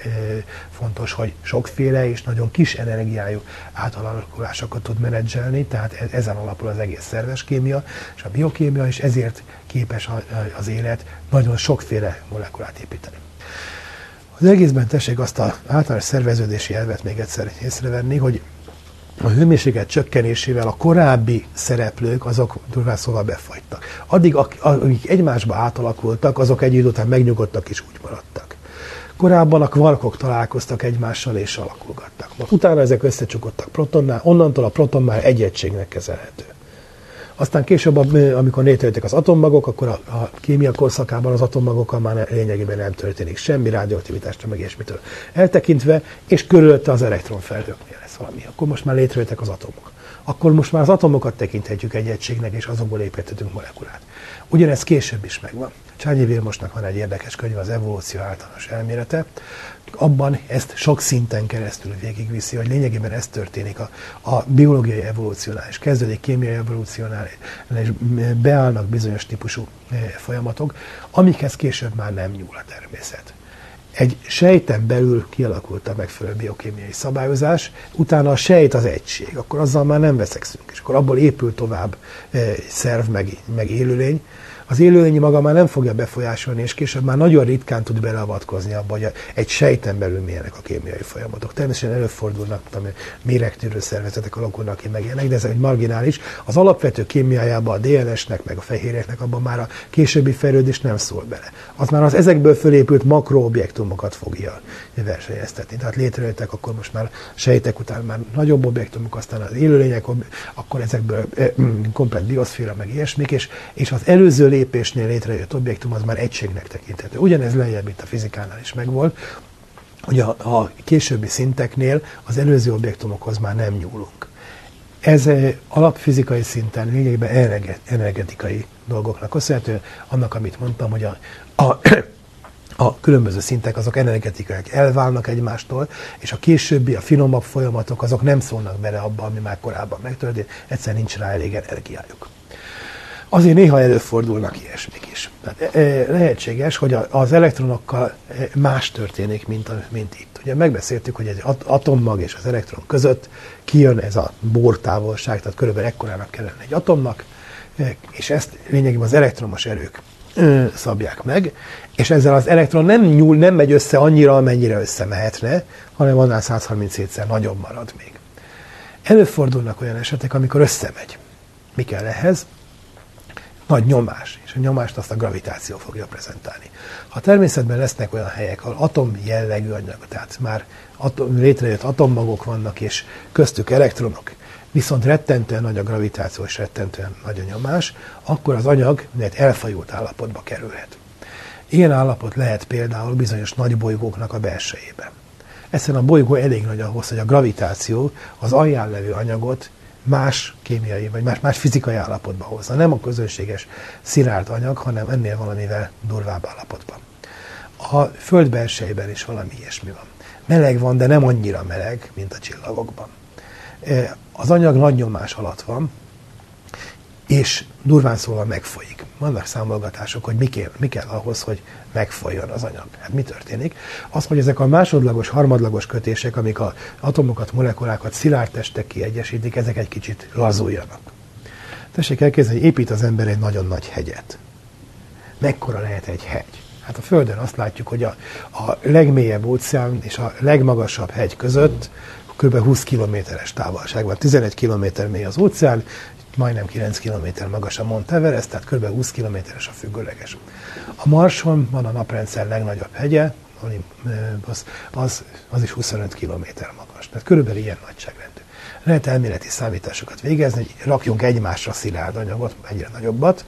fontos, hogy sokféle és nagyon kis energiájú átalakulásokat tud menedzselni, tehát e, ezen alapul az egész szerves kémia és a biokémia, és ezért képes a, az élet nagyon sokféle molekulát építeni. Az egészben tessék azt az általános szerveződési elvet még egyszer észrevenni, hogy a hőmérséklet csökkenésével a korábbi szereplők, azok durván szóval befagytak. Addig, akik egymásba átalakultak, azok egy idő után megnyugodtak és úgy maradtak. Korábban a kvarkok találkoztak egymással és alakulgattak. Utána ezek összecsukottak protonnál, onnantól a proton már egy egységnek kezelhető. Aztán később, amikor létrejöttek az atommagok, akkor a, a kémia korszakában az atommagokkal már lényegében nem történik semmi radioaktivitást, meg ilyesmitől eltekintve, és körülötte az elektronfelhőknél lesz valami. Akkor most már létrejöttek az atomok. Akkor most már az atomokat tekinthetjük egy egységnek, és azokból építhetünk molekulát. Ugyanez később is megvan. Csányi Vilmosnak van egy érdekes könyv, az evolúció általános elmélete. Abban ezt sok szinten keresztül végigviszi, hogy lényegében ez történik a, a biológiai evolúciónál, és kezdődik kémiai evolúciónál, és beállnak bizonyos típusú eh, folyamatok, amikhez később már nem nyúl a természet egy sejten belül kialakult a megfelelő biokémiai szabályozás, utána a sejt az egység, akkor azzal már nem veszekszünk, és akkor abból épül tovább eh, szerv, meg, meg élőlény, az élőlény maga már nem fogja befolyásolni, és később már nagyon ritkán tud beleavatkozni abba, hogy egy sejten belül milyenek a kémiai folyamatok. Természetesen előfordulnak, tudom, méregtűrő szervezetek alakulnak ki, meg ilyenek, de ez egy marginális. Az alapvető kémiájában a DNS-nek, meg a fehérjeknek abban már a későbbi fejlődés nem szól bele. Az már az ezekből fölépült makroobjektumokat fogja versenyeztetni. Tehát létrejöttek akkor most már sejtek után már nagyobb objektumok, aztán az élőlények, akkor ezekből eh, komplet bioszféra, meg ilyesmik, és, és az előző lépésnél létrejött objektum az már egységnek tekinthető. Ugyanez lejjebb itt a fizikánál is megvolt, hogy a, a későbbi szinteknél az előző objektumokhoz már nem nyúlunk. Ez eh, alapfizikai szinten lényegében energetikai dolgoknak köszönhető, annak, amit mondtam, hogy a, a a különböző szintek azok energetikaiak elválnak egymástól, és a későbbi, a finomabb folyamatok azok nem szólnak bele abba, ami már korábban megtörtént, egyszerűen nincs rá elég energiájuk. Azért néha előfordulnak ilyesmik is. Tehát e, e, lehetséges, hogy az elektronokkal e, más történik, mint, mint itt. Ugye megbeszéltük, hogy egy atommag és az elektron között kijön ez a bortávolság, tehát körülbelül ekkorának kellene egy atomnak, és ezt lényegében az elektromos erők szabják meg, és ezzel az elektron nem nyúl, nem megy össze annyira, amennyire összemehetne, hanem annál 137-szer nagyobb marad még. Előfordulnak olyan esetek, amikor összemegy. Mi kell ehhez? Nagy nyomás, és a nyomást azt a gravitáció fogja prezentálni. Ha természetben lesznek olyan helyek, ahol atom jellegű anyag, tehát már atom, létrejött atommagok vannak, és köztük elektronok, viszont rettentően nagy a gravitáció és rettentően nagy a nyomás, akkor az anyag elfajult állapotba kerülhet. Ilyen állapot lehet például bizonyos nagy bolygóknak a belsejében. Egyszerűen a bolygó elég nagy ahhoz, hogy a gravitáció az alján levő anyagot más kémiai, vagy más, más fizikai állapotba hozza. Nem a közönséges szilárd anyag, hanem ennél valamivel durvább állapotban. a föld belsejében is valami ilyesmi van. Meleg van, de nem annyira meleg, mint a csillagokban. E, Az anyag nagy nyomás alatt van, és durván szólva megfolyik. Vannak számolgatások, hogy mi kell, mi kell ahhoz, hogy megfolyjon az anyag. Hát mi történik? Az, hogy ezek a másodlagos, harmadlagos kötések, amik az atomokat, molekulákat szilárd testek kiegyesítik, ezek egy kicsit lazuljanak. Tessék elképzelni, hogy épít az ember egy nagyon nagy hegyet. Mekkora lehet egy hegy? Hát a Földön azt látjuk, hogy a, a legmélyebb óceán és a legmagasabb hegy között kb. 20 kilométeres távolság van. 11 kilométer mély az óceán, majdnem 9 kilométer magas a Mount Everest, tehát kb. 20 kilométeres a függőleges. A Marson van a naprendszer legnagyobb hegye, ami, az, az, is 25 kilométer magas. Tehát körülbelül ilyen nagyságrendű. Lehet elméleti számításokat végezni, hogy rakjunk egymásra szilárd anyagot, egyre nagyobbat,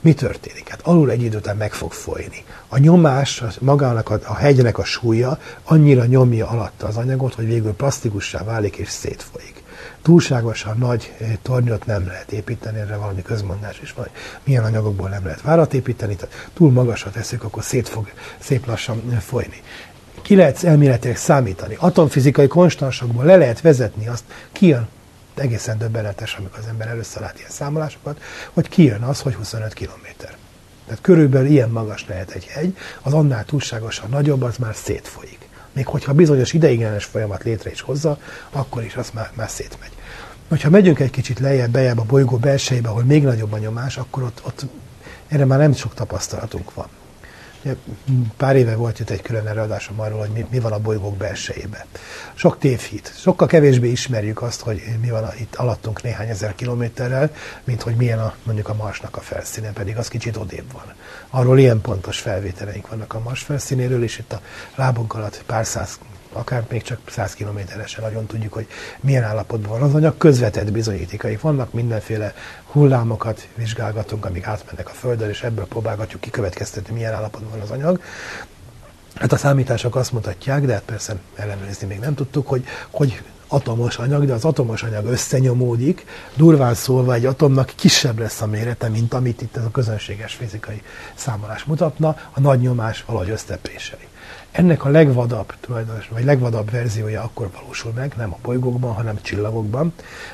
mi történik? Hát alul egy idő után meg fog folyni. A nyomás, magának a, a hegynek a súlya annyira nyomja alatta az anyagot, hogy végül plastikussá válik és szétfolyik. Túlságosan nagy eh, tornyot nem lehet építeni, erre valami közmondás is van, milyen anyagokból nem lehet várat építeni, tehát túl magasra tesszük, akkor szét fog szép lassan folyni. Ki lehet elméletileg számítani. Atomfizikai konstansokból le lehet vezetni azt, ki jön egészen döbbenetes, amikor az ember először lát ilyen számolásokat, hogy kijön az, hogy 25 kilométer. Tehát körülbelül ilyen magas lehet egy hegy, az annál túlságosan nagyobb, az már szétfolyik. Még hogyha bizonyos ideiglenes folyamat létre is hozza, akkor is az már, már szétmegy. Hogyha megyünk egy kicsit lejjebb, bejebb a bolygó belsejébe, ahol még nagyobb a nyomás, akkor ott, ott erre már nem sok tapasztalatunk van. Pár éve volt itt egy külön előadásom arról, hogy mi, mi van a bolygók belsejében. Sok tévhit. Sokkal kevésbé ismerjük azt, hogy mi van itt alattunk néhány ezer kilométerrel, mint hogy milyen a, mondjuk a Marsnak a felszíne, pedig az kicsit odébb van. Arról ilyen pontos felvételeink vannak a Mars felszínéről, és itt a lábunk alatt pár száz akár még csak 100 kilométeresen nagyon tudjuk, hogy milyen állapotban van az anyag. Közvetett bizonyítékaik vannak, mindenféle hullámokat vizsgálgatunk, amik átmennek a Földön, és ebből próbálgatjuk kikövetkeztetni, milyen állapotban van az anyag. Hát a számítások azt mutatják, de hát persze ellenőrizni még nem tudtuk, hogy, hogy atomos anyag, de az atomos anyag összenyomódik, durván szólva egy atomnak kisebb lesz a mérete, mint amit itt ez a közönséges fizikai számolás mutatna, a nagy nyomás valahogy összepréseli. Ennek a legvadabb, tulajdonos, vagy legvadabb verziója akkor valósul meg, nem a bolygókban, hanem csillagokban,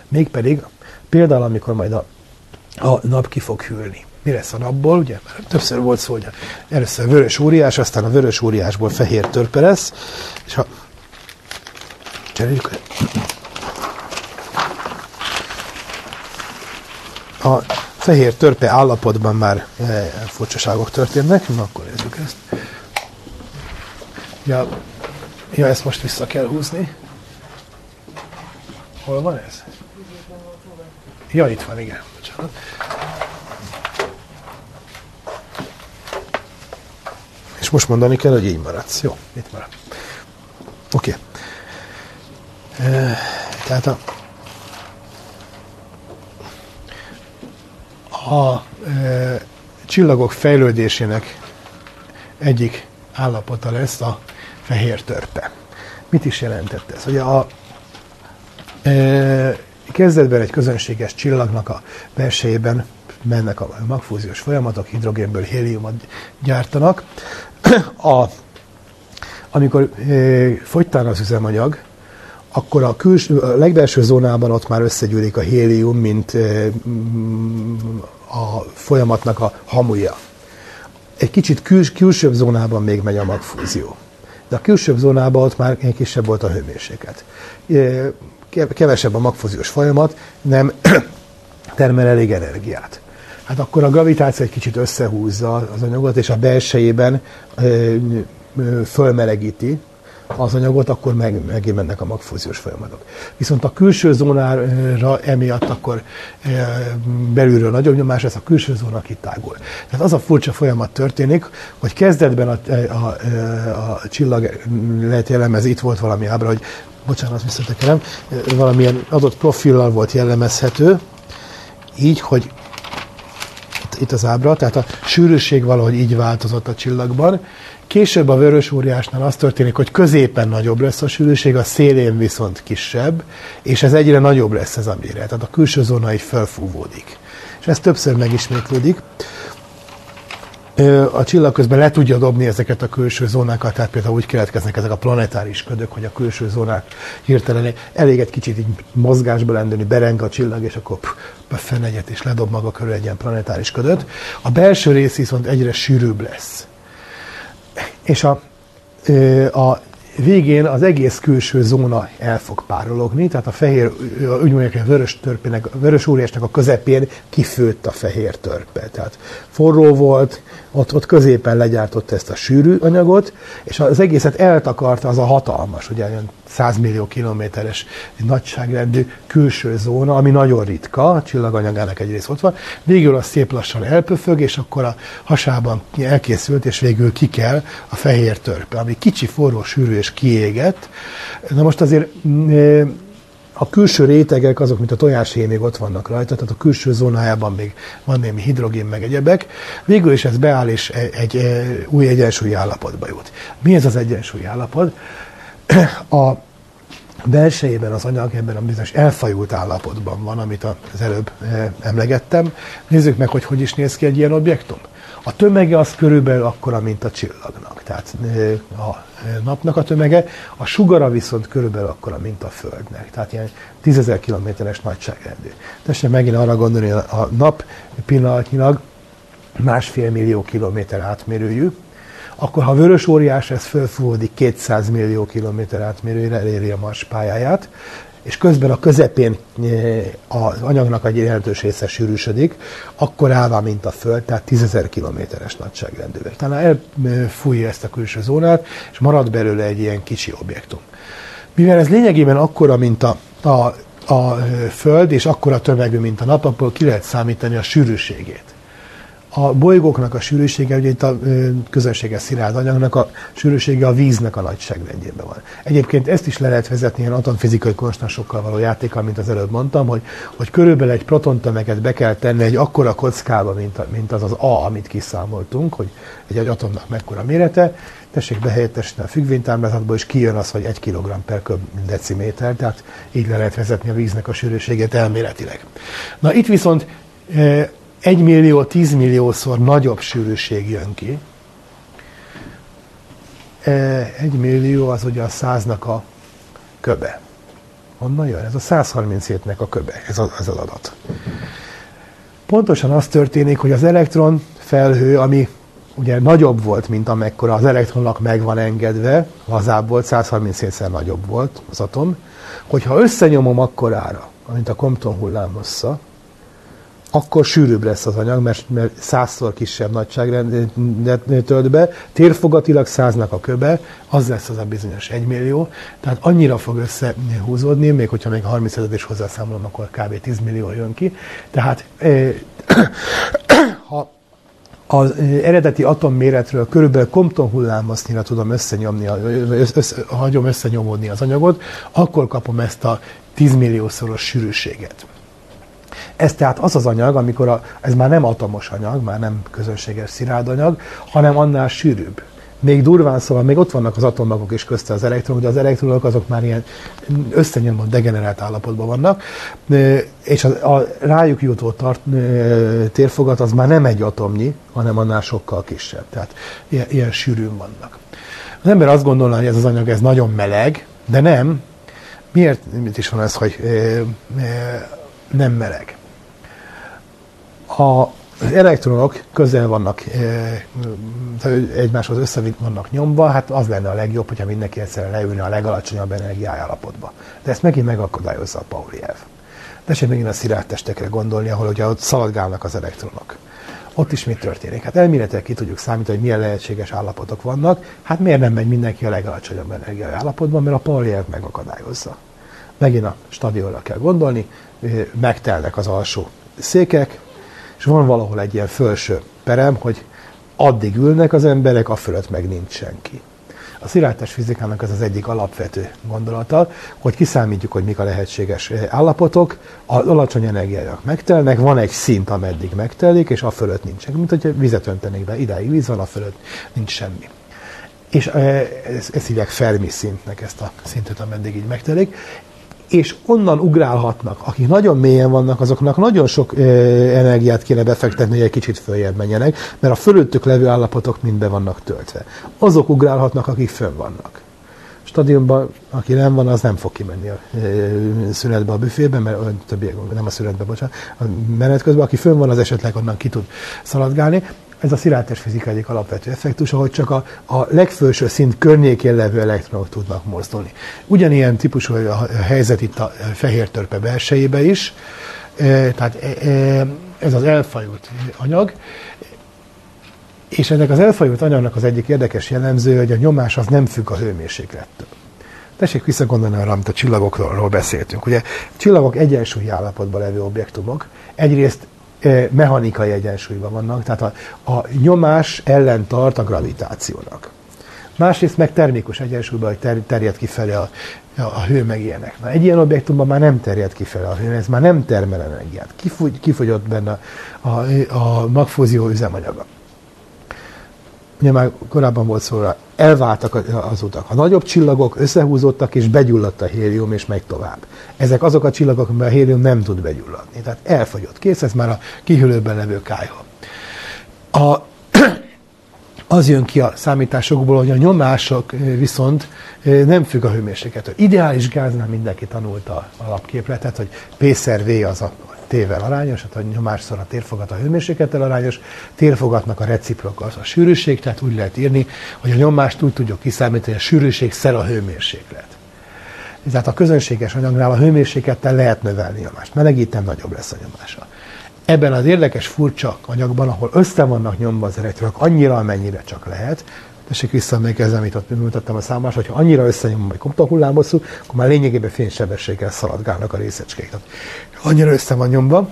mégpedig például, amikor majd a, a nap ki fog hűlni. Mi lesz a napból? Ugye már többször volt szó, hogy először vörös óriás, aztán a vörös óriásból fehér törpe lesz, és ha cseréljük a fehér törpe állapotban már e, furcsaságok történnek, na akkor nézzük ezt. Ja, ja, ezt most vissza kell húzni. Hol van ez? Ja, itt van, igen. Bocsánat. És most mondani kell, hogy így maradsz. Jó, itt marad. Oké. Okay. Tehát a, a e, csillagok fejlődésének egyik állapota lesz a fehér törpe. Mit is jelentett ez? Ugye a e, kezdetben egy közönséges csillagnak a belsejében mennek a magfúziós folyamatok, hidrogénből héliumot gyártanak. [CLEARS THROAT] A, amikor e, fogytán az üzemanyag, akkor a, külső, a legbelső zónában ott már összegyűlik a hélium, mint e, a folyamatnak a hamuja. Egy kicsit küls, külsőbb zónában még megy a magfúzió. De a külsőbb zónában ott már kisebb volt a hőmérséklet. Kevesebb a magfúziós folyamat, nem [CLEARS THROAT] termel elég energiát. Hát akkor a gravitáció egy kicsit összehúzza az anyagot, és a belsejében fölmelegíti, az anyagot, akkor meg, megint mennek a magfúziós folyamatok. Viszont a külső zónára emiatt akkor e, belülről nagyobb nyomás, ez a külső zóna kitágul. Tehát az a furcsa folyamat történik, hogy kezdetben a, a, a, a csillag lehet jellemez, itt volt valami ábra, hogy bocsánat, visszatekerem, valamilyen adott profillal volt jellemezhető, így, hogy itt az ábra, tehát a sűrűség valahogy így változott a csillagban, Később a vörös óriásnál az történik, hogy középen nagyobb lesz a sűrűség, a szélén viszont kisebb, és ez egyre nagyobb lesz ez a méret. Tehát a külső zóna így felfúvódik. És ez többször megismétlődik. a csillag közben le tudja dobni ezeket a külső zónákat, tehát például úgy keletkeznek ezek a planetáris ködök, hogy a külső zónák hirtelen elég egy kicsit így mozgásba lendülni, bereng a csillag, és akkor befen egyet, és ledob maga körül egy ilyen planetáris ködöt. A belső rész viszont egyre sűrűbb lesz. És a, a végén az egész külső zóna el fog párologni, tehát a fehér, úgy mondják, a vörös, törpének, a vörös óriásnak a közepén kifőtt a fehér törpe. Tehát forró volt, ott, ott középen legyártott ezt a sűrű anyagot, és az egészet eltakarta az a hatalmas, ugye olyan 100 millió kilométeres nagyságrendű külső zóna, ami nagyon ritka, a csillaganyagának egy rész ott van. Végül az szép lassan elpöfög, és akkor a hasában elkészült, és végül kikel a fehér törpe, ami kicsi, forró, sűrű és kiégett. Na most azért a külső rétegek, azok, mint a tojáshéj még ott vannak rajta, tehát a külső zónájában még van némi hidrogén, meg egyebek. Végül is ez beáll, és egy, egy, egy új egyensúlyi állapotba jut. Mi ez az egyensúlyi állapot? [CLEARS THROAT] A belsejében az anyag ebben a bizonyos elfajult állapotban van, amit az előbb emlegettem. Nézzük meg, hogy hogy is néz ki egy ilyen objektum. A tömege az körülbelül akkora, mint a csillagnak, tehát a napnak a tömege, a sugara viszont körülbelül akkora, mint a Földnek, tehát ilyen tízezer kilométeres nagyságrendű. Tessék megint arra gondolni, a nap pillanatnyilag másfél millió kilométer átmérőjű, akkor ha vörös óriás ez fölfúvódik 200 millió kilométer átmérőjére, eléri a Mars pályáját, és közben a közepén eh, az anyagnak egy jelentős része sűrűsödik, akkor állva, mint a Föld, tehát 10.000 kilométeres nagyságrendűvel. Tehát elfújja ezt a külső zónát, és marad belőle egy ilyen kicsi objektum. Mivel ez lényegében akkora, mint a, a, a Föld, és akkora tömegű, mint a nap, abból ki lehet számítani a sűrűségét a bolygóknak a sűrűsége, ugye itt a közönséges szilárd anyagnak a sűrűsége a víznek a nagyságrendjében van. Egyébként ezt is le lehet vezetni ilyen atomfizikai konstansokkal való játékkal, mint az előbb mondtam, hogy, hogy körülbelül egy protontömeget be kell tenni egy akkora kockába, mint, a, mint az az A, amit kiszámoltunk, hogy egy, egy atomnak mekkora mérete, tessék behelyettesíteni a függvénytáblázatból, és kijön az, hogy 1 kg per köb deciméter, tehát így le lehet vezetni a víznek a sűrűségét elméletileg. Na itt viszont egy millió, tízmilliószor nagyobb sűrűség jön ki. E, egy millió az ugye a száznak a köbe. Honnan jön? Ez a 137-nek a köbe, ez, a, ez az adat. Pontosan az történik, hogy az elektron felhő, ami ugye nagyobb volt, mint amekkora az elektronnak meg van engedve, lazább volt, 137-szer nagyobb volt az atom, hogyha összenyomom akkorára, mint a Compton hullámhossza, akkor sűrűbb lesz az anyag, mert, mert százszor kisebb nagyságrendet tölt be, térfogatilag száznak a köbe, az lesz az a bizonyos egymillió, tehát annyira fog összehúzódni, még hogyha még 30 ezer is hozzászámolom, akkor kb. 10 millió jön ki. Tehát eh, [COUGHS] ha az eredeti atomméretről körülbelül Compton hullámhossznyira tudom összenyomni, össze, össze, hagyom összenyomódni az anyagot, akkor kapom ezt a 10 milliószoros sűrűséget. Ez tehát az az anyag, amikor a, ez már nem atomos anyag, már nem közönséges szirárdanyag, hanem annál sűrűbb. Még durván szóval, még ott vannak az atommagok is közte az elektronok, de az elektronok azok már ilyen összenyomott, degenerált állapotban vannak, és a, a rájuk jutó tart, térfogat az már nem egy atomnyi, hanem annál sokkal kisebb. Tehát ilyen, ilyen sűrűn vannak. Az ember azt gondolná, hogy ez az anyag ez nagyon meleg, de nem. Miért mit is van ez, hogy nem meleg? a, az elektronok közel vannak, e, egymáshoz össze vannak nyomva, hát az lenne a legjobb, hogyha mindenki egyszerre leülne a legalacsonyabb energiájállapotba. De ezt megint megakadályozza a Pauli elv. Tessék megint a szilárd testekre gondolni, ahol ugye ott szaladgálnak az elektronok. Ott is mi történik? Hát elméletileg ki tudjuk számítani, hogy milyen lehetséges állapotok vannak. Hát miért nem megy mindenki a legalacsonyabb energiájállapotban, mert a Pauli elv megakadályozza. Megint a stadionra kell gondolni, megtelnek az alsó székek, és van valahol egy ilyen felső perem, hogy addig ülnek az emberek, a fölött meg nincs senki. A szilárdtest fizikának ez az egyik alapvető gondolata, hogy kiszámítjuk, hogy mik a lehetséges állapotok, az alacsony energiájak megtelnek, van egy szint, ameddig megtelik, és a fölött nincs senki, mint hogyha vizet öntenék be, idáig víz van, a fölött nincs semmi. És ezt, ezt hívják Fermi szintnek, ezt a szintet, ameddig így megtelik, és onnan ugrálhatnak. Akik nagyon mélyen vannak, azoknak nagyon sok ö, energiát kéne befektetni, hogy egy kicsit följebb menjenek, mert a fölöttük levő állapotok mind be vannak töltve. Azok ugrálhatnak, akik fönn vannak. Stadionban, aki nem van, az nem fog kimenni a ö, szünetbe a büfébe, mert ö, többiek, nem a szünetbe, bocsánat, a menet közben, aki fönn van, az esetleg onnan ki tud szaladgálni. Ez a szilárdtest fizika egyik alapvető effektus, ahogy csak a, a legfelső szint környékén levő elektronok tudnak mozdulni. Ugyanilyen típusú a a helyzet itt a fehér törpe belsejébe is, E, tehát e, e, ez az elfajult anyag, és ennek az elfajult anyagnak az egyik érdekes jellemző, hogy a nyomás az nem függ a hőmérséklettől. Tessék visszagondolni arra, amit a csillagokról beszéltünk. Ugye csillagok egyensúlyi állapotban levő objektumok, egyrészt mechanikai egyensúlyban vannak, tehát a, a nyomás ellen tart a gravitációnak. Másrészt meg termikus egyensúlyban, hogy ter, terjed kifelé a, a, a hő meg ilyenek. Na, egy ilyen objektumban már nem terjed kifelé a hő, ez már nem termel energiát. Kifogy, kifogyott benne a, a, a magfúzió üzemanyaga ugye már korábban volt szó rá, elváltak az utak. A nagyobb csillagok összehúzódtak, és begyulladt a hélium, és megy tovább. Ezek azok a csillagok, amiben a hélium nem tud begyulladni. Tehát elfogyott. Kész, ez már a kihűlőben levő kájha. A, [CLEARS THROAT] az jön ki a számításokból, hogy a nyomások viszont nem függ a hőmérséklettől. Ideális gáznál mindenki tanulta a alapképletet, hogy P szer V az a T-vel arányos, tehát a nyomásszor a térfogat a hőmérséklettel arányos, térfogatnak a reciprok az a sűrűség, tehát úgy lehet írni, hogy a nyomást úgy tudjuk kiszámítani, hogy a sűrűség szer a hőmérséklet. Tehát a közönséges anyagnál a hőmérséklettel lehet növelni a nyomást. Melegítem, nagyobb lesz a nyomása. Ebben az érdekes furcsa anyagban, ahol össze vannak nyomva az elektronok annyira, amennyire csak lehet, tessék visszaemlékezni, amit ott mutattam a számás, hogyha annyira összenyomom, hogy kopta hullámhosszú, akkor már lényegében fénysebességgel szaladgálnak a részecskék. Tehát annyira össze van nyomva,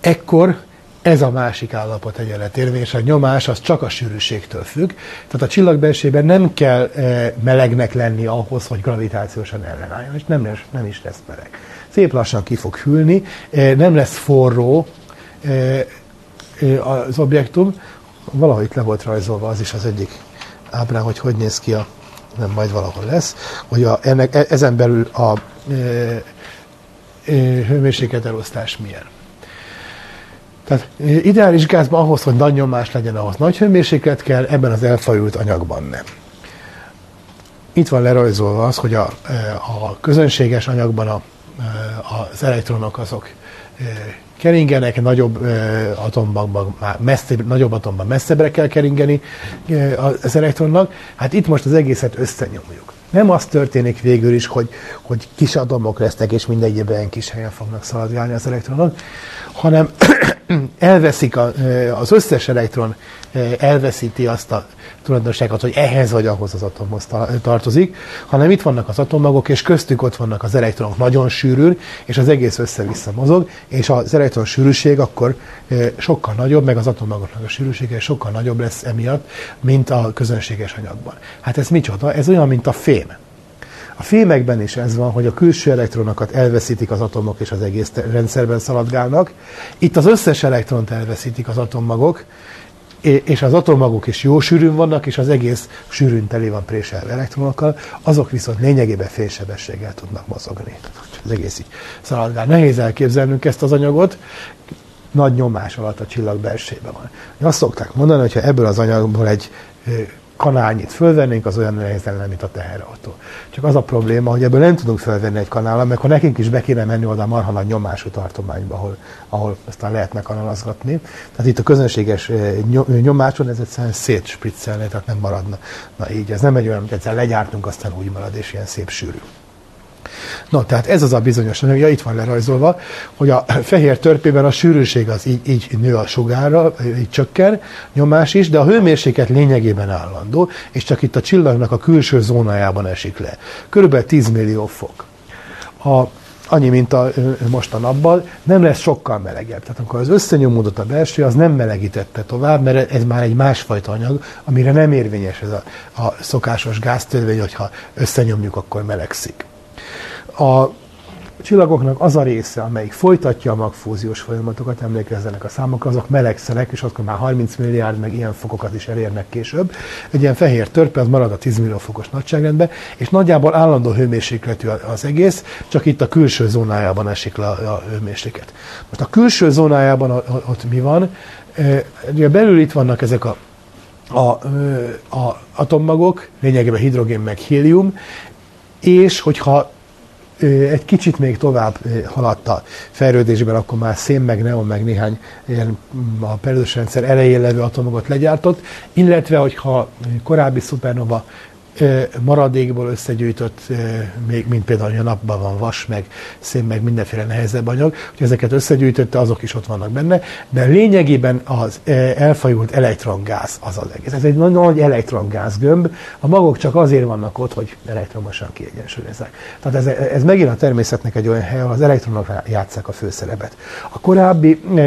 ekkor ez a másik állapot egyenlet érvényes, a nyomás az csak a sűrűségtől függ. Tehát a csillagbelsében nem kell e, melegnek lenni ahhoz, hogy gravitációsan ellenálljon, és nem, lesz, nem is lesz meleg. Szép lassan ki fog hűlni, e, nem lesz forró e, az objektum, valahogy le volt rajzolva az is az egyik ábrán, hogy hogy néz ki a, nem majd valahol lesz, hogy a, ennek, ezen belül a hőmérséklet elosztás milyen. Tehát ideális gázban ahhoz, hogy nagy nyomás legyen, ahhoz nagy hőmérséklet kell, ebben az elfajult anyagban nem. Itt van lerajzolva az, hogy a, a közönséges anyagban a, az elektronok azok keringenek, nagyobb atomban, messzebb, nagyobb atomban messzebbre kell keringeni az elektronnak. Hát itt most az egészet összenyomjuk. Nem az történik végül is, hogy, hogy kis atomok lesznek, és mindegyben kis helyen fognak szaladgálni az elektronok, hanem [CLEARS THROAT] elveszik a, az összes elektron, elveszíti azt a tulajdonságot, hogy ehhez vagy ahhoz az atomhoz tartozik, hanem itt vannak az atommagok, és köztük ott vannak az elektronok nagyon sűrűn, és az egész össze-vissza mozog, és az elektron sűrűség akkor sokkal nagyobb, meg az atommagoknak a sűrűsége sokkal nagyobb lesz emiatt, mint a közönséges anyagban. Hát ez micsoda? Ez olyan, mint a fém. A fémekben is ez van, hogy a külső elektronokat elveszítik az atomok, és az egész rendszerben szaladgálnak. Itt az összes elektront elveszítik az atommagok, és az atommagok is jó sűrűn vannak, és az egész sűrűn teli van préselve elektronokkal, azok viszont lényegében félsebességgel tudnak mozogni. Az egész így szaladgál. Nehéz elképzelnünk ezt az anyagot, nagy nyomás alatt a csillag belsejében van. Azt szokták mondani, hogy ha ebből az anyagból egy kanálnyit fölvennénk, az olyan nehéz lenne, mint a teherautó. Csak az a probléma, hogy ebből nem tudunk fölvenni egy kanálat, mert akkor nekünk is be kéne menni oda a marha nagy nyomású tartományba, ahol, ahol aztán lehetne kanalazgatni. Tehát itt a közönséges eh, nyomáson ez egyszerűen szétspriccelne, tehát nem maradna. Na így, ez nem egy olyan, amit egyszer legyártunk, aztán úgy marad, és ilyen szép sűrű. No, tehát ez az a bizonyos anyag, itt van lerajzolva, hogy a fehér törpében a sűrűség az így, így nő a sugárra, így csökken, nyomás is, de a hőmérséklet lényegében állandó, és csak itt a csillagnak a külső zónájában esik le. Körülbelül 10 millió fok. A, annyi, mint a, most a napban, nem lesz sokkal melegebb. Tehát amikor az összenyomódott a belső, az nem melegítette tovább, mert ez már egy másfajta anyag, amire nem érvényes ez a, a szokásos gáztörvény, hogyha összenyomjuk, akkor melegszik. A, csillagoknak az a része, amelyik folytatja a magfúziós folyamatokat, emlékezzenek a számok, azok melegszenek, és akkor már 30 milliárd meg ilyen fokokat is elérnek később. Egy ilyen fehér törpe, az marad a 10 millió fokos nagyságrendben, és nagyjából állandó hőmérsékletű az egész, csak itt a külső zónájában esik le a hőmérséklet. Most a külső zónájában ott mi van? Ugye belül itt vannak ezek a a, a atommagok, lényegében hidrogén meg hélium, és hogyha egy kicsit még tovább haladt a fejlődésben, akkor már szén, meg neon, meg néhány ilyen mm, a periódus rendszer elején levő atomogot legyártott, illetve hogyha korábbi szupernova maradékból összegyűjtött, még mint például a napban van vas, meg szén, meg mindenféle nehezebb anyag, hogy ezeket összegyűjtötte, azok is ott vannak benne, de lényegében az elfajult elektrongáz az az egész. Ez egy nagy, nagy elektrongáz gömb, a magok csak azért vannak ott, hogy elektromosan kiegyensúlyozzák. Tehát ez, ez megint a természetnek egy olyan hely, ahol az elektronok játszák a főszerepet. A korábbi e,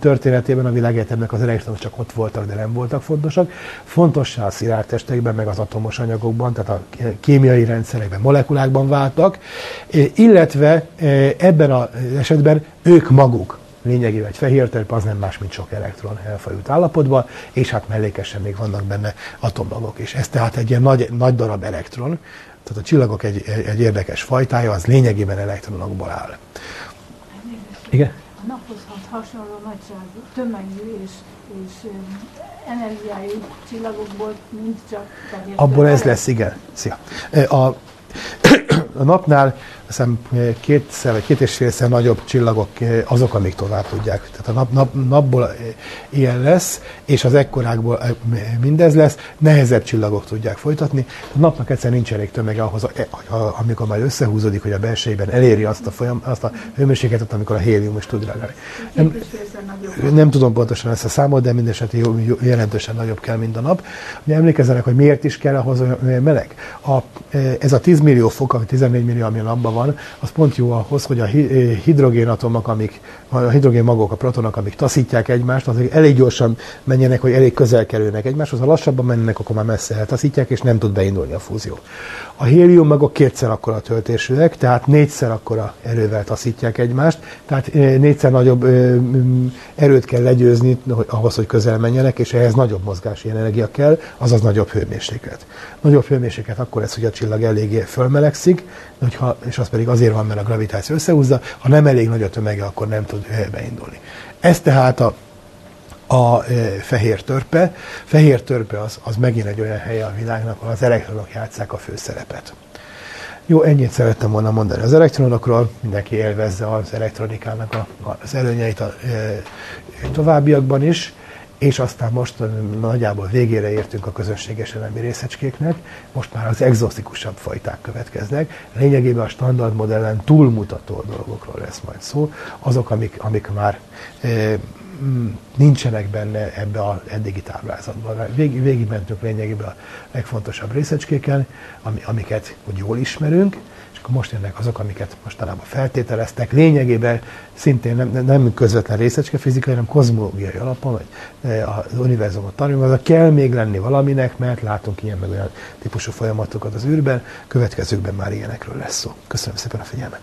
történetében a világegyetemnek az elektronok csak ott voltak, de nem voltak fontosak. Fontossá a szilárd testekben, meg az atomos anyagokban, tehát a kémiai rendszerekben, molekulákban váltak, illetve ebben az esetben ők maguk lényegében egy fehér terep az nem más, mint sok elektron elfajult állapotban, és hát mellékesen még vannak benne atommagok is. Ez tehát egy ilyen nagy, nagy darab elektron, tehát a csillagok egy, egy, egy érdekes fajtája, az lényegében elektronokból áll. Igen? A naphoz hasonló nagyságú, tömegű és, és energiájú csillagokból, mint csak Abból ez lesz, igen. Szia. A, [COUGHS] a napnál hiszem kétszer vagy két és félszer nagyobb csillagok azok, amik tovább tudják. Tehát a nap, nap, napból ilyen lesz, és az ekkorákból mindez lesz, nehezebb csillagok tudják folytatni. A napnak egyszer nincs elég tömege ahhoz, amikor majd összehúzódik, hogy a belsejében eléri azt a, folyam, azt a hőmérsékletet, amikor a hélium is tud reagálni. Nem, nem tudom pontosan ezt a számot, de mindesetre jelentősen nagyobb kell, mint a nap. Ugye emlékezzenek, hogy miért is kell ahhoz meleg. A, ez a 10 millió fok, ami 14 millió, ami a napban van, az pont jó ahhoz, hogy a eh, hidrogénatomok, amik, a hidrogén magok, a protonok, amik taszítják egymást, azok elég gyorsan menjenek, hogy elég közel kerülnek egymáshoz. Ha lassabban mennek, akkor már messze eltaszítják, és nem tud beindulni a fúzió. A hélium magok kétszer akkora töltésűek, tehát négyszer akkora erővel taszítják egymást, tehát eh, négyszer nagyobb erőt kell legyőzni ahhoz, hogy közel menjenek, és ehhez nagyobb mozgási energia kell, azaz nagyobb hőmérséklet. Nagyobb hőmérséklet akkor lesz, hogy a csillag eléggé fölmelegszik, hogyha, és az pedig azért van, mert a gravitáció összehúzza, ha nem elég nagy a tömege, akkor nem tud beindulni. Ez tehát a, a e, fehér törpe. Fehér törpe az, az megint egy olyan hely a világnak, ahol az elektronok játszák a főszerepet. Jó, ennyit szerettem volna mondani az elektronokról, mindenki élvezze az elektronikának a, az előnyeit a, e, továbbiakban is és aztán most nagyjából végére értünk a közösséges elemi részecskéknek, most már az exotikusabb fajták következnek. Lényegében a standard modellen túlmutató dolgokról lesz majd szó, azok, amik, amik már e, nincsenek benne ebbe az eddigi táblázatban. Vég, végig mentünk lényegében a legfontosabb részecskéken, ami, amiket úgy jól ismerünk, akkor most jönnek azok, amiket mostanában feltételeztek. Lényegében szintén nem, nem közvetlen részecske fizikai, hanem kozmológiai alapon, vagy e, az univerzumot az kell még lenni valaminek, mert látunk ilyen meg olyan típusú folyamatokat az űrben, következőkben már ilyenekről lesz szó. Köszönöm szépen a figyelmet!